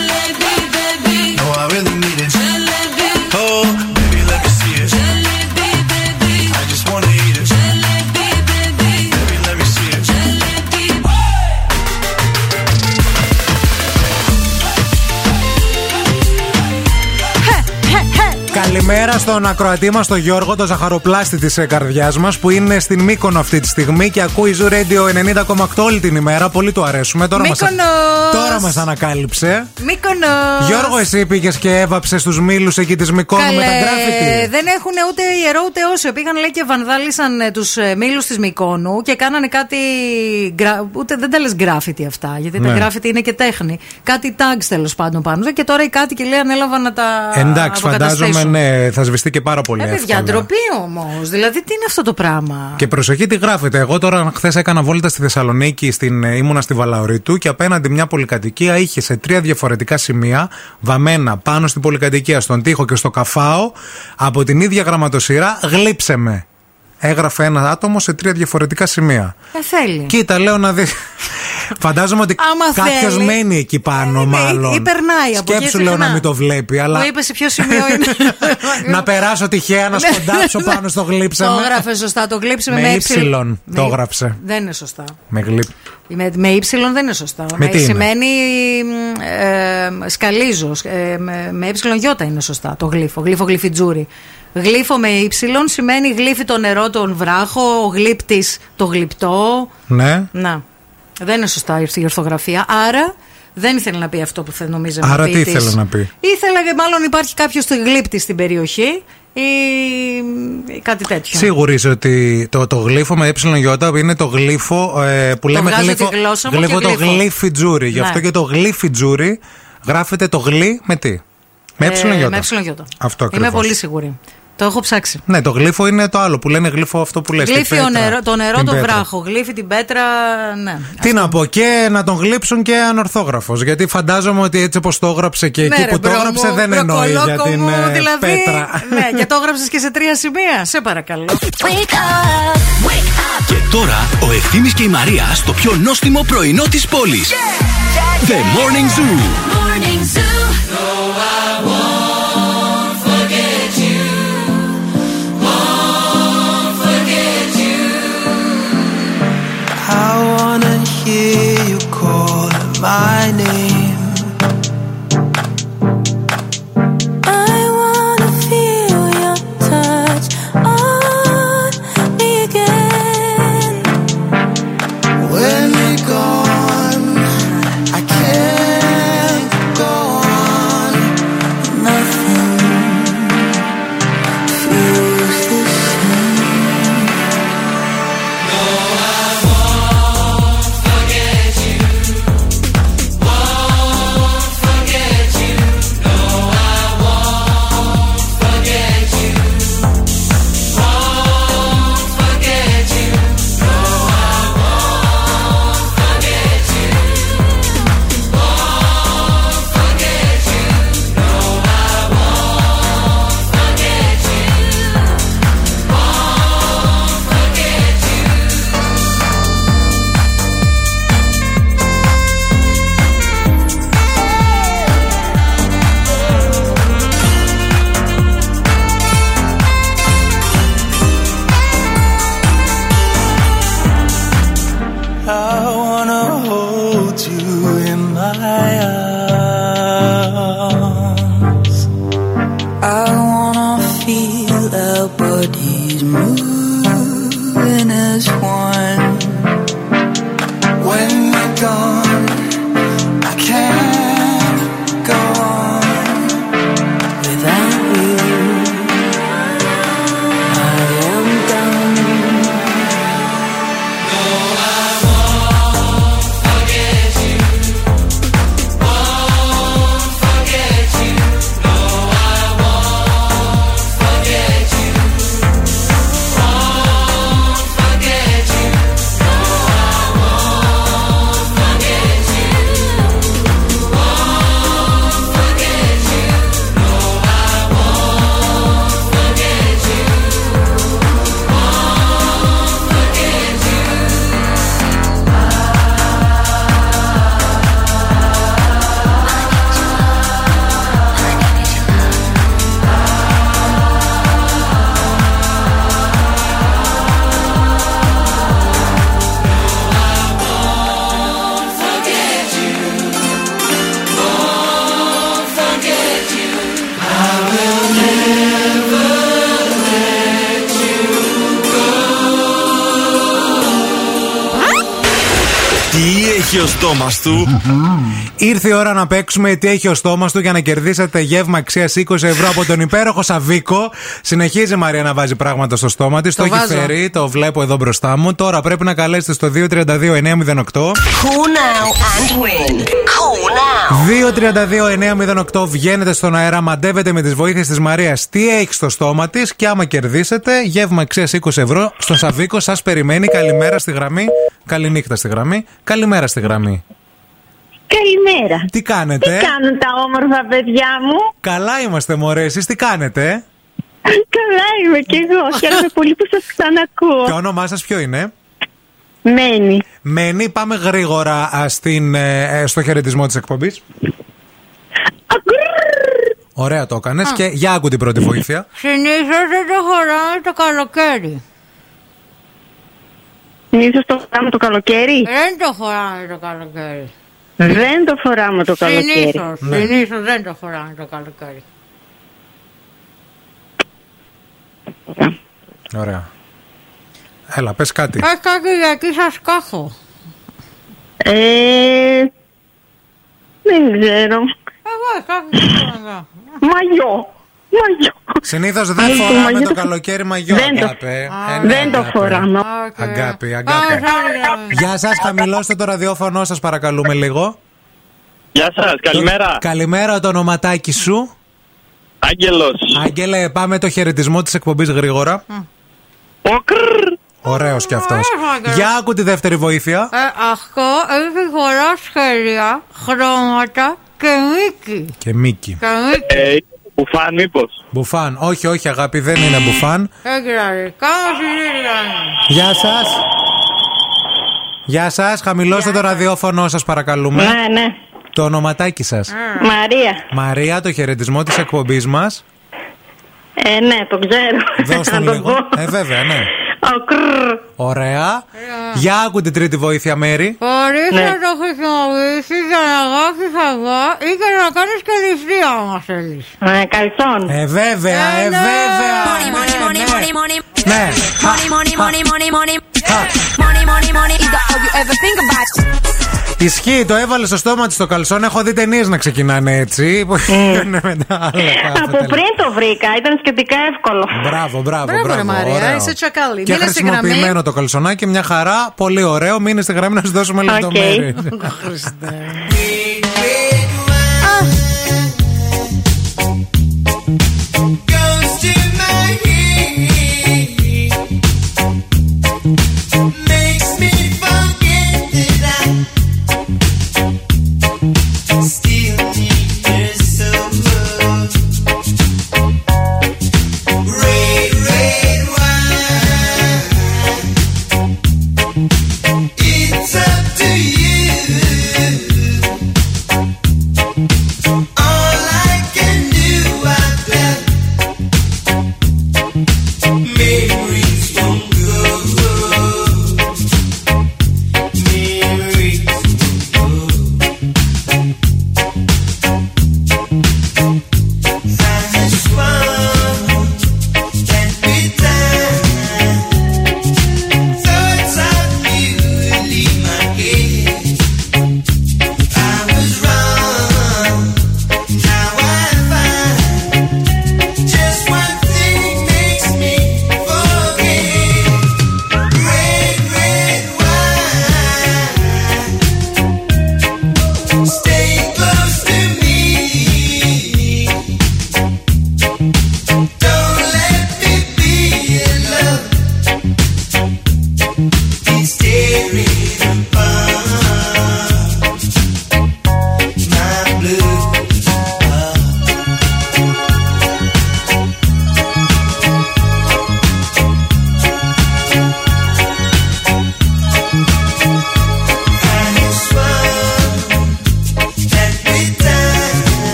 Στον ακροατή μας, τον Γιώργο, τον ζαχαροπλάστη της καρδιάς μας, που είναι στην Μύκονο αυτή τη στιγμή και ακούει Zoo Radio 90,8 όλη την ημέρα. Πολύ του αρέσουμε. Τώρα μας, Μύκονος! τώρα μας ανακάλυψε. Μύκονος. Γιώργο, εσύ πήγες και έβαψες τους μήλους εκεί της Μυκόνου με τα γκράφιτι. δεν έχουν ούτε ιερό ούτε όσιο. Πήγαν λέει και βανδάλισαν ε, τους μήλους της Μικόνου και κάνανε κάτι. γκρα- Ούτε δεν τα λες γκράφιτι αυτά, γιατί τα Ναι. γκράφιτι είναι και τέχνη. Κάτι tags τέλος πάντων πάνω. Και τώρα οι κάτοικοι λέει ανέλαβαν να τα. Εντάξει, αποκαταστήσουν. φαντάζομαι ναι, θα σβηστεί και πάρα πολύ Ε, παιδιά, εύκολα. ντροπή όμως. Δηλαδή, τι είναι αυτό το πράγμα; Και προσοχή τι γράφετε. Εγώ τώρα χθες έκανα βόλτα στη Θεσσαλονίκη, στην, ε, ήμουνα στη Βαλαωρίτου και απέναντι μια πολυκατοικία είχε σε τρία διαφορετικά σημεία βαμμένα πάνω στην πολυκατοικία, στον τοίχο και στο καφάο από την ίδια γραμματοσυρά γλύψε με. Έγραφε ένα άτομο σε τρία διαφορετικά σημεία. Ε, θέλει. Κοίτα, λέω να δει. Φαντάζομαι ότι Άμα κάποιος θέλει. μένει εκεί πάνω, ναι, μάλλον. ή- ή περνάει από εκεί Σκέψου, λέω συχνά. να μην το βλέπει, αλλά. Μου είπες σε ποιο σημείο είναι. να περάσω τυχαία να σκοντάψω πάνω στο γλύψε Ναι. Το με. έγραφε σωστά. Το γλύψε με Με με ύψιλον Με το ύ- έγραψε. Δεν είναι σωστά. Με γλύψε. Με, με ύψιλον δεν είναι σωστά. Με τι είναι; σημαίνει μ, ε, σκαλίζω. Ε, με, με ύψιλον γιώτα είναι σωστά το γλύφο. Γλύφο γλυφιτζούρι. Γλύφο με ύψιλον σημαίνει γλύφει το νερό τον βράχο, ο γλύπτης το γλυπτό. Ναι. Να. Δεν είναι σωστά η ορθογραφία. Άρα δεν ήθελε να πει αυτό που θα νομίζαμε. Άρα να πει τι της. ήθελε να πει; Ήθελα και μάλλον υπάρχει κάποιος γλύπτη στην περιοχή ή ή κάτι τέτοιο. Σίγουρη είσαι ότι το, το γλύφο με ΕΙ είναι το γλύφο ε, που λέμε βγάζω γλύφο, τη γλώσσα μου γλύφο και το γλύφο. γλύφι τζούρι. Γι' Ναι. αυτό και το γλύφι τζούρι γράφεται το γλύ με τι; Με Ε, ΕΙ. με ΕΙ. Αυτό Είμαι ακριβώς. πολύ σίγουρη. Το έχω ψάξει. Ναι, το γλύφο είναι το άλλο που λένε γλύφο αυτό που λες. τη Γλύφει ο πέτρα, νερό, το νερό την το πέτρα. βράχο. Γλύφει την πέτρα. Ναι. Τι να πω, και να τον γλύψουν και ανορθόγραφος Γιατί φαντάζομαι ότι έτσι όπως το έγραψε και Ναι, εκεί ρε, που το μπρο έγραψε μου, δεν εννοεί για μπροκολόκο την μου, ε, δηλαδή, πέτρα. Ναι, και το έγραψες και σε τρία σημεία. Σε παρακαλώ. Και τώρα ο Ευθύμης και η Μαρία στο πιο νόστιμο πρωινό της πόλης. The Morning Zoo. Morning Zoo. My name. Στόμας του. Ήρθε η ώρα να παίξουμε τι έχει ο στόμας του για να κερδίσετε γεύμα αξίας 20 ευρώ από τον υπέροχο Σαβίκο. Συνεχίζει η Μαρία να βάζει πράγματα στο στόμα της. Το, Το έχει βάζω. φέρει, το βλέπω εδώ μπροστά μου. Τώρα πρέπει να καλέσετε στο 232-908. Call now and win. Call now. 232-908 βγαίνετε στον αέρα, μαντεύετε με τις βοήθειες της Μαρίας τι έχει στο στόμα της και άμα κερδίσετε, γεύμα αξίας 20 ευρώ στον Σαβίκο σας περιμένει. Καλημέρα στη γραμμή. Καληνύχτα στη γραμμή. Καλημέρα στη γραμμή. Καλημέρα. Τι κάνετε; Τι κάνουν τα όμορφα παιδιά μου; Καλά είμαστε, μωρέ. Εσείς τι κάνετε; Καλά είμαι κι εγώ. Χαίρομαι πολύ που σας ξανακούω. Και το όνομά σας ποιο είναι; Μένει. Μένει, πάμε γρήγορα α, στην, ε, ε, στο χαιρετισμό της εκπομπής. Ωραία το έκανες και για άκου την πρώτη βοήθεια. Συνήθω δεν το χωράμε το καλοκαίρι. Συνήθως το φοράμε το καλοκαίρι. Δεν το χωράμε το καλοκαίρι. Δεν το φοράμε το καλοκαίρι. Συνήθως. Ναι. Συνήθως δεν το χωράμε το καλοκαίρι. Ωραία. Έλα, πες κάτι. Πες κάτι γιατί σας κάχω. Ε, δεν ξέρω. Εγώ κάτι Μαγιό. Μαγιό. Συνήθως δεν Ε, το φοράμε μαγιό το το- καλοκαίρι μαγιό, Δεν το- αγάπη. Ε, Α, ναι, δεν το αγάπη. φοράμε. Αγάπη, αγάπη. Γεια σας, χαμηλώστε το ραδιόφωνο σας παρακαλούμε λίγο. Γεια σας, καλημέρα. Το- Καλημέρα, το ονοματάκι σου. Άγγελος. Άγγελε, πάμε το χαιρετισμό της εκπομπής γρήγορα. Ωραίος κι αυτός. Άγγελε. Για άκου τη δεύτερη βοήθεια. Ε, αυτό έχει πολλά σχέδια, χρώματα και μήκη. Και Μίκη. Και μήκη. Ε, μπουφάν μήπως; Μπουφάν. Όχι, όχι, αγάπη, δεν είναι μπουφάν. Δεν δηλαδή. Κάνω συζήτηση. Γεια σας. Γεια σας, χαμηλώστε το ραδιόφωνο σας παρακαλούμε. Ναι, ναι. Το ονοματάκι σας. Μαρία. Μαρία, το χαιρετισμό της εκπομπής μας. Ε, ναι, το ξέρω. Δώσ' τον Να το λίγο. πω. Ε, βέβαια, ναι. Ωραία. Για άκου την τρίτη βοήθεια, Μέρη. Μπορεί Ναι. να το χρησιμοποιήσεις για να γράφει αυγά ή για να κάνεις και ληστεία, άμα θέλεις. Ε, καλσόν. Ε, βέβαια, ε, βέβαια. Money, money, money, money, money. Ναι. Money, money, money, money, money. Money, money, money is the all you ever think about. Ισχύει, το έβαλε στο στόμα της το καλσόν. Έχω δει ταινίες να ξεκινάνε έτσι. Που είναι μετά άλλα Από πριν το βρήκα, ήταν σχετικά εύκολο. Μπράβο, μπράβο, Μπράβο, μπράβο. ρε Μαρία, ωραίο. είσαι τσακάλι. Και Μείνε στη γραμμή. χρησιμοποιημένο το καλσονάκι, μια χαρά. Πολύ ωραίο. Μείνε στη γραμμή να σου δώσουμε ΟΚ. λεπτομέρειες. Goes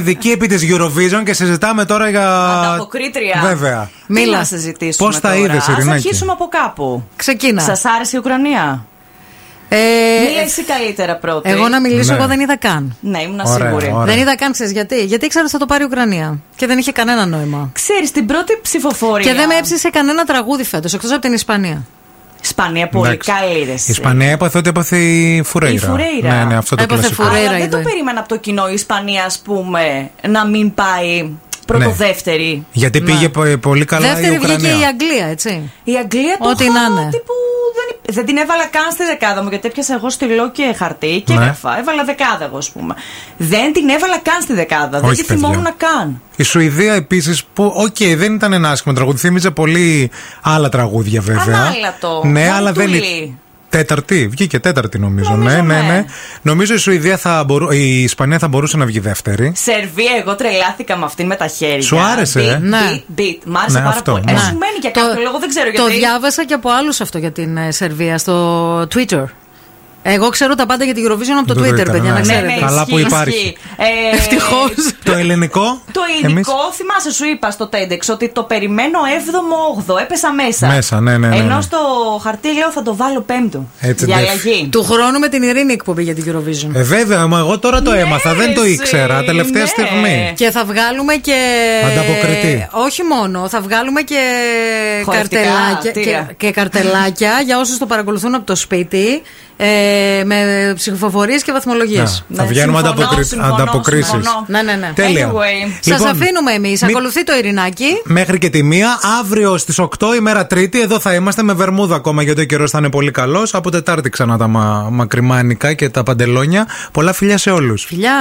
ειδική επί της Eurovision και συζητάμε τώρα για. Ανταποκρίτρια. Βέβαια. Μίλα Μίλα. να συζητήσουμε. Πώς τα τώρα; είδες, Ας Ειρηνάκη; αρχίσουμε από κάπου. Ξεκίνα. Σας άρεσε η Ουκρανία; Ε, Μίλα εσύ καλύτερα πρώτη. Εγώ να μιλήσω, Ναι. εγώ δεν είδα καν. Ναι, ήμουν Ωραία, σίγουρη. ωραία. Δεν είδα καν, ξέρεις γιατί. Γιατί ήξερα ότι θα το πάρει η Ουκρανία. Και δεν είχε κανένα νόημα. Ξέρεις, την πρώτη ψηφοφορία. Και δεν με έψησε κανένα τραγούδι φέτος, εκτός από την Ισπανία. Ισπανία πολύ Εντάξει. καλή ρε. Η Ισπανία έπαθε ότι έπαθε η Φουρέιρα. Η Φουρέιρα. Ναι, ναι, αυτό το Έπαθε κλασικό. Φουρέιρα. Αλλά δεν το είδε. περίμενα από το κοινό η Ισπανία, ας πούμε, να μην πάει πρωτοδεύτερη. Γιατί πήγε πο- πολύ καλά Δεύτερη η Ουκρανία. βγήκε η Αγγλία, έτσι. Η Αγγλία το Ό,τι είχα να είναι. τύπου δεν, δεν την έβαλα καν στη δεκάδα μου γιατί έπιασα εγώ στυλό και χαρτί και Ναι. έγραφα. Έβαλα δεκάδα εγώ, ας πούμε. Δεν την έβαλα καν στη δεκάδα. δεν Όχι, τη θυμόμουν παιδιά. καν. Η Σουηδία επίσης, που, ΟΚ, δεν ήταν ένα άσχημο τραγούδι. Θύμιζε πολύ άλλα τραγούδια βέβαια. Ανάλατο. Ναι, αλλά δεν. Μαντούλη. Τέταρτη, βγήκε τέταρτη νομίζω. Νομίζω, ναι, ναι, ναι. ναι. Νομίζω η Σουηδία θα μπορού... η Ισπανία θα μπορούσε να βγει δεύτερη. Σερβία, εγώ τρελάθηκα με αυτήν με τα χέρια. Σου άρεσε, ε; Beat, Ναι. beat, beat. Μ' άρεσε Ναι, πάρα αυτό, πολύ. ναι. Ε, σου μένει για κάποιο λόγο, δεν ξέρω Το γιατί. διάβασα και από άλλους αυτό για την ε, Σερβία στο Twitter. Εγώ ξέρω τα πάντα για την Eurovision από το, Το Twitter, Twitter, παιδιά, ναι. να Ναι, ξέρετε. ναι, Καλά που ισχύει, υπάρχει. ισχύει. Ε, Ευτυχώς. Το ελληνικό. Το υλικό, θυμάσαι, σου είπα στο TEDx ότι το περιμένω 7ο-8ο. Έπεσα μέσα. Μέσα, ναι, ναι, ναι, ναι. Ενώ στο χαρτί λέω θα το βάλω 5ο. Έτσι, για ντεφ. αλλαγή. Του χρόνου με την Ειρήνη εκπομπή για την Eurovision. Ε, βέβαια, μα εγώ τώρα το έμαθα, δεν το εσύ, ήξερα. Τελευταία ναι. στιγμή. Και θα βγάλουμε και. Ανταποκριτή. Όχι μόνο, θα βγάλουμε και Χορευτικά, καρτελάκια, τι, και, ρε. και καρτελάκια για όσους το παρακολουθούν από το σπίτι. Ε, με ψηφοφορίες και βαθμολογίες. Να, θα βγαίνουμε ανταποκρι- ανταποκρίσεις. Ναι, ναι, ναι. Τέλεια. Anyway. Σας Λοιπόν, αφήνουμε εμείς. μη- Ακολουθεί το Ειρηνάκι. Μέχρι και τη μία. Αύριο στις 8 ημέρα Τρίτη, εδώ θα είμαστε με βερμούδα ακόμα γιατί ο καιρός θα είναι πολύ καλός. Από Τετάρτη ξανά τα μα, μακριμάνικα και τα παντελόνια. Πολλά φιλιά σε όλους. Φιλιά.